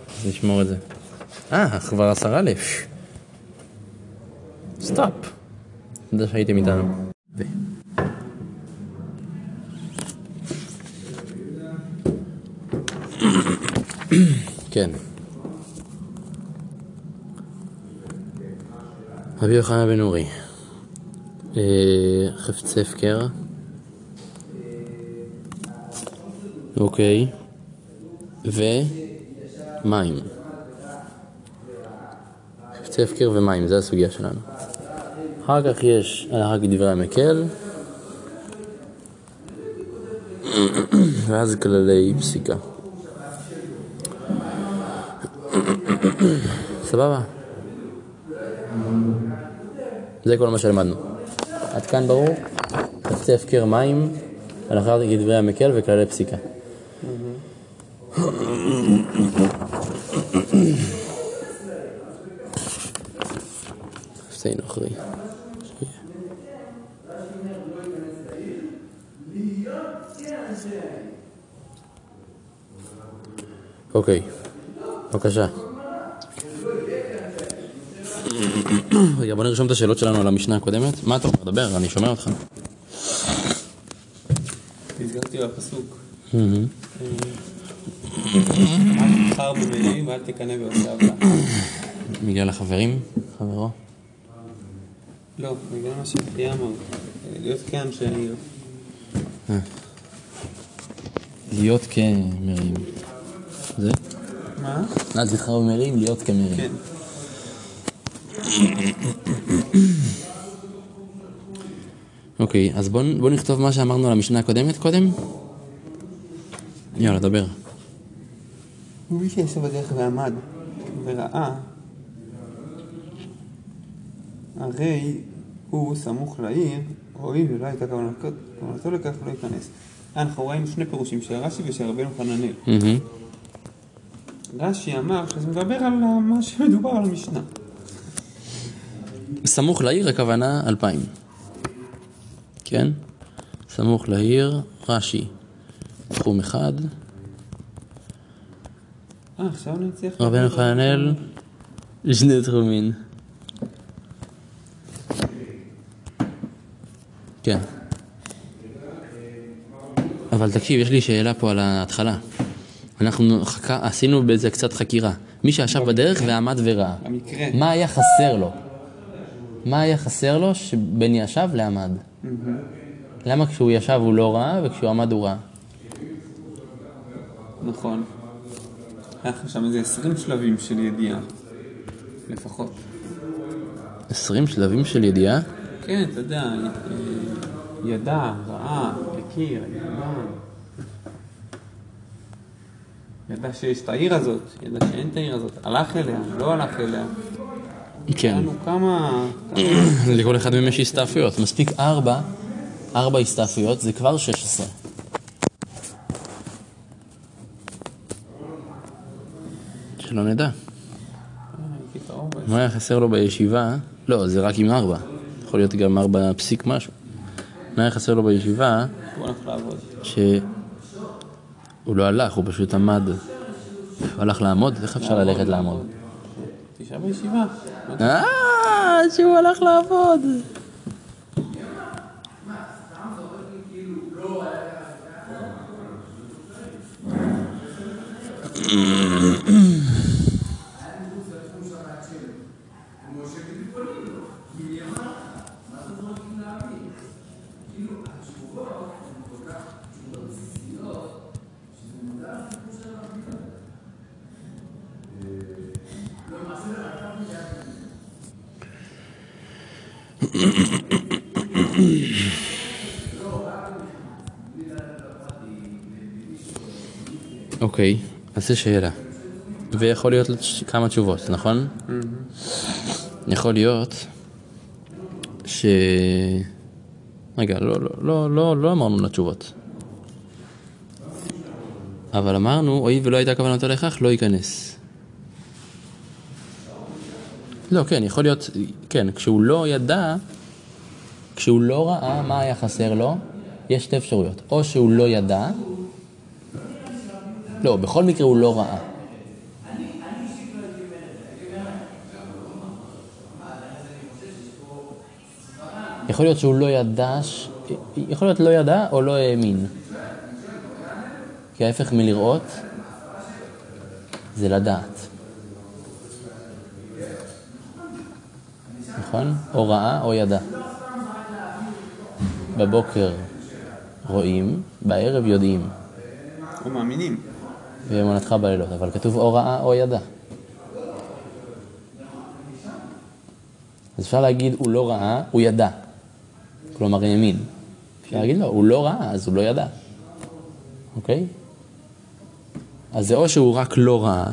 אז נשמור את זה. אה, כבר עשרה אלף. סטופ. תודה שהייתם איתנו. כן. רבי יוחנן בן אורי. אה, חפצי הפקר. אוקיי. ומים. חפצי הפקר ומים, זה הסוגיה שלנו. אחר כך יש הלכה כדברי המקל, ואז כללי פסיקה. סבבה. זה כל מה שלמדנו. עד כאן ברור? חפצי הפקר מים, הלכה כדברי המקל וכללי פסיקה. חפצי נוכרי. אוקיי, בבקשה. רגע, בוא נרשום את השאלות שלנו על המשנה הקודמת. מה אתה אומר? דבר, אני שומע אותך. נזכרתי בפסוק. אל תבחר במילים ואל תקנא בעושה עוולה. מגיע לחברים? חברו? לא, בגלל מה שאחיה אמר. להיות כאן שאני... להיות כמרים. זה? מה? אל תבחר במרים, להיות כמרים. כן. אוקיי, אז בוא, בוא נכתוב מה שאמרנו על המשנה הקודמת קודם. יאללה, דבר. מי שישב בדרך ועמד וראה, הרי הוא סמוך לעיר, הואיל ולא הייתה כוונתו לכך, לא ייכנס. אנחנו רואים שני פירושים של רש"י ושל רבנו חננאל. רש"י אמר שזה מדבר על מה שמדובר על המשנה. סמוך לעיר הכוונה אלפיים. כן? סמוך לעיר, רש"י. תחום אחד, אה, עכשיו אני צריך... רבנו חננאל, שני תחומים. כן. אבל תקשיב, יש לי שאלה פה על ההתחלה. אנחנו חק... עשינו בזה קצת חקירה. מי שישב בדרך ועמד וראה. המקרה. מה היה חסר לו? מה היה חסר לו שבין ישב לעמד? למה כשהוא ישב הוא לא ראה וכשהוא עמד הוא ראה? נכון. היה לך שם איזה 20 שלבים של ידיעה. לפחות. עשרים שלבים של ידיעה? כן, אתה יודע, אה, ידע, ראה, הכיר, ידע. ידע שיש את העיר הזאת, ידע שאין את העיר הזאת, הלך אליה, לא הלך אליה. כן. כמה... לכל אחד מהם יש הסתעפויות. מספיק ארבע, ארבע הסתעפויות, זה כבר 16. שלא נדע. מה היה חסר לו בישיבה? לא, זה רק עם ארבע. יכול להיות גם ארבע פסיק משהו. מה היה חסר לו בישיבה? שהוא לא הלך, הוא פשוט עמד. הוא הלך לעמוד? איך אפשר ללכת לעמוד? תשעה בישיבה. آه شو الأخلافات Mm-hmm. אוקיי, אז זו שאלה. ויכול להיות כמה תשובות, נכון? יכול להיות ש... רגע, לא, לא, לא, לא, לא אמרנו לתשובות. אבל אמרנו, הואיל ולא הייתה כוונתו לכך, לא ייכנס. לא, כן, יכול להיות, כן, כשהוא לא ידע, כשהוא לא ראה מה היה חסר לו, יש שתי אפשרויות. או שהוא לא ידע, לא, בכל מקרה הוא לא ראה. יכול להיות שהוא לא ידע. יכול להיות לא ידע או לא האמין. כי ההפך מלראות זה לדעת. נכון? או ראה או ידע. בבוקר רואים, בערב יודעים, או מאמינים. ואמונתך בלילות, אבל כתוב או ראה או ידע. אז אפשר להגיד הוא לא ראה, הוא ידע. כלומר האמין. אפשר להגיד לא, הוא לא ראה, אז הוא לא ידע. אוקיי? אז זה או שהוא רק לא ראה,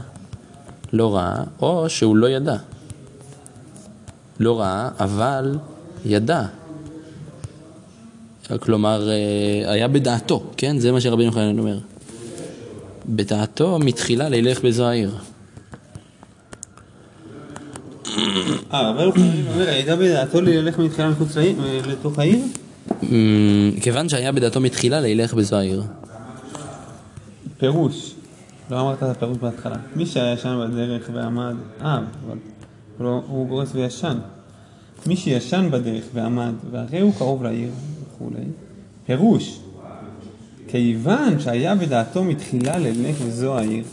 לא ראה, או שהוא לא ידע. לא ראה, אבל ידע. כלומר, אה, היה בדעתו, כן? זה מה שרבי יוחנן אומר. בדעתו מתחילה לילך בזו העיר. אה, אומר, הייתה בדעתו ללך מתחילה מחוץ לעיר, לתוך העיר? אמ, כיוון שהיה בדעתו מתחילה לילך בזו העיר. פירוש. לא אמרת את הפירוש בהתחלה. מי שהיה ישן בדרך ועמד... אה, אבל... הוא לא- הוא גורס וישן. מי שישן בדרך ועמד, והרי הוא קרוב לעיר וכולי. פירוש. כיוון שהיה בדעתו מתחילה ללך וזו העיר.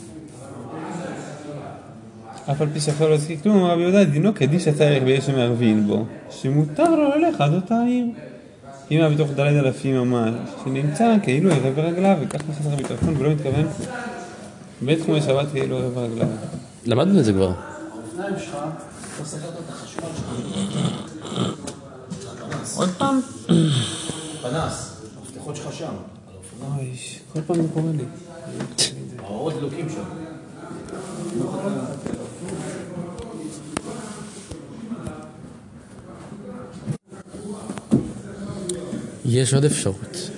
אף על פי שיכול לא להזכיר כלום, רבי יהודה דינו כדיש הצריך ביש המערבין בו, שמותר לו ללך עד אותה העיר. אם היה בתוך ד' אלפים ממש, שנמצא כאילו ערב ברגליו, וכך נכנס לך מטרפון ולא מתכוון בתחומי שבת כאילו ערב ברגליו. למדנו את זה כבר. עוד פעם? פנס, המפתחות שלך שם. אוי, כל פעם זה קורה לי. האורות דלוקים שם. יש עוד אפשרות.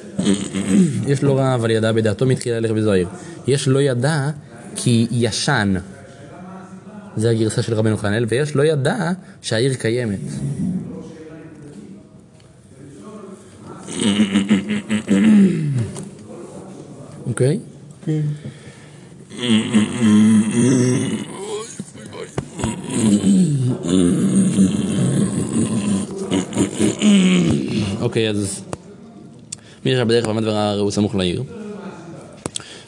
יש לא רע, אבל ידע בדעתו מתחילה ללכת בזו העיר. יש לא ידע כי ישן. זה הגרסה של רבנו חנאל, ויש לא ידע שהעיר קיימת. אוקיי? אוקיי, אז מי ישב בדרך ועמד וראה הוא סמוך לעיר.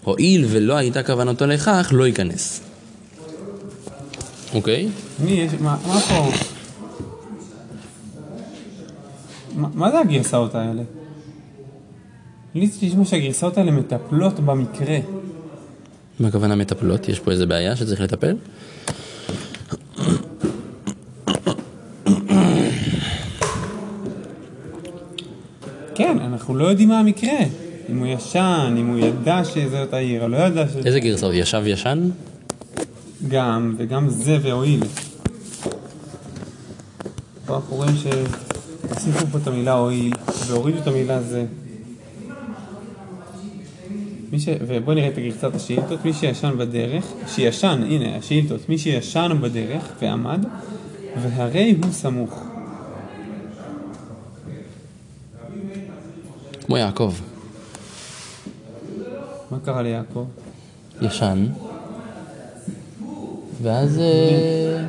הואיל ולא הייתה כוונתו לכך, לא ייכנס. אוקיי? מי יש, מה פה? מה זה הגרסאות האלה? לי נשמע שהגרסאות האלה מטפלות במקרה. מה הכוונה מטפלות? יש פה איזה בעיה שצריך לטפל? כן, אנחנו לא יודעים מה המקרה. אם הוא ישן, אם הוא ידע שזאת העיר, או לא ידע ש... איזה גרסאות? ישב ישן? גם, וגם זה והואיל. פה אנחנו רואים שהוסיפו פה את המילה הואיל, והורידו את המילה זה. ש... ובואו נראה את גרסת השאילתות. מי שישן בדרך, שישן, הנה השאילתות, מי שישן בדרך ועמד, והרי הוא סמוך. כמו יעקב. מה קרה ליעקב? ישן. ואז... אה,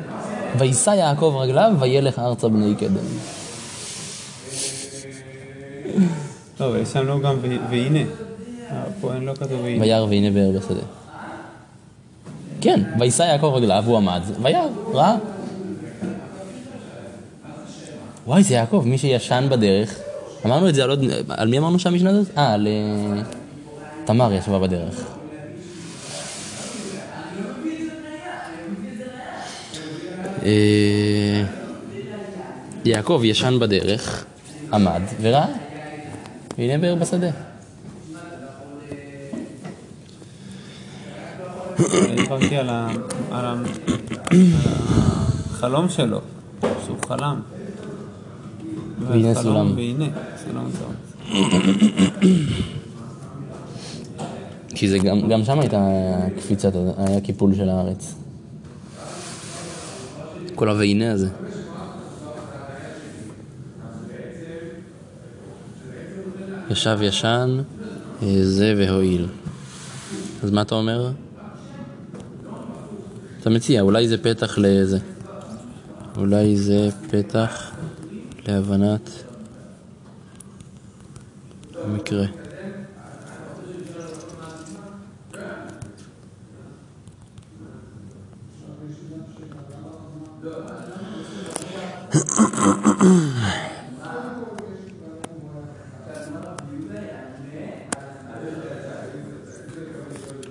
וישא יעקב רגליו וילך ארצה בני קדם. לא, אבל שם לא גם. והנה. לא. וירא והנה באר בשדה. כן, וישא יעקב רגליו, הוא עמד, וירא, ראה. וואי, זה יעקב, מי שישן בדרך. אמרנו את זה על עוד... על מי אמרנו שהמשנה הזאת? אה, על... אה, תמר ישבה בדרך. אה, יעקב ישן בדרך, עמד וראה. והנה באר בשדה. דיברתי על החלום שלו, שהוא חלם. והנה סולם. והנה, סולם צהוב. כי זה גם, גם שם הייתה קפיצת, היה קיפול של הארץ. כל ה"והנה" הזה. ישב ישן, אה, זה והועיל. אז מה אתה אומר? אתה מציע, אולי זה פתח לזה. אולי זה פתח להבנת המקרה.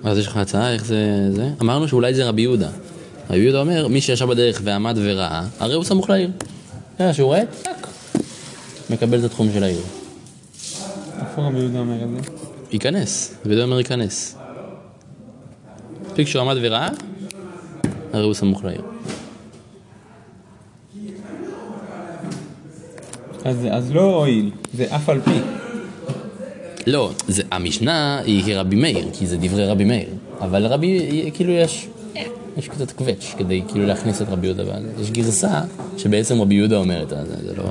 אז יש לך הצעה איך זה... זה? אמרנו שאולי זה רבי יהודה. רבי יהודה אומר, מי שישב בדרך ועמד וראה, הרי הוא סמוך לעיר. אה, שהוא רואה, טק, מקבל את התחום של העיר. איפה רבי יהודה אומר את זה? ייכנס, רבי יהודה אומר ייכנס. מספיק שהוא עמד וראה, הרי הוא סמוך לעיר. אז אז לא הועיל, זה אף על פי. לא, זה, המשנה היא כרבי מאיר, כי זה דברי רבי מאיר. אבל רבי, כאילו יש, יש קצת קווץ' כדי כאילו להכניס את רבי יהודה. ואז יש גרסה שבעצם רבי יהודה אומר את זה, זה לא...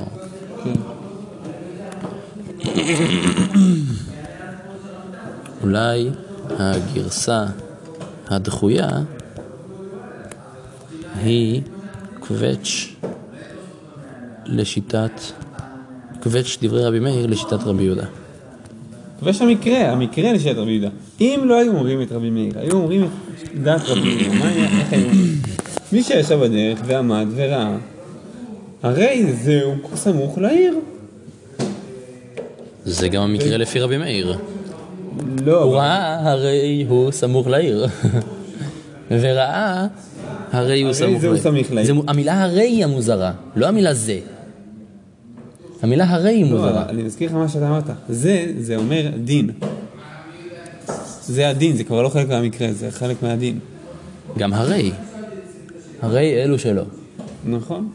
אולי הגרסה הדחויה היא קווץ' לשיטת, קווץ' דברי רבי מאיר לשיטת רבי יהודה. ויש המקרה, המקרה לשיטת רבי יהודה. אם לא היו אומרים את רבי מאיר, היו אומרים את דעת רבי יהודה, מה היה, איך היו אומרים? מי שישב בדרך ועמד וראה, הרי זהו סמוך לעיר. זה גם המקרה לפי רבי מאיר. לא, הוא ראה, הרי הוא סמוך לעיר. וראה, הרי הוא סמוך לעיר. המילה הרי היא המוזרה, לא המילה זה. המילה הרי היא לא, מוזרה. אני מזכיר לך מה שאתה אמרת. זה, זה אומר דין. זה הדין, זה כבר לא חלק מהמקרה, זה חלק מהדין. גם הרי. הרי אלו שלו. נכון?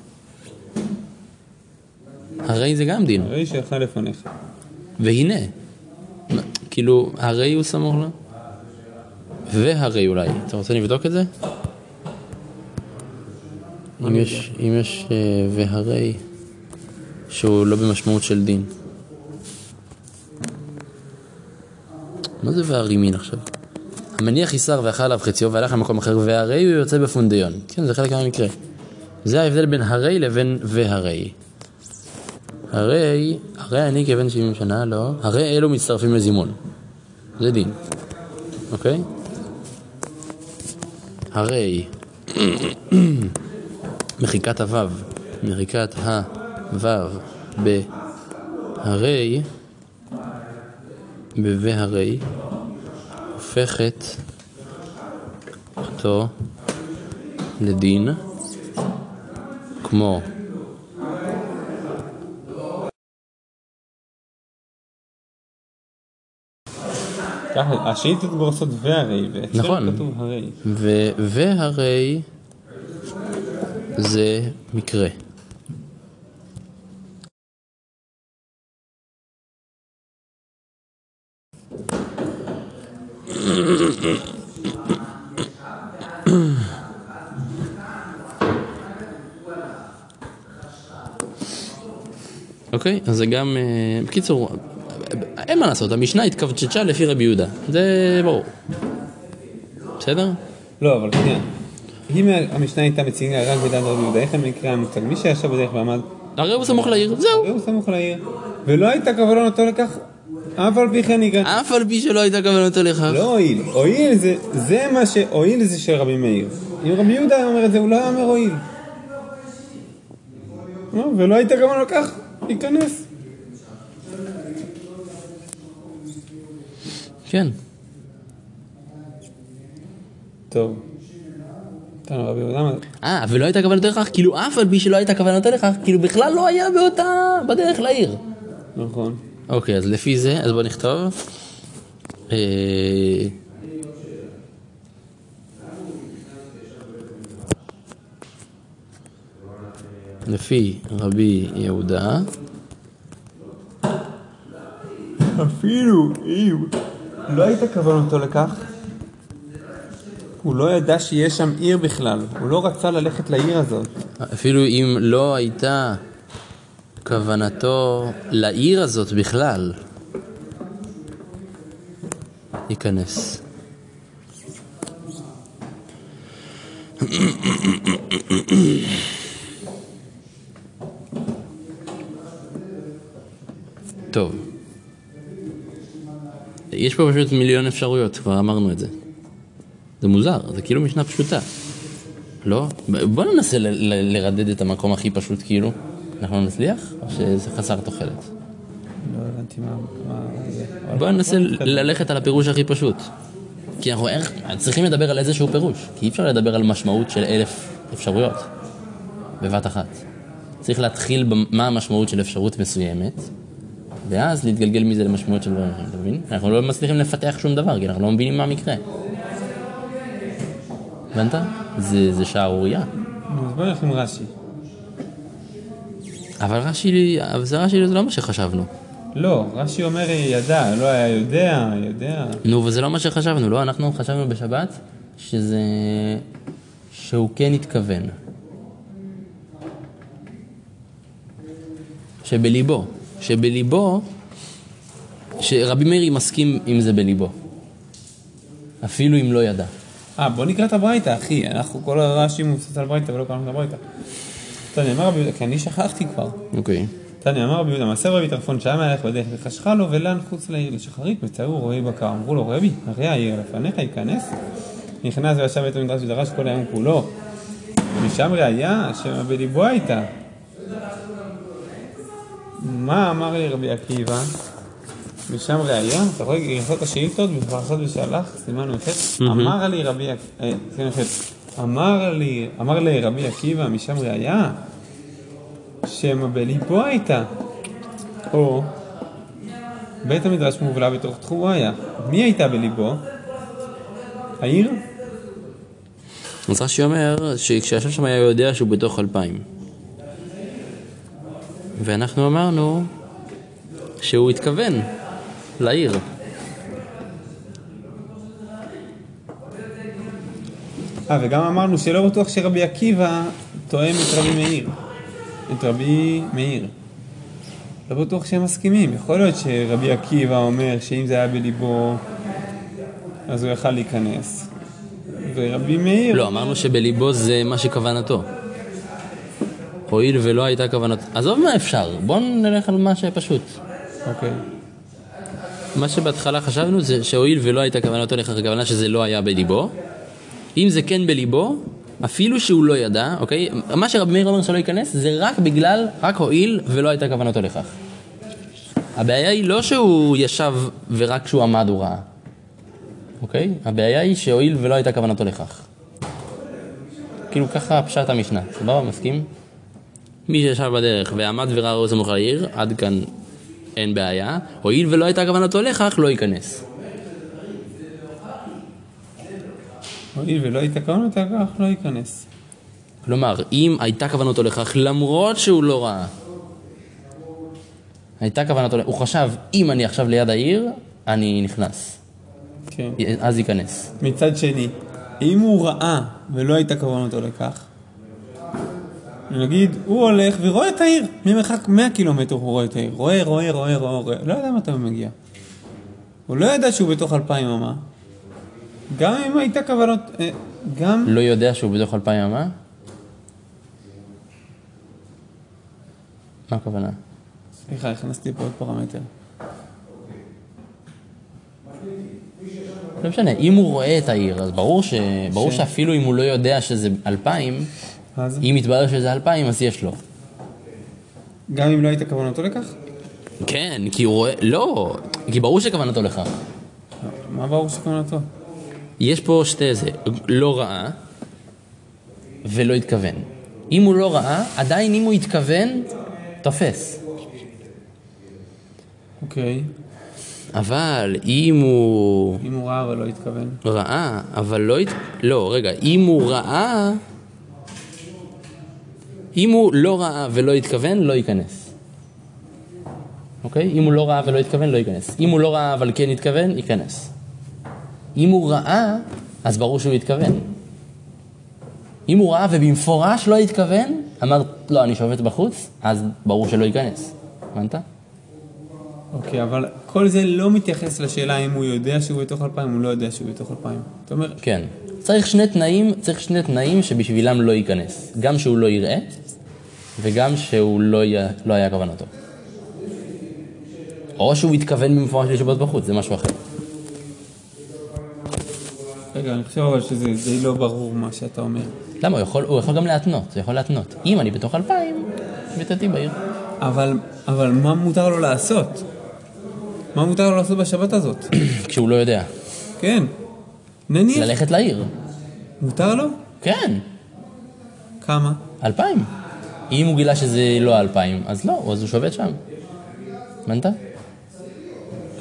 הרי זה גם דין. הרי שלך לפניך. והנה. כאילו, הרי הוא סמוך לו? והרי אולי. אתה רוצה לבדוק את זה? אם יש, אם יש אה, והרי שהוא לא במשמעות של דין. מה זה והרימין עכשיו? המניח איסר ואכל עליו חציו והלך למקום אחר והרי הוא יוצא בפונדיון. כן, זה חלק מהמקרה. זה ההבדל בין הרי לבין והרי. הרי, הרי אני כבן 70 שנה, לא. הרי אלו מצטרפים לזימון. זה דין. אוקיי? הרי, מחיקת הוו, מחיקת הוו בהרי, ב"והרי", הופכת אותו לדין, כמו ככה, השאילתות גורסות והרי, נכון. כתוב הרי. ו- והרי זה מקרה. אוקיי, אז זה גם... אה, בקיצור, אין מה לעשות, המשנה התכווצ'צ'ה לפי רבי יהודה. זה ברור. בסדר? לא, אבל שנייה. אם המשנה הייתה מציגה רק בדעת רבי יהודה, איך המקרה המוצג? מי שישב בדרך ועמד, הרי הוא סמוך לעיר, זהו. הרי הוא סמוך לעיר, ולא הייתה כוונתו לכך, אף על פי כן יגע. אף על פי שלא הייתה כוונתו לכך. לא הועיל, הועיל זה, זה מה שהועיל זה של רבי מאיר. אם רבי יהודה היה אומר את זה, הוא לא היה אומר הועיל. לא, ולא הייתה כוונה לכך, ייכנס. כן. טוב. אה, ולא הייתה כוונתו לכך, כאילו אף על פי שלא הייתה כוונתו לכך, כאילו בכלל לא היה באותה, בדרך לעיר. נכון. אוקיי, אז לפי זה, אז בוא נכתוב. אה, לפי רבי יהודה, אפילו אם לא הייתה כוונתו לכך, הוא לא ידע שיש שם עיר בכלל, הוא לא רצה ללכת לעיר הזאת. אפילו אם לא הייתה כוונתו לעיר הזאת בכלל, ייכנס. טוב. יש פה פשוט מיליון אפשרויות, כבר אמרנו את זה. זה מוזר, זה כאילו משנה פשוטה. לא? בוא ננסה לרדד את המקום הכי פשוט כאילו. אנחנו נצליח? או שזה חסר תוחלת? לא הבנתי מה... מה זה. בוא ננסה ל- ללכת על הפירוש הכי פשוט. כי אנחנו איך, צריכים לדבר על איזשהו פירוש. כי אי אפשר לדבר על משמעות של אלף אפשרויות בבת אחת. צריך להתחיל במה המשמעות של אפשרות מסוימת, ואז להתגלגל מזה למשמעות של דברים אחרים, אתה מבין? אנחנו לא מצליחים לפתח שום דבר, כי אנחנו לא מבינים מה המקרה. הבנת? זה, זה שערורייה. אז בוא נלך עם רש"י. אבל רש"י, אבל זה רש"י זה לא מה שחשבנו. לא, רש"י אומר ידע, לא היה יודע, יודע. נו, וזה לא מה שחשבנו, לא? אנחנו חשבנו בשבת שזה... שהוא כן התכוון. שבליבו. שבליבו... שרבי מאיר מסכים עם זה בליבו. אפילו אם לא ידע. אה, בוא נקרא את הברייתא, אחי. אנחנו כל הרש"י מבוסס על ברייתא ולא קראנו את הברייתא. תניא, אמר רבי יהודה, כי אני שכחתי כבר. אוקיי. תניא, אמר רבי יהודה, מעשה רבי טרפון שהיה מהלך בדרך וחשכה לו ולן חוץ לעיר לשחרית וצאו רועי בקר. אמרו לו, רבי, הרי העיר לפניך ייכנס. נכנס וישב בית המדרש ודרש כל היום כולו. משם ראיה שמא בליבו הייתה. מה אמר לי רבי עקיבא? משם ראיה, אתה רואה גרסות השאילתות בפרשת ושלח, סימן י"ח, אמר לי רבי עקיבא, סימן י"ח, אמר לי, אמר לי רבי עקיבא, משם ראיה, שמא בליבו הייתה, או בית המדרש מובלע בתוך תחום ראיה. מי הייתה בליבו? העיר? אז רש"י אומר שכשישב שם היה יודע שהוא בתוך אלפיים. ואנחנו אמרנו שהוא התכוון לעיר. אה, וגם אמרנו שלא בטוח שרבי עקיבא תואם את רבי מאיר. את רבי מאיר. לא בטוח שהם מסכימים. יכול להיות שרבי עקיבא אומר שאם זה היה בליבו, אז הוא יכל להיכנס. ורבי מאיר... לא, אמרנו שבליבו זה מה שכוונתו. הואיל ולא הייתה כוונת... עזוב מה אפשר, בואו נלך על מה שפשוט. אוקיי. מה שבהתחלה חשבנו זה שהואיל ולא הייתה כוונתו לכך, הכוונה שזה לא היה בליבו. אם זה כן בליבו, אפילו שהוא לא ידע, אוקיי? מה שרבי מאיר אומר שלא ייכנס, זה רק בגלל, רק הואיל ולא הייתה כוונתו לכך. הבעיה היא לא שהוא ישב ורק כשהוא עמד הוא ראה, אוקיי? הבעיה היא שהואיל ולא הייתה כוונתו לכך. כאילו ככה פשט המשנה, סבבה? מסכים? מי שישב בדרך ועמד וראה רוז סמוך לעיר, עד כאן אין בעיה. הואיל ולא הייתה כוונתו לכך, לא ייכנס. הואיל ולא הייתה כוונות לכך, לא ייכנס. כלומר, אם הייתה כוונתו לכך למרות שהוא לא ראה, הייתה כוונתו, הוא חשב, אם אני עכשיו ליד העיר, אני נכנס. כן. אז ייכנס. מצד שני, אם הוא ראה ולא הייתה כוונתו לכך, נגיד, הוא הולך ורואה את העיר, ממרחק 100 קילומטר הוא רואה את העיר, רואה, רואה, רואה, רואה, רואה, לא יודע מתי הוא מגיע. הוא לא ידע שהוא בתוך אלפיים אמה. גם אם הייתה כוונות, אה, גם... לא יודע שהוא בתוך אלפיים אמה? מה הכוונה? סליחה, הכנסתי פה עוד פרמטר. לא משנה, אם הוא רואה את העיר, אז ברור, ש... ברור ש- שאפילו אם הוא לא יודע שזה אלפיים, אז אם יתברר שזה אלפיים, אז יש לו. גם אם לא הייתה כוונתו לכך? כן, כי הוא רואה... לא, כי ברור שכוונתו לכך. מה ברור שכוונתו? יש פה שתי זה, לא ראה ולא התכוון. אם הוא לא ראה, עדיין אם הוא התכוון, תופס. אוקיי. אבל אם הוא אם הוא ראה אבל לא התכוון. ראה, אבל לא הת... לא, רגע, אם הוא ראה, אם הוא לא ראה ולא התכוון, לא ייכנס. אוקיי? אם הוא לא ראה ולא התכוון, לא ייכנס. אם הוא לא ראה אבל כן התכוון, ייכנס. אם הוא ראה, אז ברור שהוא התכוון. אם הוא ראה ובמפורש לא התכוון, אמר, לא, אני שובת בחוץ, אז ברור שלא ייכנס. הבנת? אוקיי, אבל כל זה לא מתייחס לשאלה אם הוא יודע שהוא בתוך אלפיים, או לא יודע שהוא בתוך אלפיים. אתה אומר, כן. צריך שני תנאים, צריך שני תנאים שבשבילם לא ייכנס. גם שהוא לא יראה, וגם שהוא לא, י... לא היה כוונתו. או שהוא התכוון במפורש לשבות בחוץ, זה משהו אחר. רגע, אני חושב אבל שזה די לא ברור מה שאתה אומר. למה? הוא יכול, הוא יכול גם להתנות, הוא יכול להתנות. אם אני בתוך אלפיים, ביתתי בעיר. אבל, אבל מה מותר לו לעשות? מה מותר לו לעשות בשבת הזאת? כשהוא לא יודע. כן. נניח, ללכת לעיר. מותר לו? כן, כמה? אלפיים. אם הוא גילה שזה לא אלפיים, אז לא, אז הוא שובת שם. הבנת?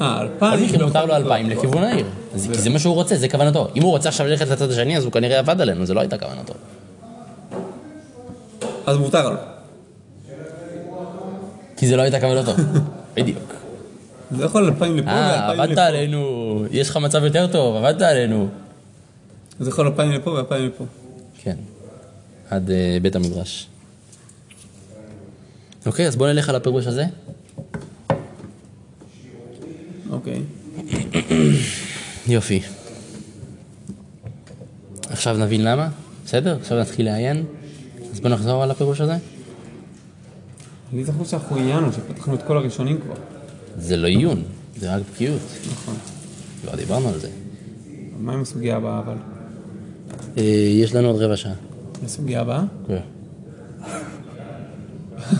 אה, כל אלפיים. מקרה לא מותר לו אלפיים לכיוון העיר. כי זה מה שהוא רוצה, זה כוונתו. אם הוא רוצה עכשיו ללכת לצד השני, אז הוא כנראה עבד עלינו, זה לא הייתה כוונתו. אז מותר לו. כי זה לא הייתה כוונתו. בדיוק. זה יכול אלפיים לפה אה, ואלפיים עבדת לפה. עלינו, יש לך מצב יותר טוב, עבדת עלינו. זה יכול אלפיים לפה ואלפיים לפה. כן, עד אה, בית המדרש. אוקיי, אז בוא נלך על הפירוש הזה. אוקיי. יופי. עכשיו נבין למה, בסדר? עכשיו נתחיל לעיין. אז בוא נחזור על הפירוש הזה. אני זוכר שאנחנו עיינו, שפתחנו את כל הראשונים כבר. זה לא עיון, זה רק בקיאות. נכון. כבר דיברנו על זה. מה עם הסוגיה הבאה אבל? אה, יש לנו עוד רבע שעה. הסוגיה הבאה? כן.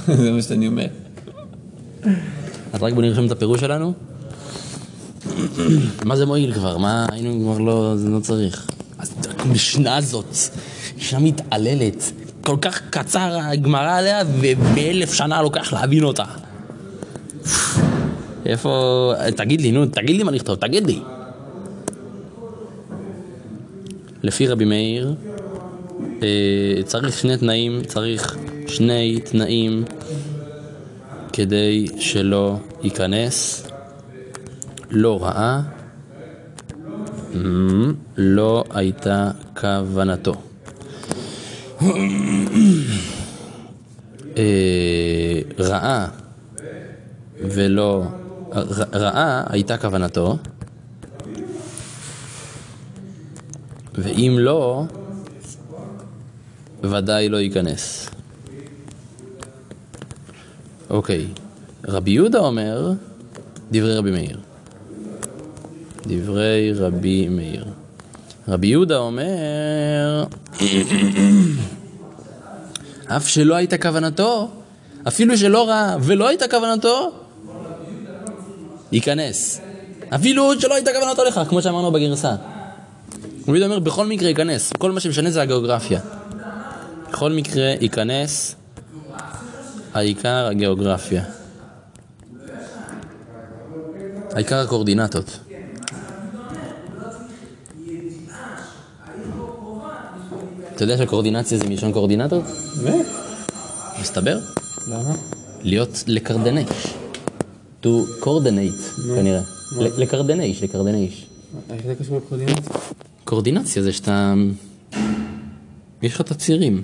זה מה שאני אומר. אז רק בוא נרשום את הפירוש שלנו. מה זה מועיל כבר? מה, היינו כבר לא, זה לא צריך. אז המשנה הזאת, משנה מתעללת, כל כך קצר הגמרא עליה, ובאלף שנה לוקח להבין אותה. איפה, תגיד לי, נו, תגיד לי מה לכתוב, תגיד לי. לפי רבי מאיר, אה, צריך שני תנאים, צריך שני תנאים כדי שלא ייכנס, לא ראה, לא הייתה כוונתו. אה, ראה ולא, ראה הייתה כוונתו, ואם לא, ודאי לא ייכנס. אוקיי, רבי יהודה אומר, דברי רבי מאיר. דברי רבי מאיר. רבי יהודה אומר, אף שלא הייתה כוונתו, אפילו שלא ראה ולא הייתה כוונתו, ייכנס. אפילו שלא הייתה כוונתו לכך, כמו שאמרנו בגרסה. רבי יהודה אומר, בכל מקרה ייכנס, כל מה שמשנה זה הגיאוגרפיה. בכל מקרה ייכנס, העיקר הגיאוגרפיה. העיקר הקורדינטות. אתה יודע שקורדינציה זה מלשון קורדינטות? באמת? מסתבר? למה? להיות לקרדנייש. to coordinate, כנראה. ל- לקרדנייש, לקרדנייש. איך זה קשור לקורדינציה? קורדינציה זה שאתה... יש לך את הצירים.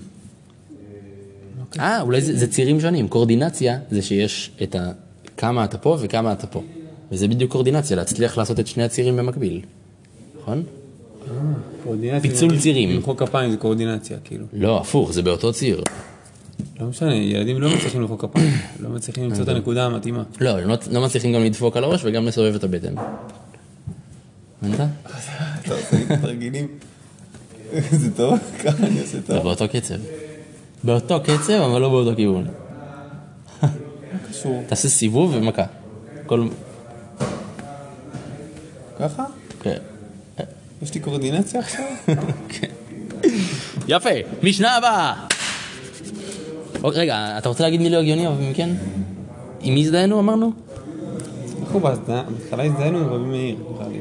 אה, אולי זה, זה צירים שונים. קורדינציה זה שיש את ה... כמה אתה פה וכמה אתה פה. וזה בדיוק קורדינציה, להצליח לעשות את שני הצירים במקביל. נכון? פיצול צירים. למחוא כפיים זה קורדינציה, כאילו. לא, הפוך, זה באותו ציר. לא משנה, ילדים לא מצליחים למחוא כפיים. לא מצליחים למצוא את הנקודה המתאימה. לא, הם לא, לא מצליחים גם לדפוק על הראש וגם לסובב את הבטן. הבנת? אתה עושה לי תרגילים. זה טוב? ככה אני עושה זה באותו קצב. באותו קצב, אבל לא באותו כיוון. קשור. תעשה סיבוב ומכה. כל... ככה? כן. יש לי קורדינציה עכשיו? כן. יפה, משנה הבאה. רגע, אתה רוצה להגיד מי לא הגיוני, אבל אם כן? עם מי הזדהינו אמרנו? אנחנו בהתחלה הזדהינו עם רבי מאיר, נראה לי.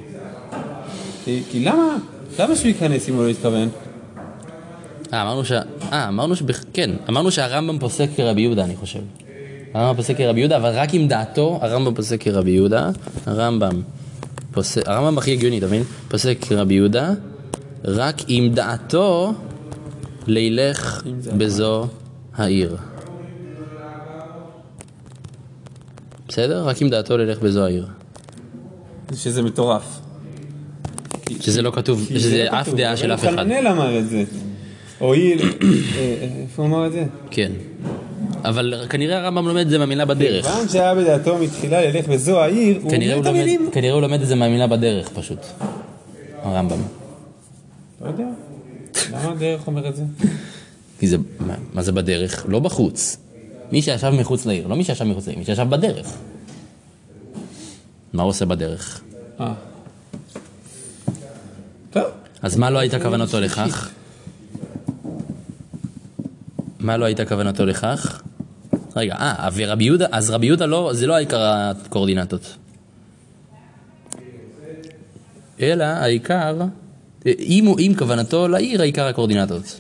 כי- כי למה? למה שהוא ייכנס אם הוא לא התכוון? אה, אמרנו ש... אה, אמרנו ש... כן, אמרנו שהרמב"ם פוסק כרבי יהודה, אני חושב. הרמב"ם פוסק כרבי יהודה, אבל רק עם דעתו, הרמב"ם פוסק כרבי יהודה. הרמב"ם פוסק... הרמב"ם הכי הגיוני, אתה מבין? פוסק כרבי יהודה, רק עם דעתו לילך בזו העיר. בסדר? רק עם דעתו לילך בזו העיר. שזה מטורף. שזה לא כתוב, שזה לא אף דעה של אף אחד. חננאל אמר את זה. הואיל, אה, אה, איפה הוא אמר את זה? כן. אבל כנראה הרמב"ם לומד את זה מהמילה בדרך. כיוון שהיה בדעתו מתחילה ללך בזו העיר, הוא אומר את המילים. כנראה הוא לומד את זה מהמילה בדרך פשוט. הרמב"ם. לא יודע. למה הדרך אומר את זה? כי זה, מה, מה זה בדרך? לא בחוץ. מי שישב מחוץ לעיר, לא מי שישב מחוץ לעיר, מי שישב בדרך. מה הוא עושה בדרך? אה. טוב. אז מה לא הייתה כוונתו לכך? מה לא הייתה כוונתו לכך? רגע, אה, ורבי יהודה, אז רבי יהודה לא, זה לא העיקר הקואורדינטות. אלא העיקר, אם, אם כוונתו לעיר, העיקר הקואורדינטות.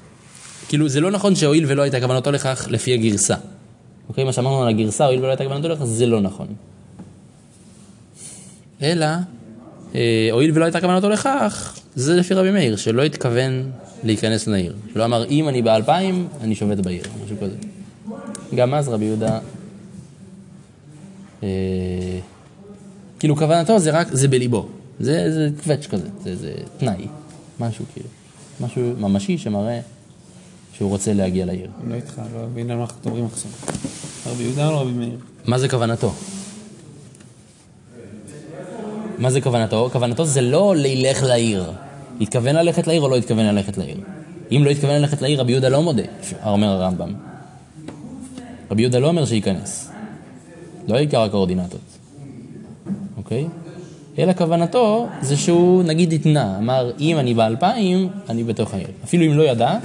כאילו, זה לא נכון שהואיל ולא הייתה כוונתו לכך לפי הגרסה. אוקיי, מה שאמרנו על הגרסה, הואיל ולא הייתה כוונתו לכך, זה לא נכון. אלא, הואיל ולא הייתה כוונתו לכך, זה לפי רבי מאיר, שלא התכוון להיכנס לעיר. שלא אמר, אם אני באלפיים, אני שובת בעיר, משהו כזה. גם אז רבי יהודה, אה, כאילו כוונתו זה רק, זה בליבו. זה, זה קווץ' כזה, זה, זה תנאי, משהו כאילו, משהו ממשי שמראה שהוא רוצה להגיע לעיר. לא איתך, לא מבין על מה אנחנו מדברים עכשיו. רבי יהודה או רבי מאיר? מה זה כוונתו? מה זה כוונתו? כוונתו זה לא לילך לעיר. התכוון ללכת לעיר או לא התכוון ללכת לעיר? אם לא התכוון ללכת לעיר, רבי יהודה לא מודה, אומר הרמב"ם. רבי יהודה לא אומר שייכנס. לא עיקר הקואורדינטות, אוקיי? אלא כוונתו זה שהוא נגיד התנה, אמר אם אני באלפיים, אני בתוך העיר. אפילו אם לא ידע,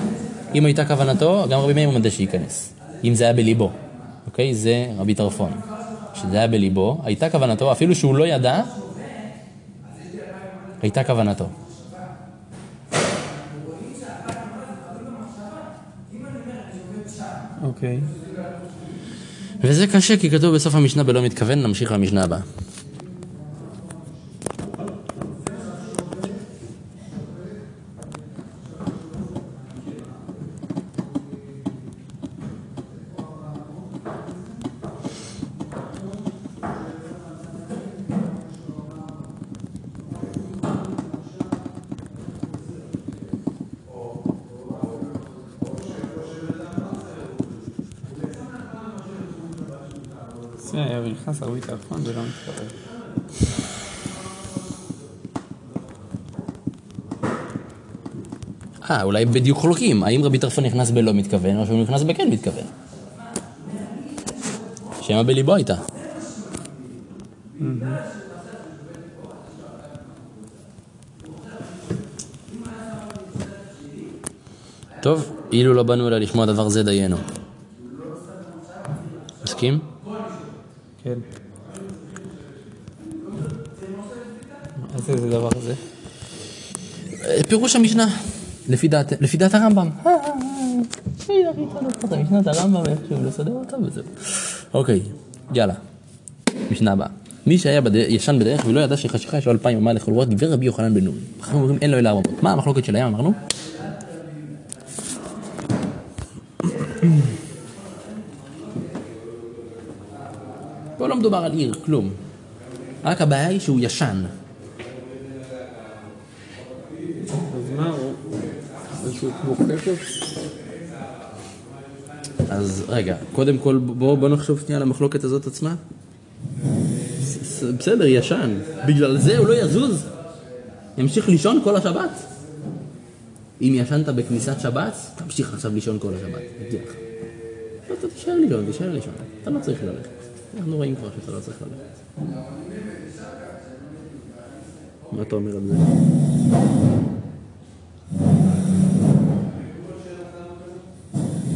אם הייתה כוונתו, גם רבי מאיר מודה שייכנס. אם זה היה בליבו, אוקיי? זה רבי טרפון. שזה היה בליבו, הייתה כוונתו, אפילו שהוא לא ידע, הייתה כוונתו. אוקיי. וזה קשה כי כתוב בסוף המשנה בלא מתכוון, נמשיך למשנה הבאה. אה, אולי בדיוק חולקים, האם רבי טרפון נכנס בלא מתכוון, או שהוא נכנס בכן מתכוון. שמא בליבו הייתה. טוב, אילו לא באנו אלא לשמוע דבר זה דיינו. מסכים? כן. איזה זה דבר זה? אה, פירוש המשנה, לפי דעת, לפי דעת הרמב"ם. אה, אה, אה, המשנת הרמב"ם, איכשהו לסדר אותה וזהו. אוקיי, יאללה. משנה הבאה. מי שהיה. ישן בדרך ולא ידע שחשיכה יש לו אלפיים אמה לכל דיבר רבי יוחנן בן נורי. אחרים אומרים אין לו אלא ארבע מאות. מה המחלוקת שלהם אמרנו? פה לא מדובר על עיר, כלום. רק הבעיה היא שהוא ישן. אז מה הוא? איזשהו כמו? אז רגע, קודם כל בואו בוא נחשוב שנייה על המחלוקת הזאת עצמה. בסדר, ישן. בגלל זה הוא לא יזוז? ימשיך לישון כל השבת? אם ישנת בכניסת שבת, תמשיך עכשיו לישון כל השבת. מגיע לך. לא, אתה תישאר לישון, תישאר לישון. אתה לא צריך ללכת. אנחנו רואים כבר שאתה לא צריך ללכת. מה אתה אומר על זה?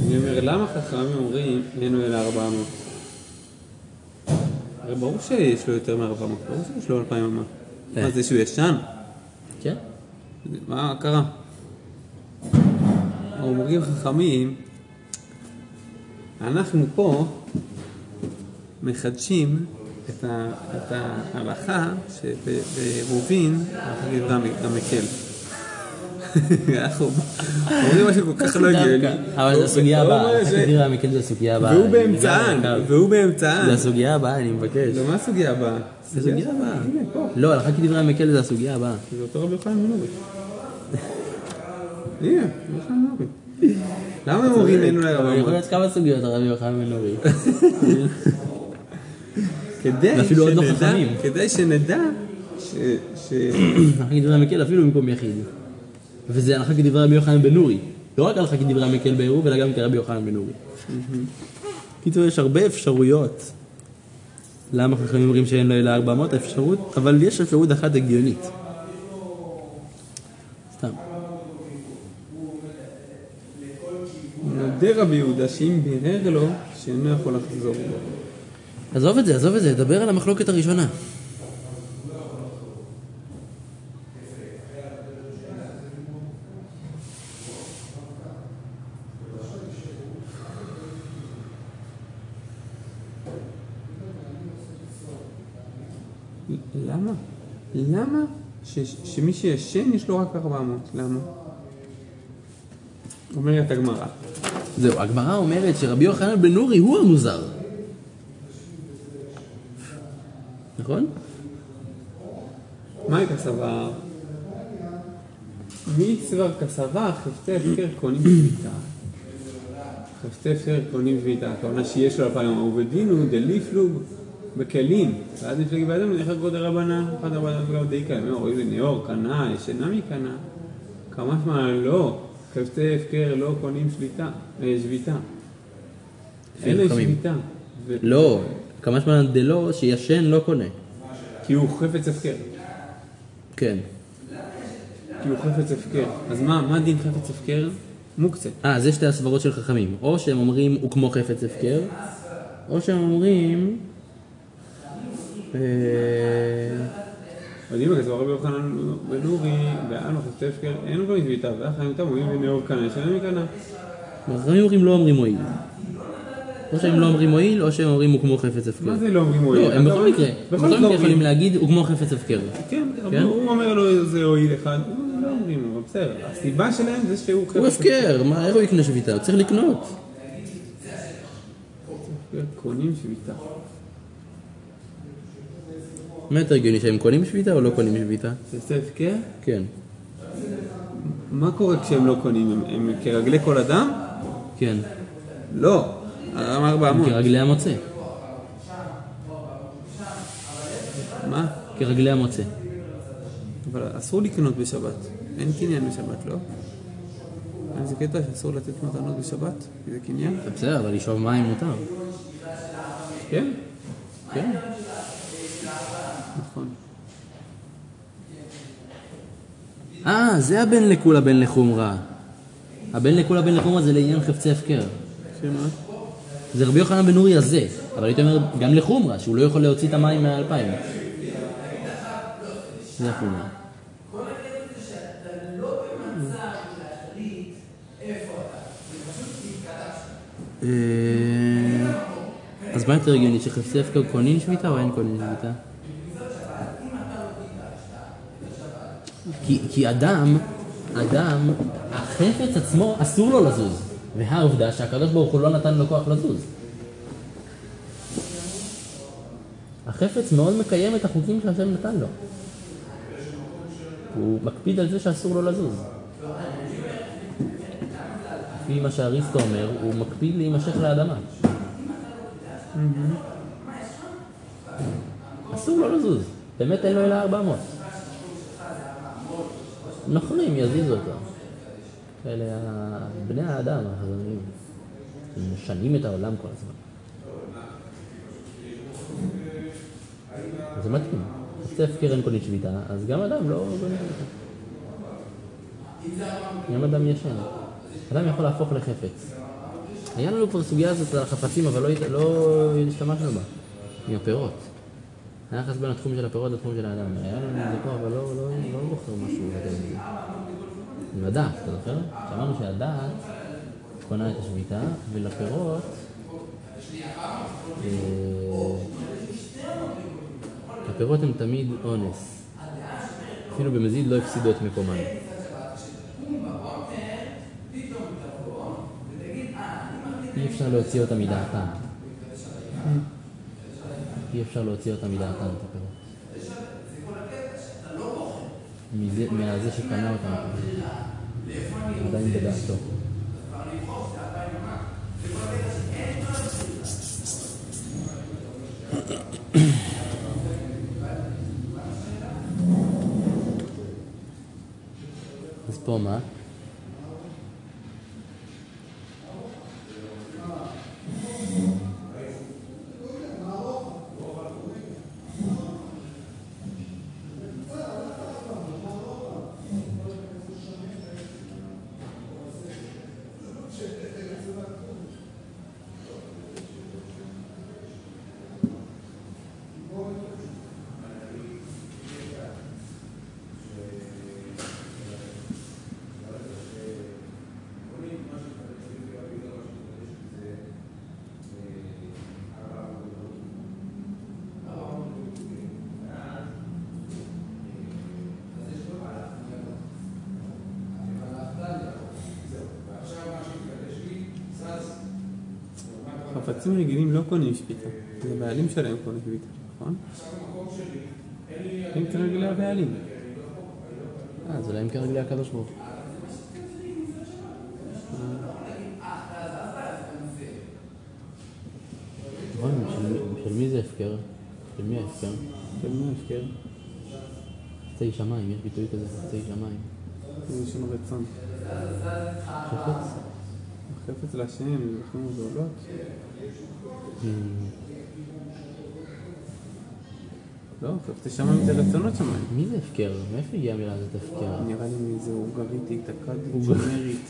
אני אומר, למה חכמים אומרים אין לו אלא 400? הרי ברור שיש לו יותר מ-400, ברור שיש לו 2,000 אמה. מה זה שהוא ישן? כן? מה קרה? אומרים חכמים, אנחנו פה מחדשים את, ההלכה שברובין, הלכה דברי המקל. אנחנו אומרים משהו כל כך לא הגיוני. אבל זו הסוגיה הבאה, אחר כך תראה המקל זו הסוגיה הבאה. והוא באמצען, והוא באמצען. זה הסוגיה הבאה, אני מבקש. לא, מה הסוגיה הבאה? זה הסוגיה הבאה. לא, הלכה כדברי המקל זה הסוגיה הבאה. זה אותו רבי יוחנן מנורי. הנה, רבי יוחנן מנורי. למה הם אומרים אין אולי אבל יכול להיות כמה סוגיות הרבי יוחנן מנורי. כדי לא שנדע-. כדי שנדע ש... הלכה כדברי המקל אפילו במקום יחיד. וזה הלכה כדברי רבי יוחנן בן נורי. לא רק הלכה כדברי המקל בעירוב, אלא גם כרבי יוחנן בן נורי. קיצור, יש הרבה אפשרויות. למה חכמים אומרים שאין לו אלא 400 אפשרות, אבל יש אפשרות אחת הגיונית. סתם. נודה רבי יהודה שאם בירר לו שאינו יכול לחזור בו. עזוב את זה, עזוב את זה, דבר על המחלוקת הראשונה. למה? למה ש- שמי שישן יש לו רק 400? למה? אומרת הגמרא. זהו, הגמרא אומרת שרבי יוחנן בן נורי הוא המוזר. נכון? מהי כסבר? מצוור כסבר חפצי הפקר קונים שביתה. חפצי הפקר קונים שביתה. הכוונה שיש לו אלפיים הוא דליפלוג בכלים. ואז נפלג בידם נלך גודל רבנן, אחד רבנן וגם די קיימים, רואים לניאור, קנה, ישנה מקנה. כמה שמע לא, חפצי הפקר לא קונים שליטה, אה, שביתה. אין להם. שביתה. לא, כמה זמן דלא שישן לא קונה. כי הוא חפץ הפקר. כן. כי הוא חפץ הפקר. אז מה, מה דין חפץ הפקר? מוקצה. אה, זה שתי הסברות של חכמים. או שהם אומרים הוא כמו חפץ הפקר, או שהם אומרים... אה, מדהים הכסף, רבי יוחנן בן בעלמא חפצי הפקר, אין לו גם שביתה, ואחרים אותם אומרים בנאור קנה, ישנה מקנה. חכמים אומרים לא אומרים מועיל. או שהם לא אומרים מועיל, או שהם אומרים הוא כמו חפץ הפקר. מה זה לא אומרים מועיל? לא, הם בכל מקרה, בכל מקרה יכולים. להגיד הוא כמו חפץ הפקר. כן, אבל כן? הוא אומר לו זה הועיל אחד, לא אומרים, אבל בסדר. הסיבה שלהם זה שהוא חפץ הוא הפקר, מה, איך הוא יקנה שביתה? הוא צריך לקנות. קונים שביתה. מה יותר הגיוני, שהם קונים שביתה או לא קונים שביתה? חפצי הפקר? כן. מה קורה כשהם לא קונים? הם- הם כרגלי כל אדם? כן. לא. אמר 400. כרגלי המוצא. מה? כרגלי המוצא. אבל אסור לקנות בשבת. אין קניין בשבת, לא? איזה קטע שאסור לתת מתנות בשבת? כי זה קניין? בסדר, אבל לשאוב מים מותר. כן. כן. נכון. אה, זה הבן לקולה בן לחומרה. הבן לקולה בן לחומרה זה לעניין חפצי הפקר. שמה? זה רבי יוחנן בן נורי הזה, אבל הייתי אומר גם לחומרה, שהוא לא יכול להוציא את המים מהאלפיים. זה החומרה. אה, אז מה יותר הגיוני, שחפצי הפקר קונים שביתה או אין קונים שביתה? כי, כי אדם, אדם, החפץ עצמו אסור לו לזוז. והעובדה שהקדוש ברוך הוא לא נתן לו כוח לזוז. החפץ מאוד מקיים את החוקים שהשם נתן לו. הוא מקפיד על זה שאסור לו לזוז. לפי מה שאריסטו אומר, הוא מקפיד להימשך לאדמה. אסור לו לזוז. באמת אין לו אלא 400. נוכרים יזיזו אותו. אלה בני האדם, החזונים. הם משנים את העולם כל הזמן. זה מתאים. חפצי קרן קונית שביתה, אז גם אדם לא. גם אדם ישן. אדם יכול להפוך לחפץ. היה לנו כבר סוגיה הזאת על החפצים, אבל לא, לא השתמשנו בה. עם הפירות. היחס בין התחום של הפירות לתחום של האדם. היה לנו את זה פה, אבל לא, לא, לא זוכר משהו יותר מזה. עם הדעת, אתה זוכר? שאמרנו שהדעת קונה את השביתה, ולפירות... אה, הפירות הם תמיד אונס. אפילו במזיד לא הפסידו את מקומן. אי אפשר להוציא אותם מדעתם. אי אפשר להוציא אותם מדעתם, את הפירות. מזה- מהזה שקנה אותם. עדיין בדעתו. אז פה מה? רגילים לא קונים שביתה, זה הבעלים שלהם קונים שביתה, נכון? הם כרגע הבעלים. אה, זה להם כרגע הקדוש ברוך הוא. נכון, של- מי זה הפקר? של מי ההפקר? של מי ההפקר? חצי שמיים, יש ביטוי כזה, חצי שמיים. זה שם רצון. חפץ? חפץ להשם, זוכרים ועולות. לא, חפץ שמיים זה רצונות שמיים. מי זה הפקר? מאיפה הגיעה המילה הזאת הפקר? נראה לי מאיזה אוגריתית, אכדית, שומרית.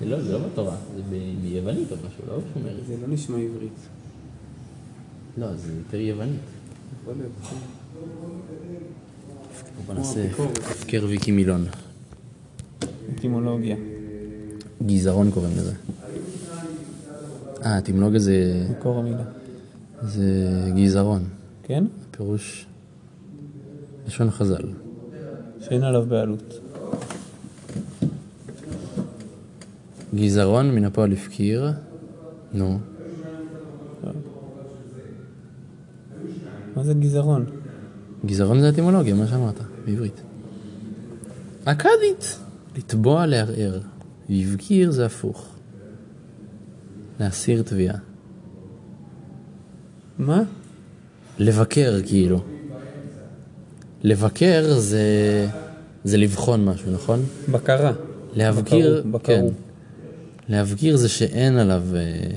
זה לא, זה לא בתורה, זה ביוונית או משהו, לא שומרת. זה לא נשמע עברית. לא, זה יותר יוונית. יכול להיות. כן. בוא נעשה. הפקר ויקי מילון. אטימולוגיה. גזערון קוראים לזה. אה, אטימולוגיה זה, מקור המילה. זה גזערון. כן? פירוש לשון חז"ל. שאין עליו בעלות. גזערון מן הפועל הפקיר. נו. מה זה גזערון? גזערון זה אטימולוגיה, מה שאמרת, בעברית. אכדית, לתבוע לערער. והבקיר זה הפוך. להסיר תביעה. מה? לבקר, כאילו. לבקר זה, זה לבחון משהו, נכון? בקרה. להבקיר, בקרו, כן. בקרו. להבקיר זה שאין עליו... אה,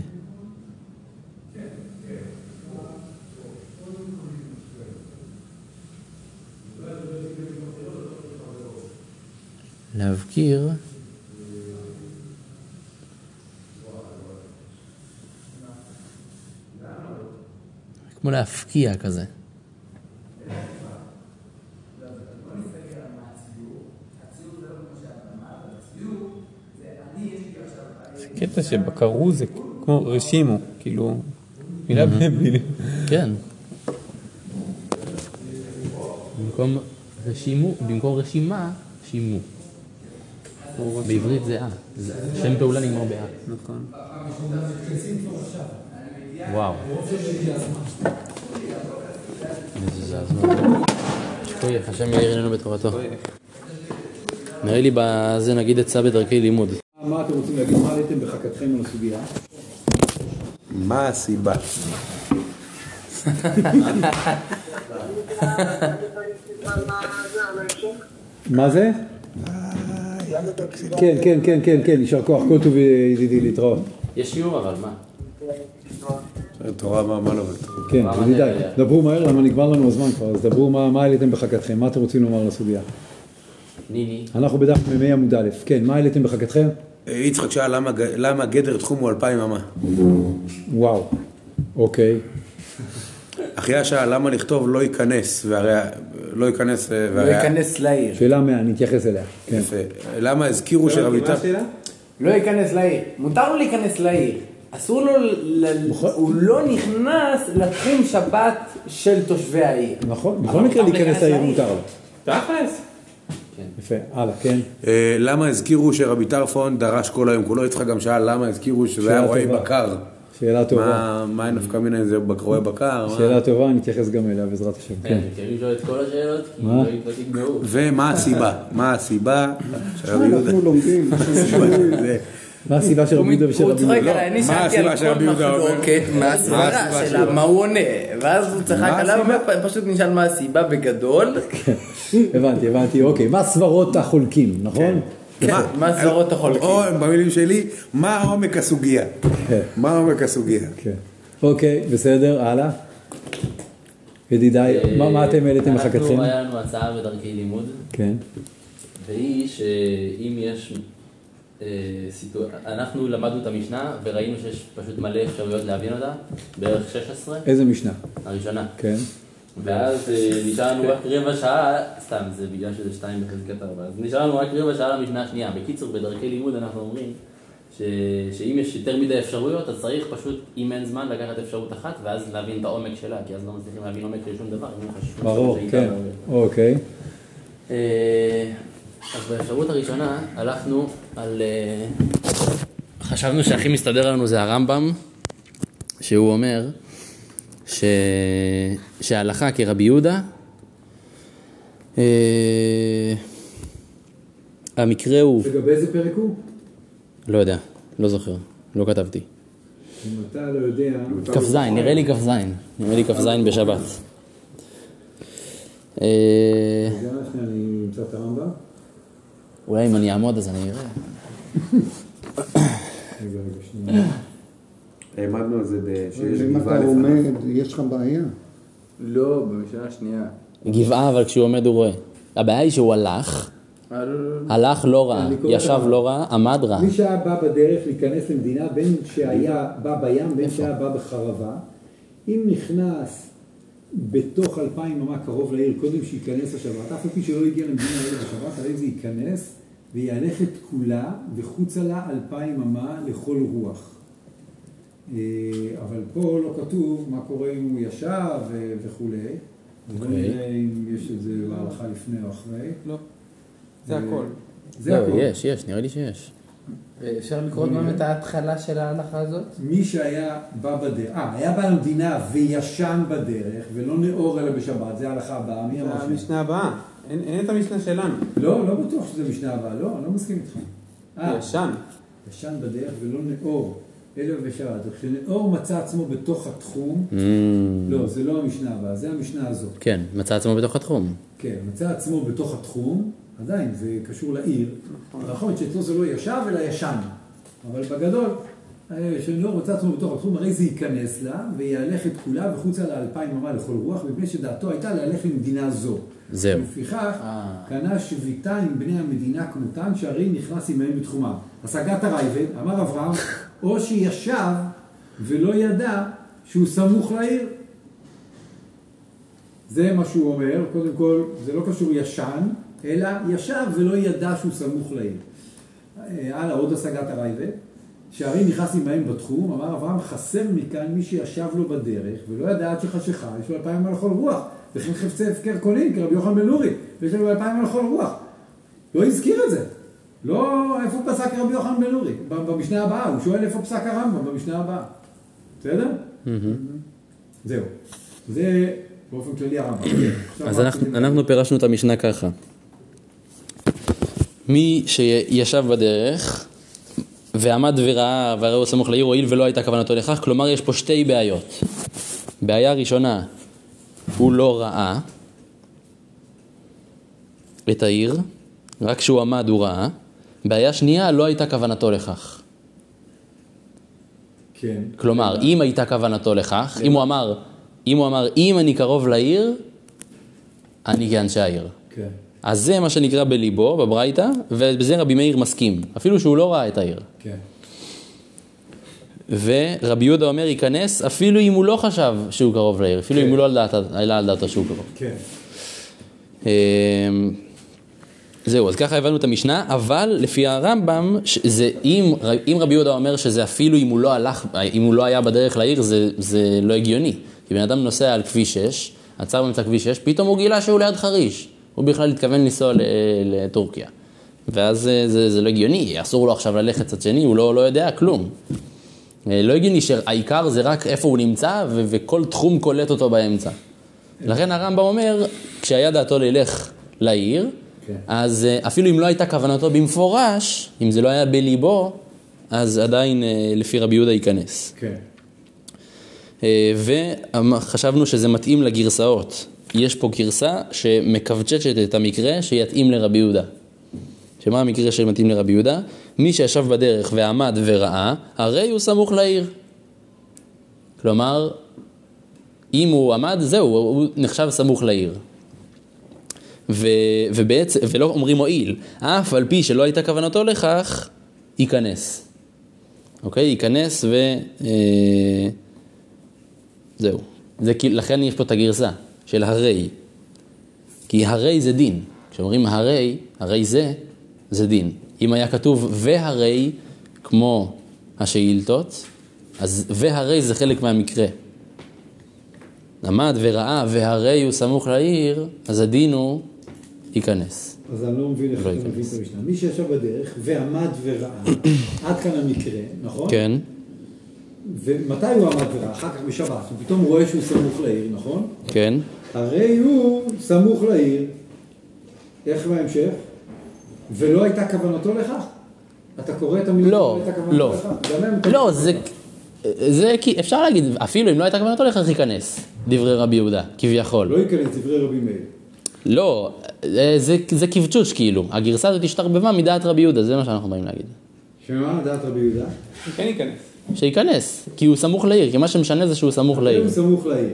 כמו להפקיע כזה. קטע שבקרו זה כמו רשימו, כאילו, מילה במילים. כן. במקום רשימו, במקום רשימה, שימו. בעברית זה אה. זה- שם פעולה נגמר באה. נכון. וואו. איזה זעזוע. שכוייך, השם יאיר אלינו בתורתו. נראה לי בזה נגיד עצה בדרכי לימוד. מה אתם רוצים להגיד? מה עליתם בחכתכם על הסוגיה? מה הסיבה? מה זה? כן, כן, כן, כן, כן, יישר כוח, כל טוב ידידי להתראות. יש שיעור אבל, מה? תורה מה מה לא בתורה. כן, ידידיי, היה? דברו מהר למה נגמר לנו הזמן כבר, אז דברו מה מה העליתם בחכתכם, מה אתם רוצים לומר לסוגיה? ניני. אנחנו בדף מ"ה עמוד א', כן, מה העליתם בחכתכם? יצחק שאל למה גדר תחום הוא אלפיים אמה. וואו, אוקיי, אחיה שאל למה לכתוב לא ייכנס, והרי לא ייכנס... אה, לא ייכנס לעיר. שאלה מה, אני אתייחס אליה. כן. יפה. למה הזכירו שרבי מה טל... השאלה? לא ייכנס לעיר. מותר לו להיכנס לעיר. אסור לו, ל- ל- הוא לא נכנס לתחום שבת של תושבי העיר. נכון, בכל מקרה להיכנס לעיר. מותר לו. תכלס. יפה, הלאה, כן. אה, למה הזכירו שרבי טרפון דרש כל היום כולו? יצחק גם שאל למה הזכירו שזה היה רועי. בקר. שאלה טובה. מה- מה הנפקא מינה אם זה רועה בקר? מה- שאלה טובה, אני אתייחס גם אליה בעזרת השם. כן. כן, תראי לשאול את כל השאלות, כי מה? לא לא תגמרו. ומה הסיבה? מה הסיבה? אנחנו לומדים. מה הסיבה של רבי יהודה ושל הוא רבי צוחק יהודה? לא, עליי, אני מה שאלתי הסיבה על כל יהודה אומר? מחלוקת, מה מה הסברה הסיבה שלה, שלו? מה הוא עונה, ואז הוא צחק מה עליו? ופשוט נשאל מה הסיבה בגדול, הבנתי, הבנתי, אוקיי. מה סברות החולקים, נכון? כן, מה סברות החולקים. או במילים שלי, מה עומק הסוגיה? כן. מה עומק הסוגיה? כן. אוקיי, בסדר, הלאה. ידידיי, מה- מה אתם העליתם לחכתכם? אנחנו, היה לנו הצעה בדרכי לימוד, כן. והיא שאם יש סיטואציה, אנחנו למדנו את המשנה וראינו שיש פשוט מלא אפשרויות להבין אותה, בערך 16, איזה משנה? הראשונה. כן. ואז אה, נשאר לנו רק רבע שעה, סתם, זה בגלל שזה שתיים בחזקת ארבע, אז נשאר לנו רק רבע שעה למשנה השנייה. בקיצור, בדרכי לימוד אנחנו אומרים ש... שאם יש יותר מדי אפשרויות, אז צריך פשוט, אם אין זמן, לקחת אפשרות אחת, ואז להבין את העומק שלה, כי אז לא מצליחים להבין עומק של שום דבר, ברור, כן. אוקיי. אז באפשרות הראשונה הלכנו על... אה, חשבנו שהכי מסתדר לנו זה הרמב"ם, שהוא אומר ש... שההלכה כרבי יהודה, אה, המקרה הוא, לגבי איזה פרק הוא? לא יודע, לא זוכר, לא כתבתי. אם אתה לא יודע... כ"ז, נראה לי כ"ז, נראה לי כ"ז בשבת. אה, שנייה, אני אמצא את הרמב"ם. אולי אם אני אעמוד אז אני אראה. העמדנו על זה שיש אם אתה עומד, יש לך בעיה. לא, במשנה השנייה. גבעה, אבל כשהוא עומד הוא רואה. הבעיה היא שהוא הלך, אה, לא, לא, לא. הלך לא את ישב הרמב"ם. לא ראה, עמד ראה. מי שהיה בא בדרך להיכנס למדינה, בין שהיה בא בים, בין שהיה בא בחרבה, אם נכנס בתוך אלפיים אמה קרוב לעיר, קודם שייכנס לשבת, אף על פי שלא הגיע למדינה העיר בשבת, הרי זה ייכנס ויהלך את כולה וחוצה לה אלפיים אמה לכל רוח. אה, אבל פה לא כתוב מה קורה אם הוא ישב וכולי. אז בוא אוקיי. נראה אם יש את זה בהלכה לפני או אחרי. לא. זה הכל. זה לא, הכל. יש, יש, נראה לי שיש. אפשר לקרוא גם את ההתחלה של ההלכה הזאת? מי שהיה בא בדרך, אה, היה בא למדינה וישן בדרך ולא נאור אלא בשבת, זה ההלכה הבאה, מי אמר שם? המשנה הבאה. אין אין את המשנה שלנו. לא, לא בטוח שזה משנה הבאה, לא, אני לא מסכים איתך. אה, ישן. ישן בדרך ולא נאור, אלא בשבת. כשנאור מצא עצמו בתוך התחום, Mm, לא, זה לא המשנה הבאה, זה המשנה הזאת. כן, מצא עצמו בתוך התחום. כן, מצא עצמו בתוך התחום, עדיין, זה קשור לעיר. נכון שאצלו זה לא ישב אלא ישן, אבל בגדול, אה, שנאור מצא עצמו בתוך התחום, הרי זה ייכנס לה ויהלך את כולה וחוצה לאלפיים אמה לכל רוח, מפני שדעתו הייתה להלך למדינה זו. זהו. ולפיכך, אה. קנה שביתה עם בני המדינה כמותן, שהרי נכנס עמהם בתחומם. השגת הרייבד, אמר אברהם, או שישב ולא ידע שהוא סמוך לעיר. זה מה שהוא אומר, קודם כל, זה לא קשור ישן, אלא ישב ולא ידע שהוא סמוך לעיר. אה, הלאה, עוד השגת הרייבד, שהרי נכנס עמהם בתחום, אמר אברהם, חסר מכאן מי שישב לו בדרך, ולא ידע עד שחשיכה, יש לו אלפיים על לכל רוח, וכן חפצי הפקר קונים, כרבי יוחנן בן נורי, ויש לו אלפיים על לכל רוח. לא הזכיר את זה. לא, איפה פסק רבי יוחנן בן נורי? ב- במשנה הבאה, הוא שואל איפה פסק הרמב"ם במשנה הבאה. בסדר? זהו. זה באופן כללי הרמב"ם. אז? אנחנו פירשנו את המשנה ככה. מי שישב בדרך ועמד וראה והרי הוא סמוך לעיר הואיל ולא הייתה כוונתו לכך, כלומר יש פה שתי בעיות. בעיה ראשונה, הוא לא ראה את העיר, רק כשהוא עמד הוא ראה. בעיה שנייה, לא הייתה כוונתו לכך. כן. כלומר, אם הייתה כוונתו לכך, אם הוא אמר, אם הוא אמר, אם אני קרוב לעיר, אני כאנשי העיר. כן. אז זה מה שנקרא בליבו, בברייתא, ובזה רבי מאיר מסכים, אפילו שהוא לא ראה את העיר. כן. ורבי יהודה אומר, ייכנס אפילו אם הוא לא חשב שהוא קרוב לעיר, אפילו אם הוא לא על דעת- עלה על דעתו שהוא קרוב. כן. אה, זהו, אז ככה הבנו את המשנה, אבל לפי הרמב"ם, זה, אם, אם רבי יהודה אומר שזה אפילו אם הוא לא הלך, אם הוא לא היה בדרך לעיר, זה, זה לא הגיוני. כי בן אדם נוסע על כביש 6, עצר באמצע כביש 6, פתאום הוא גילה שהוא ליד חריש. הוא בכלל התכוון לנסוע לטורקיה. ואז זה, זה, זה לא הגיוני, אסור לו עכשיו ללכת צד שני, הוא לא, לא יודע כלום. אה, לא הגיוני שהעיקר זה רק איפה הוא נמצא, ו- וכל תחום קולט אותו באמצע. לכן הרמב"ם אומר, כשהיה דעתו ללך לעיר, כן. אז אה, אפילו אם לא הייתה כוונתו במפורש, אם זה לא היה בליבו, אז עדיין אה, לפי רבי יהודה ייכנס. כן. אה, וחשבנו שזה מתאים לגרסאות. יש פה גרסה שמכווצ'צ'ת את המקרה שיתאים לרבי יהודה. שמה המקרה שמתאים לרבי יהודה? מי שישב בדרך ועמד וראה, הרי הוא סמוך לעיר. כלומר, אם הוא עמד, זהו, הוא נחשב סמוך לעיר. ו, ובעצם, ולא אומרים מועיל, אף על פי שלא הייתה כוונתו לכך, ייכנס. אוקיי? ייכנס ו... אה, זהו. זה, לכן יש פה את הגרסה של הרי. כי הרי זה דין. כשאומרים הרי, הרי זה, זה דין. אם היה כתוב והרי, כמו השאילתות, אז והרי זה חלק מהמקרה. עמד וראה והרי הוא סמוך לעיר, אז הדין הוא ייכנס. אז אני לא מבין איך לא אתה מבין. את המשנה. מי שישב בדרך ועמד וראה, עד כאן המקרה, נכון? כן, ומתי הוא עמד וראה? אחר כך בשבת, הוא רואה שהוא סמוך לעיר, נכון? כן. הרי הוא סמוך לעיר, איך בהמשך? ולא הייתה כוונתו לכך? אתה קורא את המילים לא, הייתה כוונתו לא. לכך? לא, זה, זה כי אפשר להגיד, אפילו אם לא הייתה כוונתו לכך ייכנס, דברי רבי יהודה, כביכול. לא ייכנס דברי רבי מאיר. לא, זה, זה, זה קבצ'וש כאילו, הגרסה הזאת השתרבבה מדעת רבי יהודה, זה מה שאנחנו באים להגיד. שמה דעת רבי יהודה? כן ייכנס. שייכנס, כי הוא סמוך לעיר, כי מה שמשנה זה שהוא סמוך לעיר. הוא סמוך לעיר.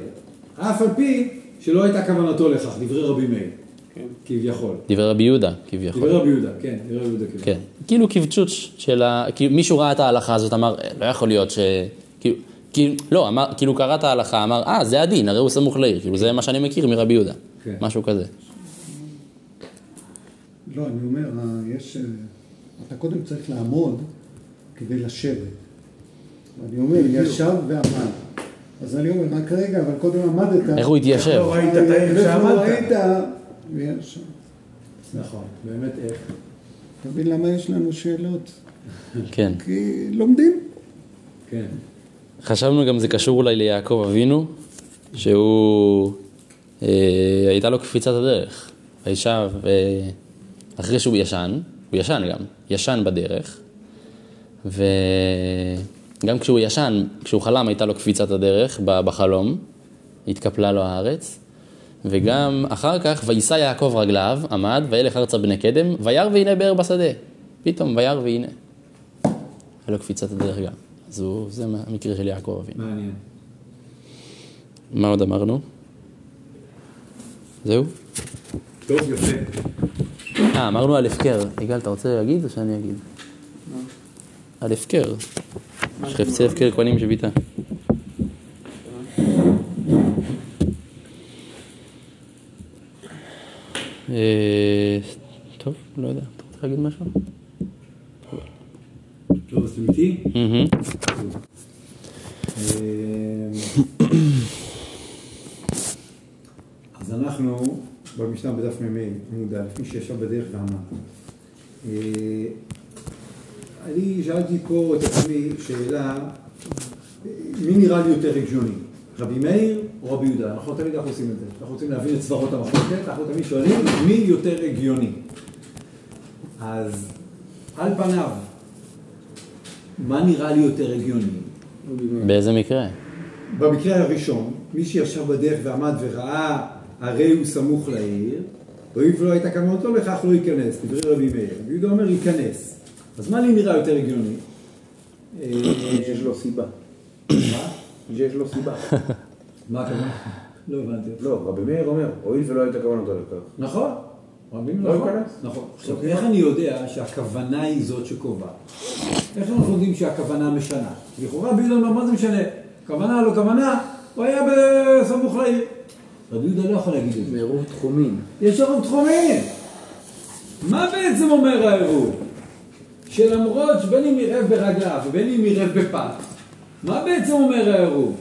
אף על פי שלא הייתה כוונתו לכך, דברי רבי מאיר. כביכול. דברי רבי יהודה, כביכול. דברי רבי יהודה, כן, דברי רבי יהודה כביכול. כן, כאילו קבצ'וץ' של ה... כאילו מישהו ראה את ההלכה הזאת, אמר, "אה, לא יכול להיות ש... כאילו, כאילו, לא, אמר, כאילו קרא את ההלכה, אמר, אה, זה הדין, הרי הוא סמוך לעיר, כאילו זה מה שאני מכיר מרבי יהודה, כן. משהו כזה. לא, אני אומר, יש... אה, אתה קודם צריך לעמוד כדי לשבת. אני אומר, ישב ועמד. אז אני אומר, רק רגע, אבל קודם עמדת. איך הוא התיישב? לא ראית את העיר שעמדת. ראית, ויש... נכון, באמת איך. אתה מבין למה יש לנו שאלות? כן. כי לומדים. כן. חשבנו גם זה קשור אולי ליעקב אבינו, שהוא, אה, הייתה לו קפיצת הדרך. וישב, אה, אחרי שהוא ישן, הוא ישן גם, ישן בדרך, וגם כשהוא ישן, כשהוא חלם הייתה לו קפיצת הדרך בחלום, התקפלה לו הארץ, וגם אחר כך, ויישא יעקב רגליו, עמד, וילך ארצה בני קדם, וירא והנה באר בשדה. פתאום וירא והנה. היה לו קפיצת הדרך גם. אז הוא, זה מה- המקרה של יעקב אבינו. מעניין. מה עוד אמרנו? זהו? טוב, יפה. אה, אמרנו על הפקר. יגאל, אתה רוצה להגיד או שאני אגיד? על הפקר. שחפצי הפקר כהנים שביתה. אה, טוב, לא יודע. אתה רוצה להגיד משהו? טוב, אז אתם איתי? מהמם. אה, אז אנחנו במשנה בדף מ"ה, עמוד א', מי שישב בדרך ועמד. אני שאלתי פה את עצמי שאלה, מי נראה לי יותר הגיוני? רבי מאיר או רבי יהודה? אנחנו תמיד אנחנו עושים את זה. אנחנו רוצים להבין את סברות המחלוקת, אנחנו תמיד שואלים מי יותר הגיוני. אז על פניו, מה נראה לי יותר הגיוני? באיזה מקרה? במקרה הראשון, מי שישב בדרך ועמד וראה, הרי הוא סמוך לעיר, והואיל ולא הייתה כוונתו לכך, לא ייכנס, דברי רבי מאיר. יהודה אומר, ייכנס. אז מה לי נראה יותר הגיוני? אה, יש לו סיבה. מה? יש לו סיבה. מה הכוונה? לא הבנתי. לא, רבי מאיר אומר, הואיל ולא הייתה כוונתו לכך. נכון. רבים לא נכון. ייכנס. נכון. עכשיו, איך אני יודע שהכוונה היא זאת שקובעת? איך אנחנו יודעים שהכוונה משנה? לכאורה רבי יהודה אומר, מה זה משנה? כוונה לא כוונה, הוא היה בסמוך לעיר. רבי יהודה לא יכול להגיד את זה. מעירוב תחומים. יש עירוב תחומים. מה בעצם אומר העירוב? שלמרות שבין אם עירב ברגליו ובין אם עירב בפת, מה בעצם אומר העירוב?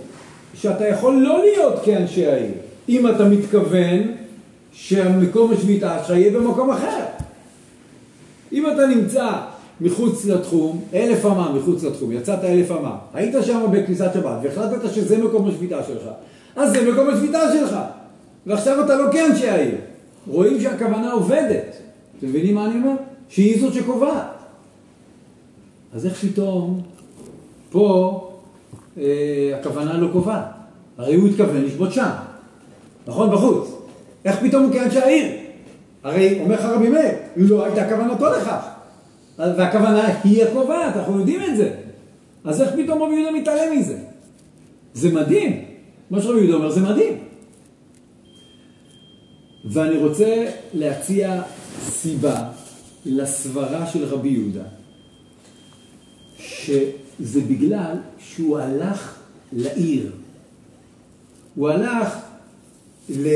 שאתה יכול לא להיות כאנשי העיר, אם אתה מתכוון שהמקום השביתה שלך יהיה במקום אחר. אם אתה נמצא מחוץ לתחום, אלף אמה מחוץ לתחום, יצאת אלף אמה, היית שם בכניסת שבת והחלטת שזה מקום השביתה שלך, אז זה מקום השביתה שלך. ועכשיו אתה לא כאנשי העיר. רואים שהכוונה עובדת. אתם מבינים מה אני אומר? שהיא זאת שקובעת. אז איך פתאום פה אה, הכוונה לא קובעת? הרי הוא התכוון לשבות שם, נכון? בחוץ. איך פתאום הוא כאנשי העיר? הרי אומר לך רבי מאיר, לא הייתה כוונתו לכך. והכוונה היא הקובעת, אנחנו יודעים את זה. אז איך פתאום רבי יהודה מתעלם מזה? זה מדהים. מה שרבי יהודה אומר זה מדהים. ואני רוצה להציע סיבה לסברה של רבי יהודה, שזה בגלל שהוא הלך לעיר. הוא הלך ל...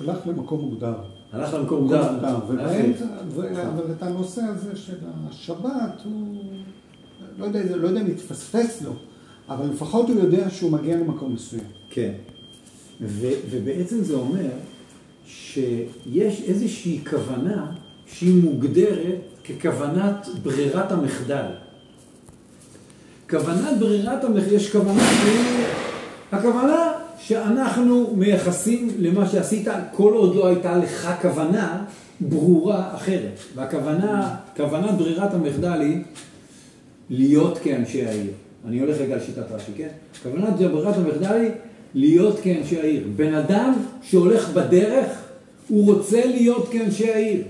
הלך למקום מוגדר. הלך למקום מוגדר. ו- אבל את הנושא הזה של השבת, הוא, לא יודע, לא יודע אם התפספס לו, אבל לפחות הוא יודע שהוא מגיע למקום מסוים. כן. ו- ובעצם זה אומר שיש איזושהי כוונה שהיא מוגדרת ככוונת ברירת המחדל. כוונת ברירת המחדל, יש כוונה הכוונה שאנחנו מייחסים למה שעשית כל עוד לא הייתה לך כוונה ברורה אחרת. והכוונה, כוונת ברירת המחדל היא להיות כאנשי העיר. אני הולך רגע על שיטת רש"י, כן? כוונת ברירת המחדל היא להיות כאנשי העיר. בן אדם שהולך בדרך, הוא רוצה להיות כאנשי העיר.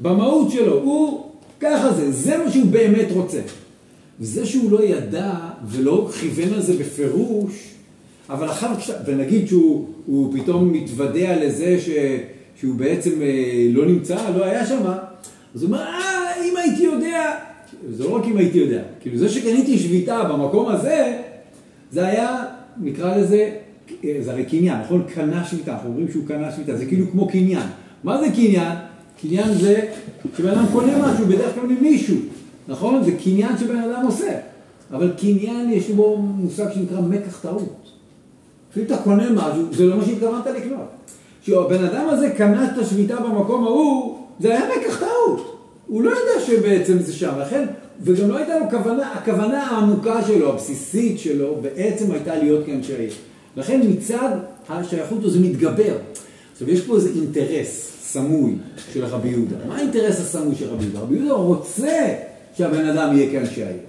במהות שלו, הוא, ככה זה, זה מה שהוא באמת רוצה. וזה שהוא לא ידע ולא כיוון על זה בפירוש, אבל אחר כך, ונגיד שהוא הוא פתאום מתוודע לזה ש, שהוא בעצם אה, לא נמצא, לא היה שם, אז הוא אומר, אה, אם הייתי יודע, זה לא רק אם הייתי יודע, כאילו זה שקניתי שביתה במקום הזה, זה היה, נקרא לזה, אה, זה הרי קניין, נכון? קנה שביתה, אנחנו אומרים שהוא קנה שביתה, זה כאילו כמו קניין. מה זה קניין? קניין זה שבן אדם קונה משהו, בדרך כלל ממישהו, נכון? זה קניין שבן אדם עושה. אבל קניין יש בו מושג שנקרא מקח טעות. אפילו אתה קונה משהו, זה לא מה שהתכוונת לקנות. כשהבן אדם הזה קנה את השביתה במקום ההוא, זה היה מקח טעות. הוא לא ידע שבעצם זה שם, לכן, וגם לא הייתה לו כוונה, הכוונה העמוקה שלו, הבסיסית שלו, בעצם הייתה להיות כאנשי העיר. לכן מצד השייכות הזה מתגבר. עכשיו, יש פה איזה אינטרס סמוי של רבי יהודה. מה האינטרס הסמוי של רבי יהודה? רבי יהודה רוצה שהבן אדם יהיה כאנשי העיר.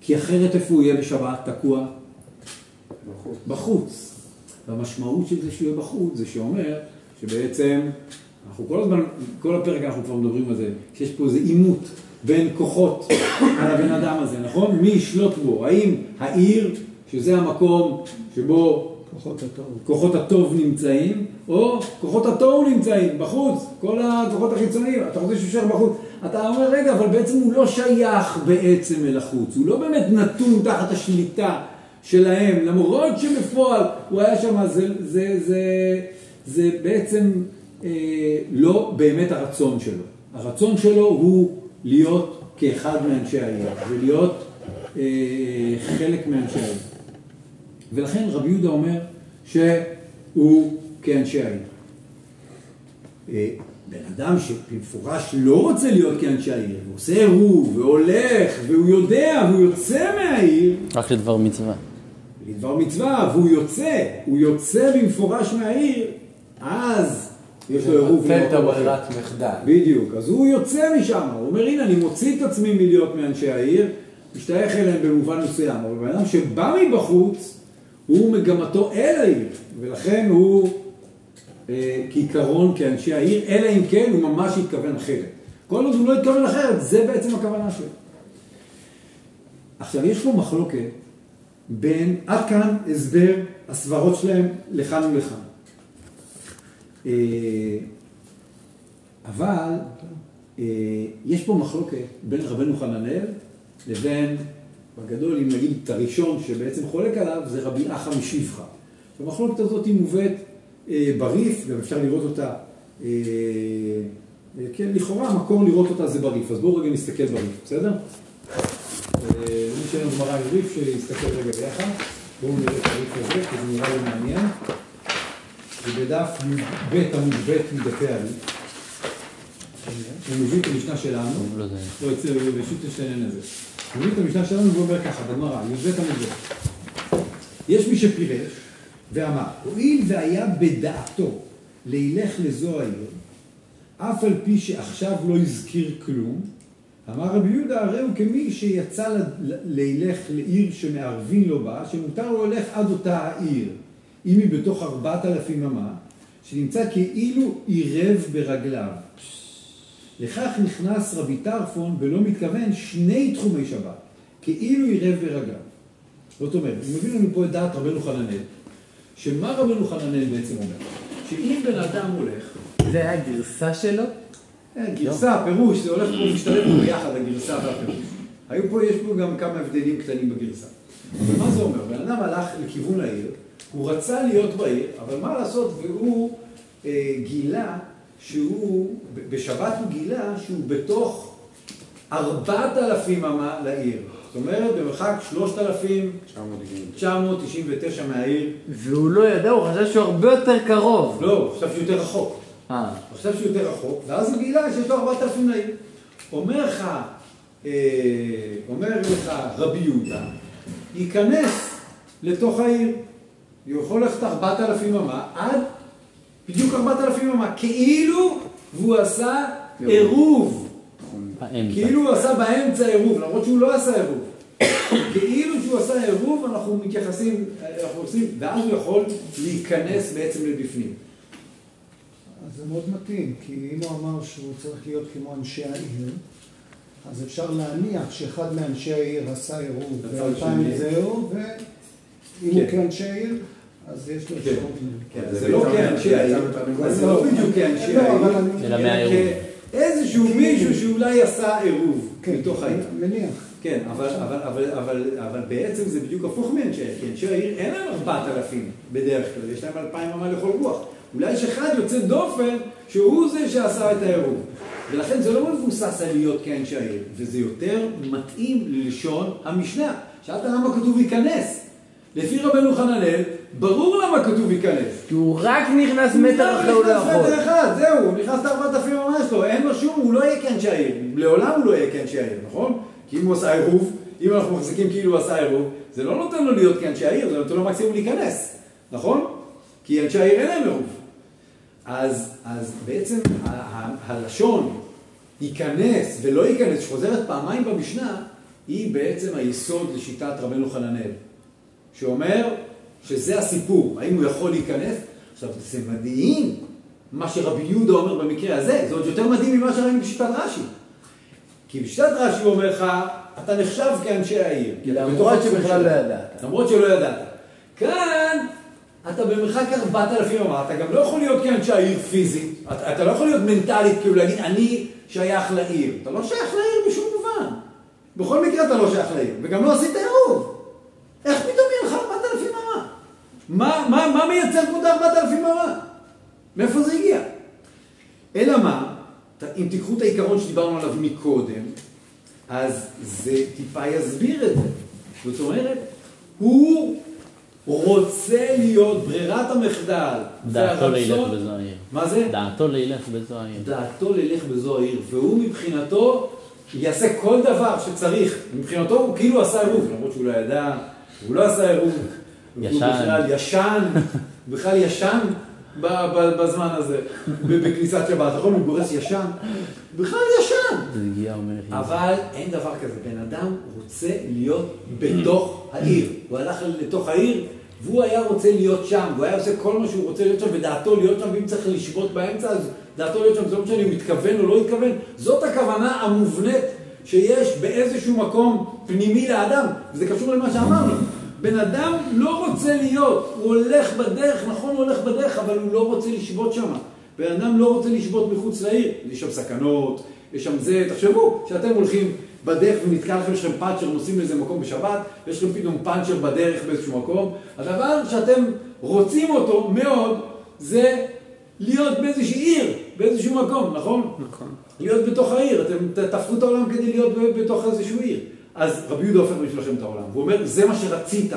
כי אחרת איפה הוא יהיה בשבת? תקוע? בחוץ. בחוץ. והמשמעות של זה שהוא יהיה בחוץ זה שאומר שבעצם, אנחנו כל הזמן, כל הפרק אנחנו כבר מדברים על זה, שיש פה איזה עימות בין כוחות על הבן אדם הזה, נכון? מי ישלוט בו? האם העיר, שזה המקום שבו כוחות הטוב. כוחות הטוב נמצאים, או כוחות התוהו נמצאים בחוץ, כל הכוחות החיצוניים, אתה רוצה שהוא יישאר בחוץ. אתה אומר, רגע, אבל בעצם הוא לא שייך בעצם אל החוץ, הוא לא באמת נתון תחת השליטה שלהם, למרות שבפועל הוא היה שם, זה, זה, זה, זה בעצם אה, לא באמת הרצון שלו. הרצון שלו הוא להיות כאחד מאנשי העיר, ולהיות אה, חלק מאנשי העיר. ולכן רבי יהודה אומר שהוא כאנשי העיר. אה, בן אדם שבמפורש לא רוצה להיות כאנשי העיר, ועושה עירוב, והולך, והוא יודע, והוא יוצא מהעיר, רק לדבר מצווה. לדבר מצווה, והוא יוצא, הוא יוצא במפורש מהעיר, אז יש לו עירוב מבטל את. הברירת מחדל. בדיוק, אז הוא יוצא משם, הוא אומר הנה אני מוציא את עצמי מלהיות מאנשי העיר, משתייך אליהם במובן מסוים, אבל בן אדם שבא מבחוץ, הוא מגמתו אל העיר, ולכן הוא אה, כעיקרון כאנשי העיר, אלא אם כן הוא ממש התכוון אחרת. כל עוד הוא לא התכוון אחרת, זה בעצם הכוונה שלו. עכשיו, יש פה מחלוקת בין, עד כאן הסבר הסברות שלהם לכאן ולכאן. אה, אבל אה, יש פה מחלוקת בין רבנו חננאל לבין, בגדול, אם נגיד את הראשון שבעצם חולק עליו, זה רבי אחא משפחה. המחלוקת הזאת היא מובאת אה, בריף, גם אפשר לראות אותה, אה, אה, כן, לכאורה המקור לראות אותה זה בריף, אז בואו רגע נסתכל בריף, בסדר? אה, מי שאין לו גמרא עם ריף, שיסתכל רגע ביחד. בואו נראה את הריף הזה, כי זה נראה לי מעניין. זה בדף י"ב עמוד ב' מדפי הריף. הוא מביא את המשנה שלנו. לא. לא, אצל רשות יש העניין הזה. מביא את המשנה שלנו והוא אומר ככה, בגמרא, י"ב עמוד. יש מי שפירש ואמר, הואיל והיה בדעתו לילך לזו העיר, אף על פי שעכשיו לא הזכיר כלום, אמר רבי יהודה, הרי הוא כמי שיצא לילך לעיר שמערבין לו בה, שמותר לו ללך עד אותה העיר, אם היא בתוך ארבעת אלפים אמה, שנמצא כאילו עירב ברגליו. לכך נכנס רבי טרפון ולא מתכוון שני תחומי שבת, כאילו עירב ברגליו. זאת אומרת, הוא מביא לנו פה את דעת רבנו חננאל, שמה רבנו חננאל בעצם אומר? שאם בן אדם הולך, זה היה גרסה שלו? אה, גרסה, פירוש, זה הולך פה, משתלב פה ביחד, הגרסה והפירוש. היו פה, יש פה גם כמה הבדלים קטנים בגרסה. אבל מה זה אומר? בן אדם הלך לכיוון העיר, הוא רצה להיות בעיר, אבל מה לעשות, והוא אה, גילה שהוא, בשבת הוא גילה שהוא בתוך ארבעת אלפים אמה לעיר. זאת אומרת, במרחק שלושת אלפים 999 מהעיר. והוא לא ידע, הוא חשב שהוא הרבה יותר קרוב. לא, הוא חשב שהוא יותר רחוק. אה. הוא חשב שהוא יותר רחוק, ואז הוא גילה שיש לו ארבעת אלפים לעיר. אומר לך, אה, אומר לך רבי יהודה, ייכנס לתוך העיר. הוא יכול ללכת ארבעת אלפים אמה עד בדיוק ארבעת אלפים אמה, כאילו והוא עשה עירוב. באמצע. כאילו הוא עשה באמצע עירוב, למרות שהוא לא עשה עירוב. כאילו שהוא עשה עירוב, אנחנו מתייחסים, אנחנו עושים, ואז הוא יכול להיכנס בעצם לבפנים. אז זה מאוד מתאים, כי אם הוא אמר שהוא צריך להיות כמו אנשי העיר, אז אפשר להניח שאחד מאנשי העיר עשה עירוב ואלפיים. זהו, ואם כן. הוא כאנשי העיר, אז יש לו כן. אפשרות. כן, זה לא כאנשי העיר, זה לא בדיוק כאנשי העיר. כאיזשהו מישהו שאולי עשה עירוב כן, מתוך העיר. מניח. כן, אבל, אבל, אבל, אבל, אבל בעצם זה בדיוק הפוך מאנשי העיר, כי אנשי העיר אין להם ארבעת אלפים בדרך כלל, יש להם אלפיים אמה לכל רוח. אולי יש אחד יוצא דופן שהוא זה שעשה את העירוב. ולכן זה לא מבוסס על להיות כאנשי העיר, וזה יותר מתאים ללשון המשנה. שאלת למה כתוב ייכנס. לפי רבנו חננאל, ברור למה כתוב ייכנס. כי הוא רק נכנס מטר אחרי הוא לא נכנס יכול. מטר אחד, זהו, הוא נכנס לארבעת אלפים ממש לו, אין לו שום, הוא לא יהיה כאנשי העיר, לעולם הוא לא יהיה כאנשי העיר, נכון? כי אם הוא עשה עירוב, אם אנחנו מחזיקים כאילו הוא עשה עירוב, זה לא נותן לו להיות כאנשי העיר, זה נותן לו מקסימום להיכנס, נכון? כי אנשי העיר אין להם עירוב. אז, אז בעצם הלשון ייכנס ולא ייכנס, שחוזרת פעמיים במשנה, היא בעצם היסוד לשיטת רבנו חננאל. שאומר שזה הסיפור, האם הוא יכול להיכנס? עכשיו, זה מדהים מה שרבי יהודה אומר במקרה הזה, זה עוד יותר מדהים ממה שראינו בשיטת רש"י. כי בשיטת רש"י הוא אומר לך, אתה נחשב כאנשי העיר. למרות שבכלל. לא ידעת. למרות שלא ידעת. כאן אתה במרחק 4,000 אמה, אתה גם לא יכול להיות כאנשי העיר פיזית, אתה, אתה לא יכול להיות מנטלית, כאילו להגיד, אני שייך לעיר. אתה לא שייך לעיר בשום מובן. בכל מקרה אתה לא שייך לעיר, וגם לא עשית עירוב. איך פתאום יהיה לך 4,000 אמה? מה, מה, מה מייצר פה את 4,000 אמה? מאיפה זה הגיע? אלא מה, אם תיקחו את העיקרון שדיברנו עליו מקודם, אז זה טיפה יסביר את זה. זאת אומרת, הוא רוצה להיות ברירת המחדל. דעתו לילך בזו העיר. מה זה? דעתו לילך בזו העיר. דעתו ללך בזו העיר, והוא מבחינתו יעשה כל דבר שצריך. מבחינתו הוא כאילו עשה עירוב, למרות שהוא לא ידע, הוא לא עשה עירוב. הוא ישן. בכלל ישן, בכלל ישן בזמן הזה, בכניסת שבת, נכון? הוא גורס ישן, בכלל ישן. אבל אין דבר כזה, בן אדם רוצה להיות בתוך העיר. הוא הלך לתוך העיר, והוא היה רוצה להיות שם, והוא היה עושה כל מה שהוא רוצה להיות שם, ודעתו להיות שם, ואם צריך לשבות באמצע, אז דעתו להיות שם, זה לא משנה אם התכוון או לא התכוון. זאת הכוונה המובנית שיש באיזשהו מקום פנימי לאדם, וזה קשור למה שאמרנו. בן אדם לא רוצה להיות, הוא הולך בדרך, נכון הוא הולך בדרך, אבל הוא לא רוצה לשבות שם. בן אדם לא רוצה לשבות מחוץ לעיר, יש שם סכנות, יש שם זה, תחשבו, שאתם הולכים בדרך ונתקע לכם, יש לכם פאנצ'ר, נוסעים לאיזה מקום בשבת, ויש לכם פתאום פאנצ'ר בדרך באיזשהו מקום, הדבר שאתם רוצים אותו מאוד, זה להיות באיזושהי עיר, באיזשהו מקום, נכון? נכון. להיות בתוך העיר, אתם תהפכו את העולם כדי להיות בתוך איזשהו עיר. אז רבי יהודה הופך בשבילכם את העולם, והוא אומר, זה מה שרצית,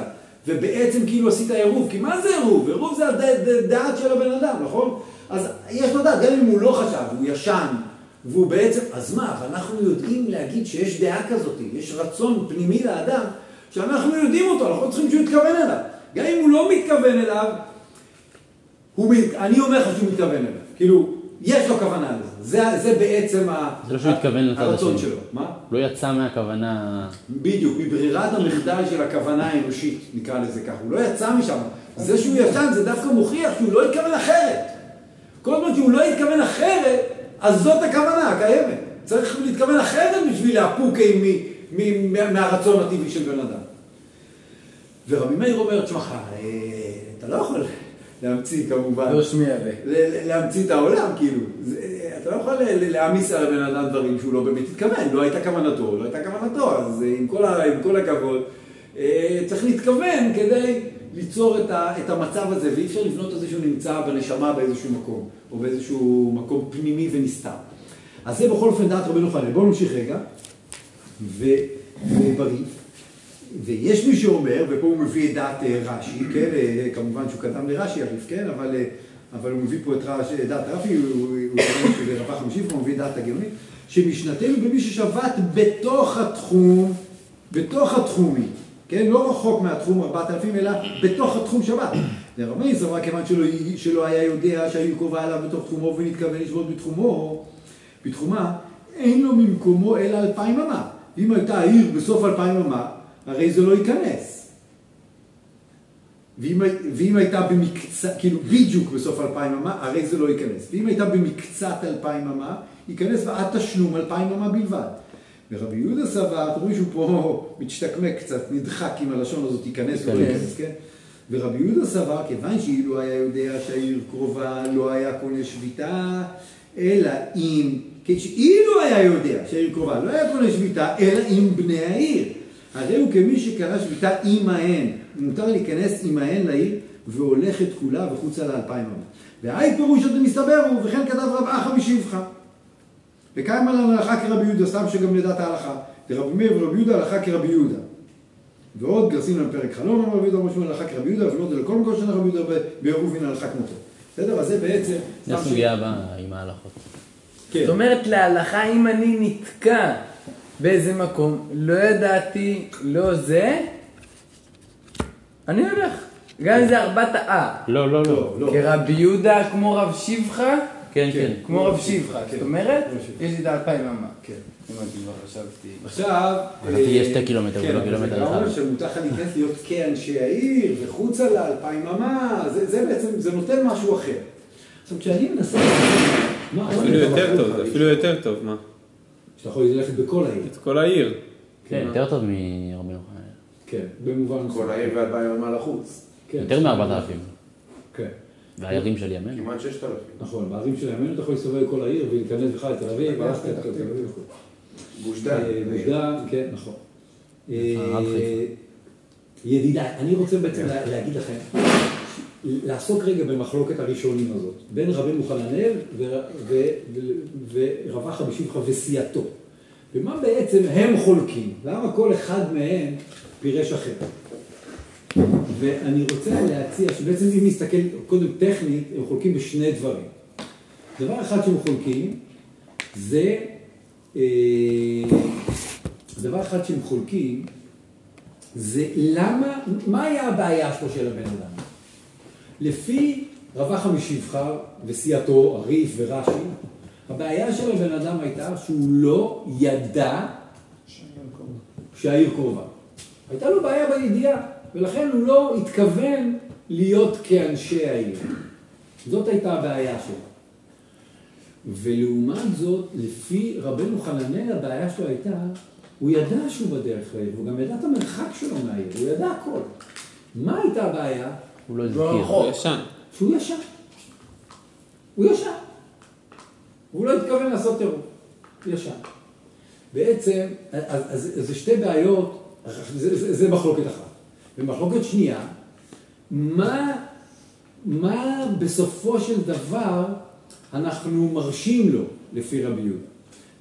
ובעצם כאילו עשית עירוב, כי מה זה עירוב? עירוב זה הד- ד- דעת של הבן אדם, נכון? אז יש לו דעת, גם אם הוא לא חשב, הוא ישן, והוא בעצם, אז מה, אבל אנחנו יודעים להגיד שיש דעה כזאת, יש רצון פנימי לאדם, שאנחנו יודעים אותו, אנחנו צריכים שהוא יתכוון אליו. גם אם הוא לא מתכוון אליו, הוא, אני אומר לך שהוא מתכוון אליו. כאילו, יש לו כוונה. זה, זה בעצם ה- זה לא שהוא התכוון לצד הרצון. שלו. מה? לא יצא מהכוונה... בדיוק, מברירת המחדל של הכוונה האנושית, נקרא לזה ככה. הוא לא יצא משם. זה שהוא ישן זה דווקא מוכיח שהוא לא התכוון אחרת. כל זמן שהוא לא התכוון אחרת, אז זאת הכוונה הקיימת. צריך להתכוון אחרת בשביל מ- מה- מהרצון הטבעי של בן אדם. ורבי מאיר אומר, תשמע, אה, אתה לא יכול להמציא כמובן. לא שמיע ל- להמציא את העולם, כאילו. זה- אתה לא יכול להעמיס על הבן אדם דברים שהוא לא באמת התכוון, לא הייתה כוונתו, לא הייתה כוונתו, אז אה, עם כל, ה- עם כל הכבוד, אה, צריך להתכוון כדי ליצור את, ה, את המצב הזה, ואי אפשר לבנות איזשהו נמצא בנשמה באיזשהו מקום, או באיזשהו מקום פנימי ונסתר. אז זה בכל אופן דעת רבנו חנן. בואו נמשיך רגע, ו- ובריא. ויש מי שאומר, ופה הוא מביא את דעת אה, רש"י, כן, אה, כמובן שהוא קדם לרש"י אביב, כן, אבל, אה, אבל הוא מביא פה את רש"י, דעת רש"י, הוא הוא- הוא טוען שזה רבח חמישי, והוא מביא דעת הגאונית, שמשנתנו במי ששבת בתוך התחום, בתוך התחומים, כן, לא רחוק מהתחום 4,000, אלא בתוך התחום שבת. לרב מאיר סברה כיוון שלא, שלא היה יודע שהיו קרובה אליו בתוך תחומו ונתכוון לשבות בתחומו, בתחומה, אין לו ממקומו אלא אלפיים אמה. אם הייתה העיר בסוף אלפיים אמה, הרי זה לא ייכנס. ואם, ואם הייתה במקצת, כאילו בדיוק בסוף אלפיים אמה, הרי זה לא ייכנס. ואם הייתה במקצת אלפיים אמה, ייכנס ועד תשלום אלפיים אמה בלבד. ורבי יהודה סבר, אתם רואים שהוא פה משתקמק קצת, נדחק עם הלשון הזאת, ייכנס ולא ייכנס, כן? ורבי יהודה סבר, כיוון שאילו היה יודע שהעיר קרובה, לא היה קונה שביתה, אלא אם, כשאילו היה יודע שהעיר קרובה, לא היה קונה שביתה, אלא עם בני העיר. הרי הוא כמי שקנה שביתה עמהן, מותר להיכנס עמהן לעיר, והולכת כולה וחוצה לאלפיים אמה. והי פירוש שזה מסתבר הוא, וכן כתב רב אחא משבחה. וקיים עלינו הלכה כרבי יהודה, סתם שגם לדעת ההלכה. לרבי מאיר ורבי יהודה הלכה כרבי יהודה. ועוד גרסים לנו פרק חלום אמר רבי יהודה משמעון הלכה כרבי יהודה, ולא לכל מקום שאין רבי יהודה בעירובין הלכה כמותו. בסדר? אז זה בעצם... זה הסוגיה הבאה עם ההלכות. כן. זאת אומרת, להלכה, אם אני נתקע באיזה מקום, לא ידעתי, לא זה, אני הולך. גם אם זה ארבעת אה. לא, לא, לא. כרבי יהודה כמו רב שבחה, כן, כן. כמו רב שבחה. כן. זאת אומרת. יש לי את האלפיים אמה. כן. הבנתי, כבר חשבתי. עכשיו... חשבתי יש שתי קילומטר כן, ולא אבל קילומטר זה גם אחד. אומר שמותר לך להיכנס להיות כאנשי העיר, וחוצה לאלפיים אמה, זה, זה בעצם, זה נותן משהו אחר. עכשיו, כשאני מנסה... אפילו יותר טוב, אפילו יותר טוב, מה? שאתה יכול ללכת בכל העיר. את כל העיר. כן, יותר טוב מרבי יוחנן. כן, במובן מסוים. כל העיר ואלפיים אמה לחוץ. כן. יותר מארבעת אלפים. כן, והערים של ימינו. כמעט ששת אלפים. נכון, בערים של הימין אתה יכול להסתובב בכל העיר ולהיכנס בכלל לתל אביב, הרסת את כל תל אביב וכו'. גוש דן. גוש דן, כן, נכון. אה. ידידיי, אני רוצה בעצם לה- להגיד לכם, לעסוק רגע במחלוקת הראשונים הזאת, בין רבנו חננאל ו- ו- ו- ורבחה בשבחה וסיעתו. ומה בעצם הם חולקים? למה כל אחד מהם פירש אחר? ואני רוצה להציע שבעצם אם נסתכל קודם טכנית, הם חולקים בשני דברים. דבר אחד שהם חולקים זה, אה, דבר אחד שהם חולקים זה למה, מה היה הבעיה שלו של הבן אדם? לפי רבחה משבחר וסיעתו, הריף ורש"י, הבעיה של הבן אדם הייתה שהוא לא ידע שהעיר קרובה. הייתה לו בעיה בידיעה, ולכן הוא לא התכוון להיות כאנשי העיר. זאת הייתה הבעיה שלו. ולעומת זאת, לפי רבנו חננאל, הבעיה שלו הייתה, הוא ידע שהוא בדרך לעיר, הוא גם ידע את המרחק שלו מהעיר, הוא ידע הכל. מה הייתה הבעיה? הוא לא לא הזכיר. רחוק. ישן. שהוא ישן. הוא ישן. והוא לא התכוון לעשות טירוף. הוא ישן. בעצם, אז, אז, אז זה שתי בעיות, זה, זה, זה מחלוקת אחת. ומחלוקת שנייה, מה מה בסופו של דבר אנחנו מרשים לו לפי רבי יהודה.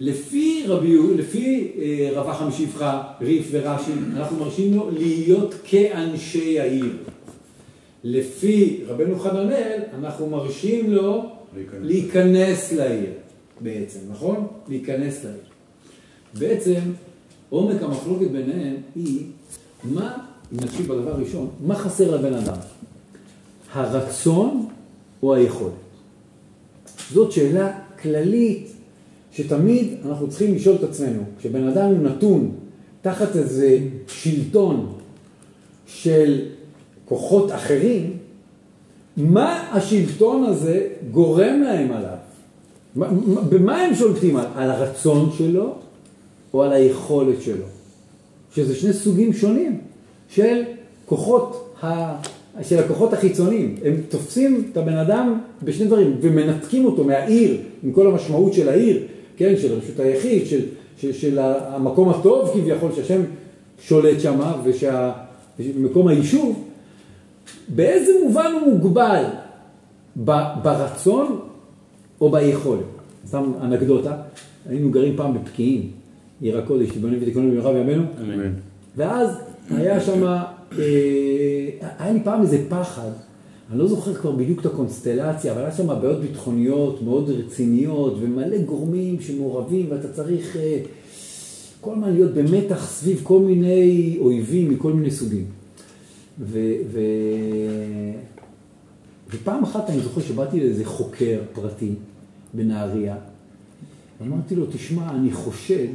לפי רבי יהודה, לפי אה, רבה חמישיפחה, ריף ורש"י, אנחנו מרשים לו להיות כאנשי העיר. לפי רבנו חננאל, אנחנו מרשים לו להיכנס. להיכנס לעיר, בעצם, נכון? להיכנס לעיר. בעצם, עומק המחלוקת ביניהם היא, מה, אם נתחיל בדבר הראשון, מה חסר לבן אדם? הרצון או היכולת? זאת שאלה כללית שתמיד אנחנו צריכים לשאול את עצמנו. כשבן אדם הוא נתון תחת איזה שלטון של כוחות אחרים, מה השלטון הזה גורם להם עליו? מה- מה- במה הם שולטים? על, על הרצון שלו או על היכולת שלו? שזה שני סוגים שונים של כוחות, ה... של הכוחות החיצוניים. הם תופסים את הבן אדם בשני דברים ומנתקים אותו מהעיר, עם כל המשמעות של העיר, כן, של רשות היחיד, של, של, של המקום הטוב כביכול, שהשם שולט שם, ושמקום היישוב, באיזה מובן הוא מוגבל? ברצון או ביכולת? סתם אנקדוטה, היינו גרים פעם בפקיעין, עיר הקודש, תיבנה ותקנו במהרה בימינו, אמן. ואז היה שם, אה, היה לי פעם איזה פחד, אני לא זוכר כבר בדיוק את הקונסטלציה, אבל היה שם בעיות ביטחוניות מאוד רציניות ומלא גורמים שמעורבים ואתה צריך אה, כל הזמן להיות במתח סביב כל מיני אויבים מכל מיני סוגים. ו, ו, ופעם אחת אני זוכר שבאתי לאיזה חוקר פרטי בנהריה, אמרתי לו, תשמע, אני חושד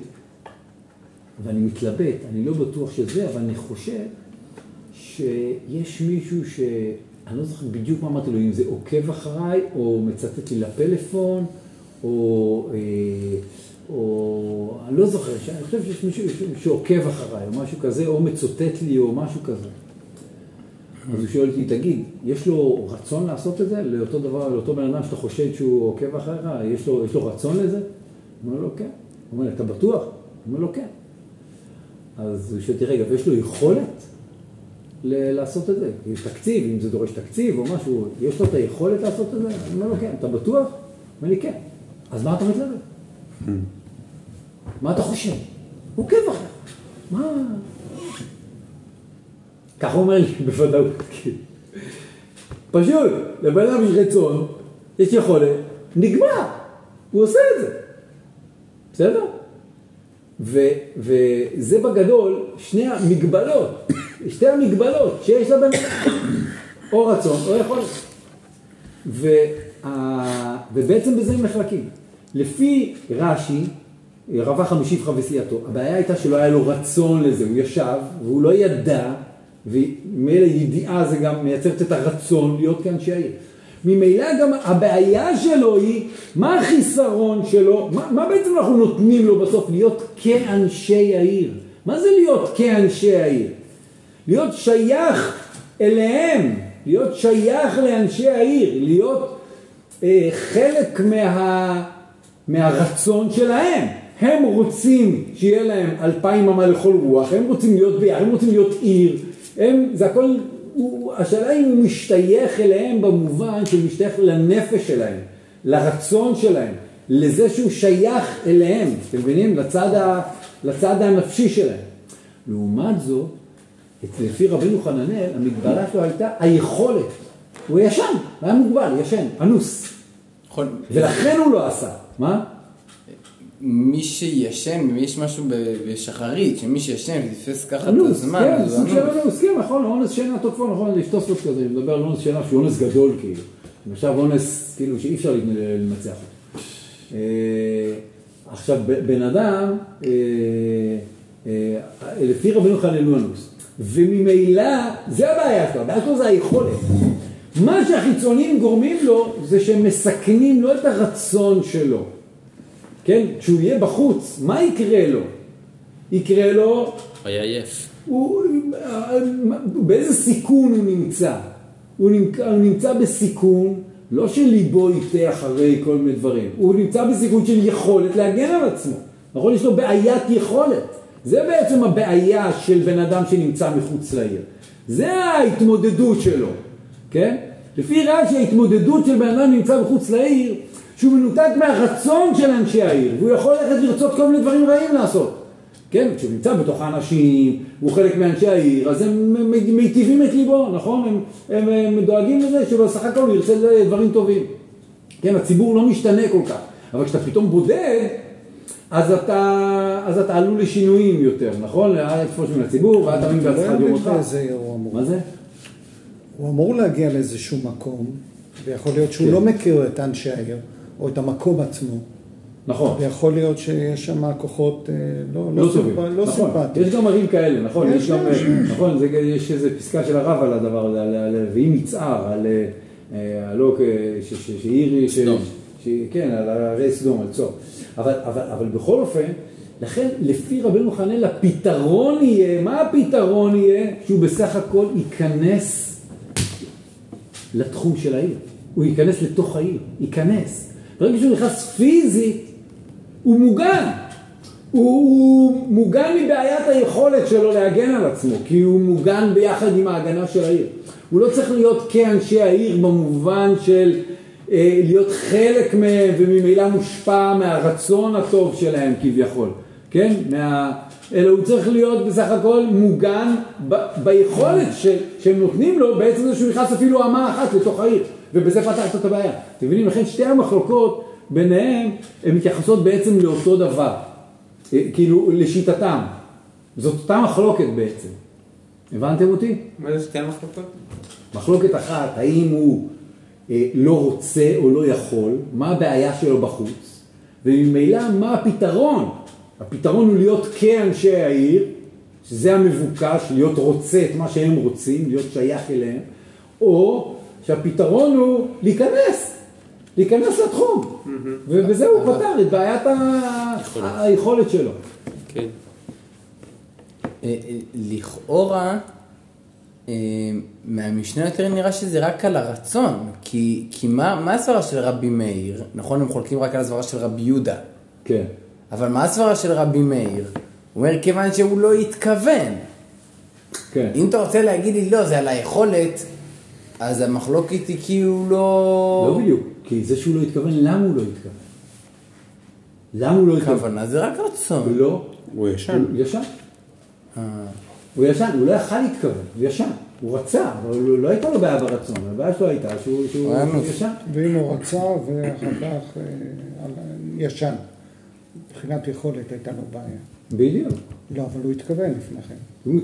ואני מתלבט, אני לא בטוח שזה, אבל אני חושב שיש מישהו ש... אני לא זוכר בדיוק מה אמרתי לו, אם זה עוקב אחריי, או מצטט לי לפלאפון, או... אה, או... אני לא זוכר, אני חושב שיש מישהו שעוקב אחריי, או משהו כזה, או מצוטט לי, או משהו כזה. אז הוא שואל אותי, תגיד, יש לו רצון לעשות את זה? לאותו דבר, לאותו בן אדם שאתה חושד שהוא עוקב אחריך, יש לו, יש לו רצון לזה? הוא אומר לו, כן. הוא אומר, אתה בטוח? הוא אומר לו, כן. אז הוא שואל אותי, רגע, ויש לו יכולת ל- לעשות את זה? יש תקציב, אם זה דורש תקציב או משהו, יש לו את היכולת לעשות את זה? אני אומר לו, כן. אתה בטוח? הוא אומר לי, כן. אז מה אתה מתלבט? מה אתה חושב? הוא עוקב אחריך. מה... הוא אומר לי בוודאות, כאילו. פשוט, לבן אדם יש רצון, יש יכולת, נגמר, הוא עושה את זה. בסדר? וזה בגדול שני המגבלות, שתי המגבלות שיש לבן אדם, או רצון או יכולת. וה, ובעצם בזה הם מחלקים. לפי רש"י, רבה חמישיפחה וסיעתו, הבעיה הייתה שלא היה לו רצון לזה, הוא ישב והוא לא ידע, וממילא ידיעה זה גם מייצרת את הרצון להיות כאנשי העיר. ממילא גם הבעיה שלו היא, מה החיסרון שלו, מה, מה בעצם אנחנו נותנים לו בסוף להיות כאנשי העיר? מה זה להיות כאנשי העיר? להיות שייך אליהם, להיות שייך לאנשי העיר, להיות אה, חלק מה, מהרצון שלהם. הם רוצים שיהיה להם אלפיים אמה לכל רוח, הם רוצים להיות ביחד, הם רוצים להיות עיר, הם, זה הכל, הוא, השאלה אם הוא משתייך אליהם במובן שהוא משתייך לנפש שלהם, לרצון שלהם, לזה שהוא שייך אליהם, אתם מבינים? לצד, ה, לצד הנפשי שלהם. לעומת זאת, לפי רבנו חננאל, המגבלה שלו הייתה היכולת. הוא ישן, היה מוגבל, ישן, אנוס. יכול... ולכן הוא לא עשה. מה? מי שישן, יש משהו בשחרית, שמי שישן ותפס ככה את הזמן, כן, אז סוג הוא של אנוס. אונס, כן, נכון, אונס שינה תוקפו, נכון, יש תוספות כזה, אני מדבר על אונס שינה שהוא אונס גדול כאילו. עכשיו אונס כאילו שאי אפשר לנצח אותו. אה, עכשיו, בן אדם, אה, אה, לפי רבנו חנן הוא אנוס, וממילא, זה הבעיה שלו, הבעיה שלו זה היכולת. מה שהחיצונים גורמים לו, זה שהם מסכנים לא את הרצון שלו. כן? כשהוא יהיה בחוץ, מה יקרה לו? יקרה לו היה עייף. הוא, באיזה סיכון הוא נמצא? הוא נמצא, הוא נמצא בסיכון, לא שליבו יטה אחרי כל מיני דברים, הוא נמצא בסיכון של יכולת להגן על עצמו. נכון? יש לו בעיית יכולת. זה בעצם הבעיה של בן אדם שנמצא מחוץ לעיר. זה ההתמודדות שלו, כן? לפי רש"י ההתמודדות של בן אדם נמצא מחוץ לעיר, שהוא מנותק מהרצון של אנשי העיר, והוא יכול ללכת לרצות כל מיני דברים רעים לעשות. כן, כשהוא נמצא בתוך האנשים, הוא חלק מאנשי העיר, אז הם מיטיבים את ליבו, נכון? הם, הם, הם דואגים לזה שבסך הכל הוא ירצה דברים טובים. כן, הציבור לא משתנה כל כך, אבל כשאתה פתאום בודד, אז אתה, אז אתה עלול לשינויים יותר, נכון? אל תפרוש מן הציבור, תאמין לא בעצמך הוא אמור. מה זה? הוא אמור להגיע לאיזשהו מקום, ויכול להיות שהוא כן. לא מכיר את אנשי העיר, או את המקום עצמו, נכון. ויכול להיות שיש שם כוחות אה, לא, לא טובים, סימפ- לא נכון, סימפטיים. יש גם ערים כאלה, נכון, יש, יש גם, יש. נכון, זה, יש איזה פסקה של הרב על הדבר הזה, על, על, ואם יצער, על, אה, הלא, ש- ש- שעיר, ש- סדום. ש- כן, על הרי סדום, על צור, אבל, אבל, אבל בכל אופן, לכן לפי רבנו חנן הפתרון יהיה, מה הפתרון יהיה? שהוא בסך הכל ייכנס לתחום של העיר, הוא ייכנס לתוך העיר, ייכנס. ברגע שהוא נכנס פיזית, הוא מוגן. הוא, הוא מוגן מבעיית היכולת שלו להגן על עצמו, כי הוא מוגן ביחד עם ההגנה של העיר. הוא לא צריך להיות כאנשי העיר במובן של אה, להיות חלק מהם וממילא מושפע מהרצון הטוב שלהם כביכול, כן? מה... אלא הוא צריך להיות בסך הכל מוגן ב... ביכולת ש... שהם נותנים לו בעצם זה שהוא נכנס אפילו אמה אחת לתוך העיר, ובזה פתרת את הבעיה. אתם מבינים? לכן שתי המחלוקות ביניהם הן מתייחסות בעצם לאותו דבר. אה, כאילו לשיטתם. זאת אותה מחלוקת בעצם. הבנתם אותי? מה זה שתי המחלוקות? מחלוקת אחת, האם הוא אה, לא רוצה או לא יכול, מה הבעיה שלו בחוץ, וממילא מה הפתרון. הפתרון הוא להיות כאנשי העיר, שזה המבוקש, להיות רוצה את מה שהם רוצים, להיות שייך אליהם, או שהפתרון הוא להיכנס, להיכנס לתחום, ובזה הוא פתר את בעיית היכולת שלו. כן. אה, אה, לכאורה, אה, מהמשנה יותר נראה שזה רק על הרצון, כי, כי מה, מה הסברה של רבי מאיר? נכון, הם חולקים רק על הסברה של רבי יהודה, כן. אבל מה הסברה של רבי מאיר? הוא אומר, כיוון שהוא לא התכוון. כן. אם אתה רוצה להגיד לי, לא, זה על היכולת, אז המחלוקת היא כי הוא לא... לא בדיוק, כי זה שהוא לא התכוון, למה הוא לא התכוון? למה הוא לא התכוון? כוונה זה רק רצון. לא, הוא ישן. הוא ישן. אה, הוא ישן, הוא לא יכל להתכוון, הוא ישן. הוא רצה, אבל הוא- לא הייתה לו בעיה ברצון, הבעיה שלו הייתה שהוא. ישן. ואם הוא רצה, ואחר כך אה, ישן. מבחינת יכולת הייתה לו בעיה. בדיוק. לא, אבל הוא התכוון לפני כן. הוא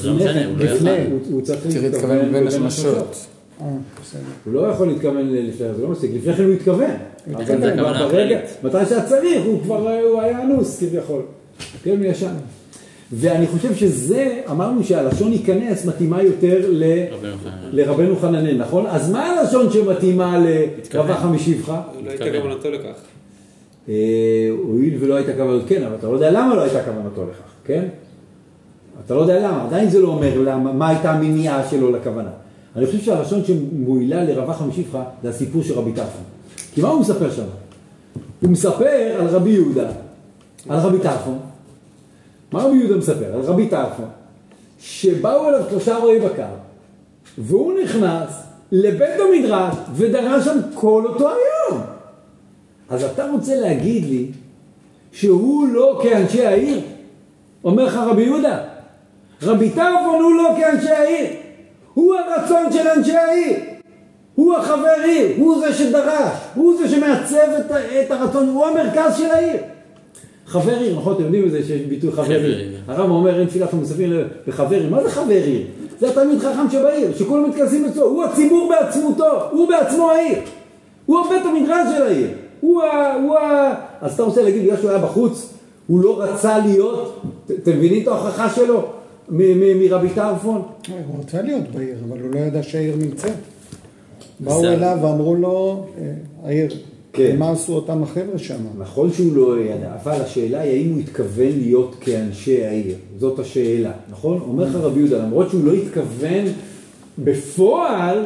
זה לא לפני, כן, הוא צריך להתכוון בין השמשות. אה. הוא לא יכול להתכוון לפני, זה לא מספיק, לפני כן הוא התכוון. אבל התכוון, ברגע. מתי שהיה צריך, הוא כבר היה אנוס כביכול. כן, הוא ישן. ואני חושב שזה, אמרנו שהלשון ייכנס מתאימה יותר. לרבנו חננאל, נכון? אז מה הלשון שמתאימה לרווח המשיבך? לא הייתה. כוונתו לכך. אה, הואיל ולא הייתה כוונתו, כן, אבל אתה לא יודע למה לא הייתה כוונתו לכך, כן? אתה לא יודע למה, עדיין זה לא אומר למה, מה הייתה המניעה שלו לכוונה. אני חושב שהלשון שמועילה לרווח המשיבך זה הסיפור של רבי טרפון. כי מה הוא מספר שם? הוא מספר על רבי יהודה, על רבי טרפון. מה רבי יהודה מספר? על רבי טרפון, שבאו אליו שלושה רועי בקר, והוא נכנס לבית המדרש ודרש שם כל אותו היום. אז אתה רוצה להגיד לי שהוא לא כאנשי העיר? אומר לך רבי יהודה, רבי טרפון הוא לא כאנשי העיר, הוא הרצון של אנשי העיר, הוא החבר עיר, הוא זה שדרש, הוא זה שמעצב את, את הרצון, הוא המרכז של העיר. חבר עיר, נכון, אתם יודעים את זה שיש ביטוי חבר עיר. עיר. הרב אומר אין תפילת המוספים לחבר עיר, מה זה חבר עיר? זה התלמיד חכם שבעיר, שכולם מתכנסים אצלו, הוא הציבור בעצמותו, הוא בעצמו העיר, הוא הבית המדרש של העיר, הוא ה... הוא ה... אז אתה רוצה להגיד, בגלל שהוא היה בחוץ, הוא לא רצה להיות, אתם מבינים את ההוכחה שלו מרבי טרפון? הוא רצה להיות בעיר, אבל הוא לא ידע שהעיר נמצאת. באו אליו ואמרו לו, אה, העיר, כן. מה עשו אותם החבר'ה שם? נכון שהוא לא ידע, אבל השאלה היא האם הוא התכוון להיות כאנשי העיר. זאת השאלה, נכון? אומר לך רבי יהודה, למרות שהוא לא התכוון בפועל,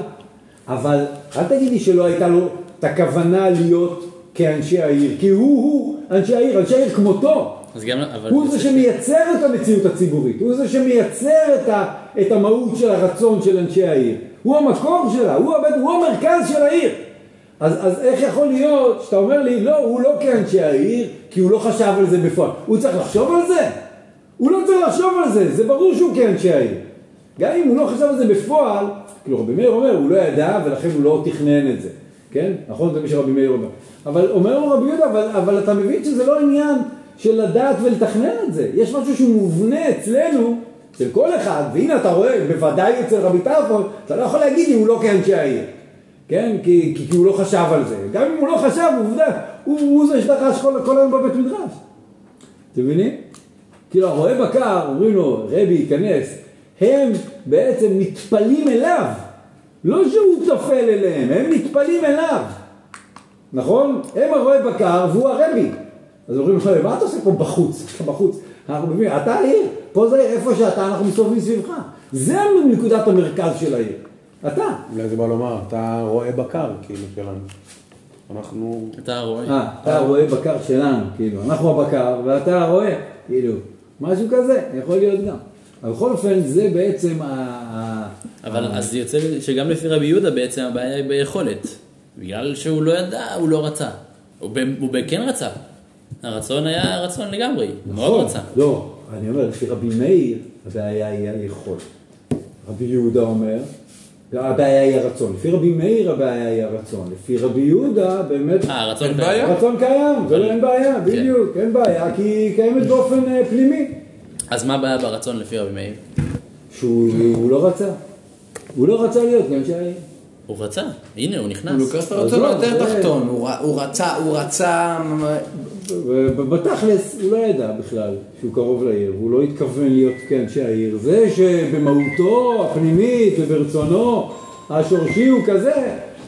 אבל אל תגיד לי שלא הייתה לו את הכוונה להיות כאנשי העיר, כי הוא, הוא, אנשי העיר, אנשי העיר כמותו. גם. הוא זה שמייצר את המציאות הציבורית, הוא זה שמייצר את, ה, את המהות של הרצון של אנשי העיר. הוא המקור שלה, הוא, הבית, הוא המרכז של העיר. אז, אז איך יכול להיות שאתה אומר לי, לא, הוא לא כאנשי העיר, כי הוא לא חשב על זה בפועל. הוא צריך לחשוב על זה? הוא לא צריך לחשוב על זה, זה ברור שהוא כאנשי העיר. גם אם הוא לא חשב על זה בפועל, כאילו רבי מאיר אומר, הוא לא ידע ולכן הוא לא תכנן את זה, כן? נכון? זה מה שרבי מאיר אומר. אבל אומר רבי יהודה, אבל, אבל אתה מבין שזה לא עניין של לדעת ולתכנן את זה. יש משהו שהוא מובנה אצלנו, אצל כל אחד, והנה אתה רואה, בוודאי אצל רבי טרפון, אתה לא יכול להגיד לי הוא לא כאנשי העיר. כן? כי, כי, כי הוא לא חשב על זה. גם אם הוא לא חשב, עובדה, הוא, הוא זה שדרש כל, כל היום בבית מדרש. אתם מבינים? כאילו הרועה בקר, אומרים לו, רבי ייכנס, הם בעצם נטפלים אליו. לא שהוא טופל אליהם, הם נטפלים אליו. נכון? הם הרועה בקר והוא הרבי. אז אומרים לו, מה אתה עושה פה בחוץ? אתה בחוץ. אנחנו מבינים, אתה העיר, פה זה איפה שאתה, אנחנו מסתובבים סביבך. זה נקודת המרכז של העיר. אתה. אולי זה בא לומר, אתה רואה בקר, כאילו, שלנו. אנחנו... אתה רואה. אה, אתה הרועה בקר שלנו, כאילו, אנחנו הבקר ואתה הרועה, כאילו, משהו כזה, יכול להיות גם. אבל בכל אופן, זה בעצם ה... ה- אבל אז יוצא שגם לפי רבי יהודה בעצם הבעיה היא ביכולת. בגלל שהוא לא ידע, הוא לא רצה. הוא ב- הוא ב- כן רצה. הרצון היה רצון לגמרי, הוא מאוד נכון, רצה. לא, אני אומר, לפי רבי מאיר, הבעיה היא היכולת. רבי יהודה אומר, הבעיה היא הרצון. לפי רבי מאיר הבעיה היא הרצון. לפי רבי יהודה, באמת, אה, הרצון קיים. הרצון קיים, לא אין בעיה, בדיוק, אין בעיה, כי היא קיימת באופן אה, פנימי. אז מה הבעיה ברצון לפי רבי מאיר? שהוא הוא לא רצה. הוא לא רצה להיות גם שהיה. הוא רצה, הנה הוא נכנס. הוא לוקח את הרצון לא, היותר זה- תחתון, הוא רצה, הוא רצה... ובתכלס הוא לא ידע בכלל שהוא קרוב לעיר, הוא לא התכוון להיות כאנשי העיר. זה שבמהותו הפנימית וברצונו השורשי הוא כזה,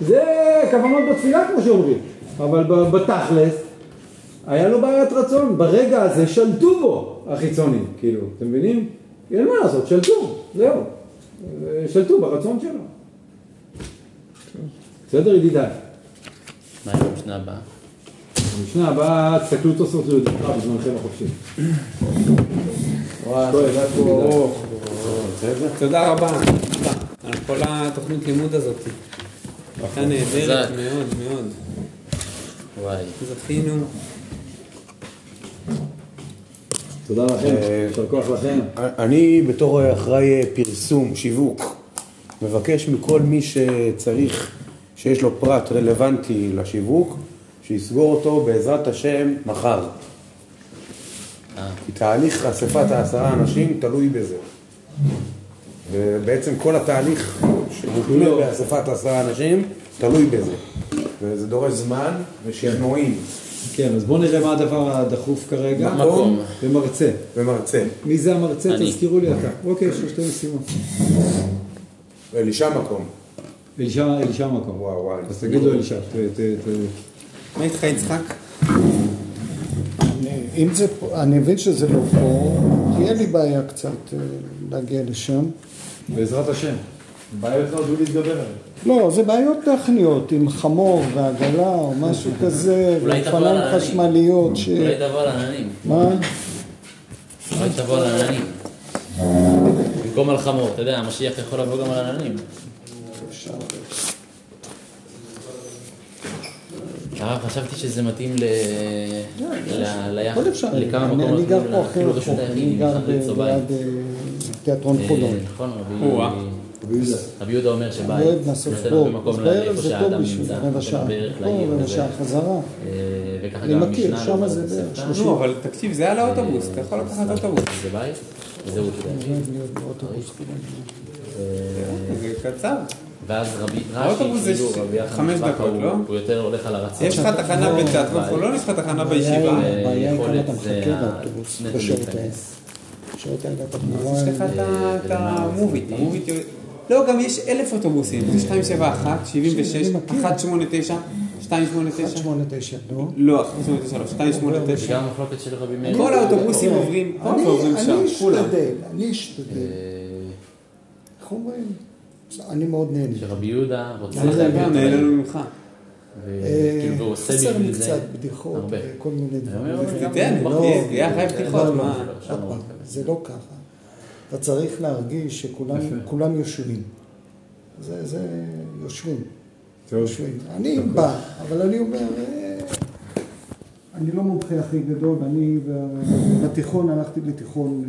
זה כוונות בתפילה כמו שאומרים. אבל בתכלס היה לו בעיית רצון, ברגע הזה שלטו בו החיצונים, כאילו, אתם מבינים? אין מה לעשות, שלטו, זהו. שלטו ברצון שלו. בסדר ידידיי? מה עם המשנה הבאה? במשנה הבאה, תסתכלו תוספות ליהודתך בזמנכם החופשי. תודה רבה תודה על כל התוכנית לימוד הזאת. הייתה נהדרת חזק. מאוד מאוד. וואי. זכינו. תודה לכם, אה, יישר כוח לכם. אני בתור אחראי פרסום, שיווק, מבקש מכל מי שצריך, שיש לו פרט רלוונטי לשיווק, שיסגור אותו בעזרת השם מחר. כי תהליך אספת העשרה אנשים תלוי בזה. ובעצם כל התהליך שמותנה באספת עשרה אנשים תלוי בזה. וזה דורש זמן ושכנועים כן, אז בואו נראה מה הדבר הדחוף כרגע. מקום. ומרצה. ומרצה. מי זה המרצה? אני. תזכירו לי אתה. אוקיי, יש לו שתי משימות. ואלישע מקום. אלישע אלישע מקום. וואו וואו. אז תגיד לו אלישע. מה איתך יצחק? אני- אם זה פה, אני מבין שזה לא פה, תהיה לי בעיה קצת אה, להגיע לשם. בעזרת השם. בעיות נועדו להתגבר עליהן. לא, זה בעיות טכניות עם חמור ועגלה או משהו כזה, ואופניים. חשמליות ש... אולי תבוא על עננים. מה? אולי תבוא על עננים. במקום על חמור, אתה יודע, המשיח יכול לבוא גם על עננים. אה, חשבתי שזה מתאים ל... ל- ליח- עוד אפשר, לכמה אני מקומות. אני גר אפילו פה ל- אפילו אחר רשות רחוק, אני גר. ליד אה, תיאטרון אה, חולון. נכון. רבי רבי יהודה אומר שבית, אוהב הרבה מקום אז בערב לאיפה זה טוב שהאדם בשביל נמצא, רבע שעה. רבע. שעה חזרה. אה, וככה אני גם מכיר, המשנה שמה לא זה בערך. שלושים. נו, אבל תקשיב, זה על האוטובוס, אתה יכול לקחת אוטובוס. זה בית, באוטובוס. זה קצר. ואז רבי האוטובוס זה כאילו, ש- רבי יחנן חמש דקות, הוא- לא? הוא יותר הולך על הרצון. יש לך תחנה בתיאטרון חולון, יש לך תחנה בישיבה. הבעיה היא כמה אתה זה מחכה לאוטובוס נטו בשעות. האלה. בשעות האלה אתה יש לך את המוביט, המוביט לא, גם יש אלף אוטובוסים, זה 271, 76, אני מכיר. 189, 289, 189, נו. לא, 189, לא, 289. זה גם מחלוקת של רבי מאיר. כל האוטובוסים עוברים, פה אני- ועוברים שם, אני כולם. אשתדל, אני אשתדל. אה, איך אומרים? אני מאוד נהנה. שרבי יהודה רוצה אני להביא גם אותו נהנה. לנו ממך. וכאילו, והוא עושה חסר לי בשביל זה קצת בדיחות. כל מיני דברים. תיתן, לא, תהיה, תהיה חייב בדיחות, לא, לא, מה? לא, זה לא ככה. אתה צריך להרגיש שכולם כולם יושבים. זה, זה יושבים. יושבים. אני בא, אבל אני אומר, אה, אני לא מומחה הכי גדול, אני בתיכון הלכתי לתיכון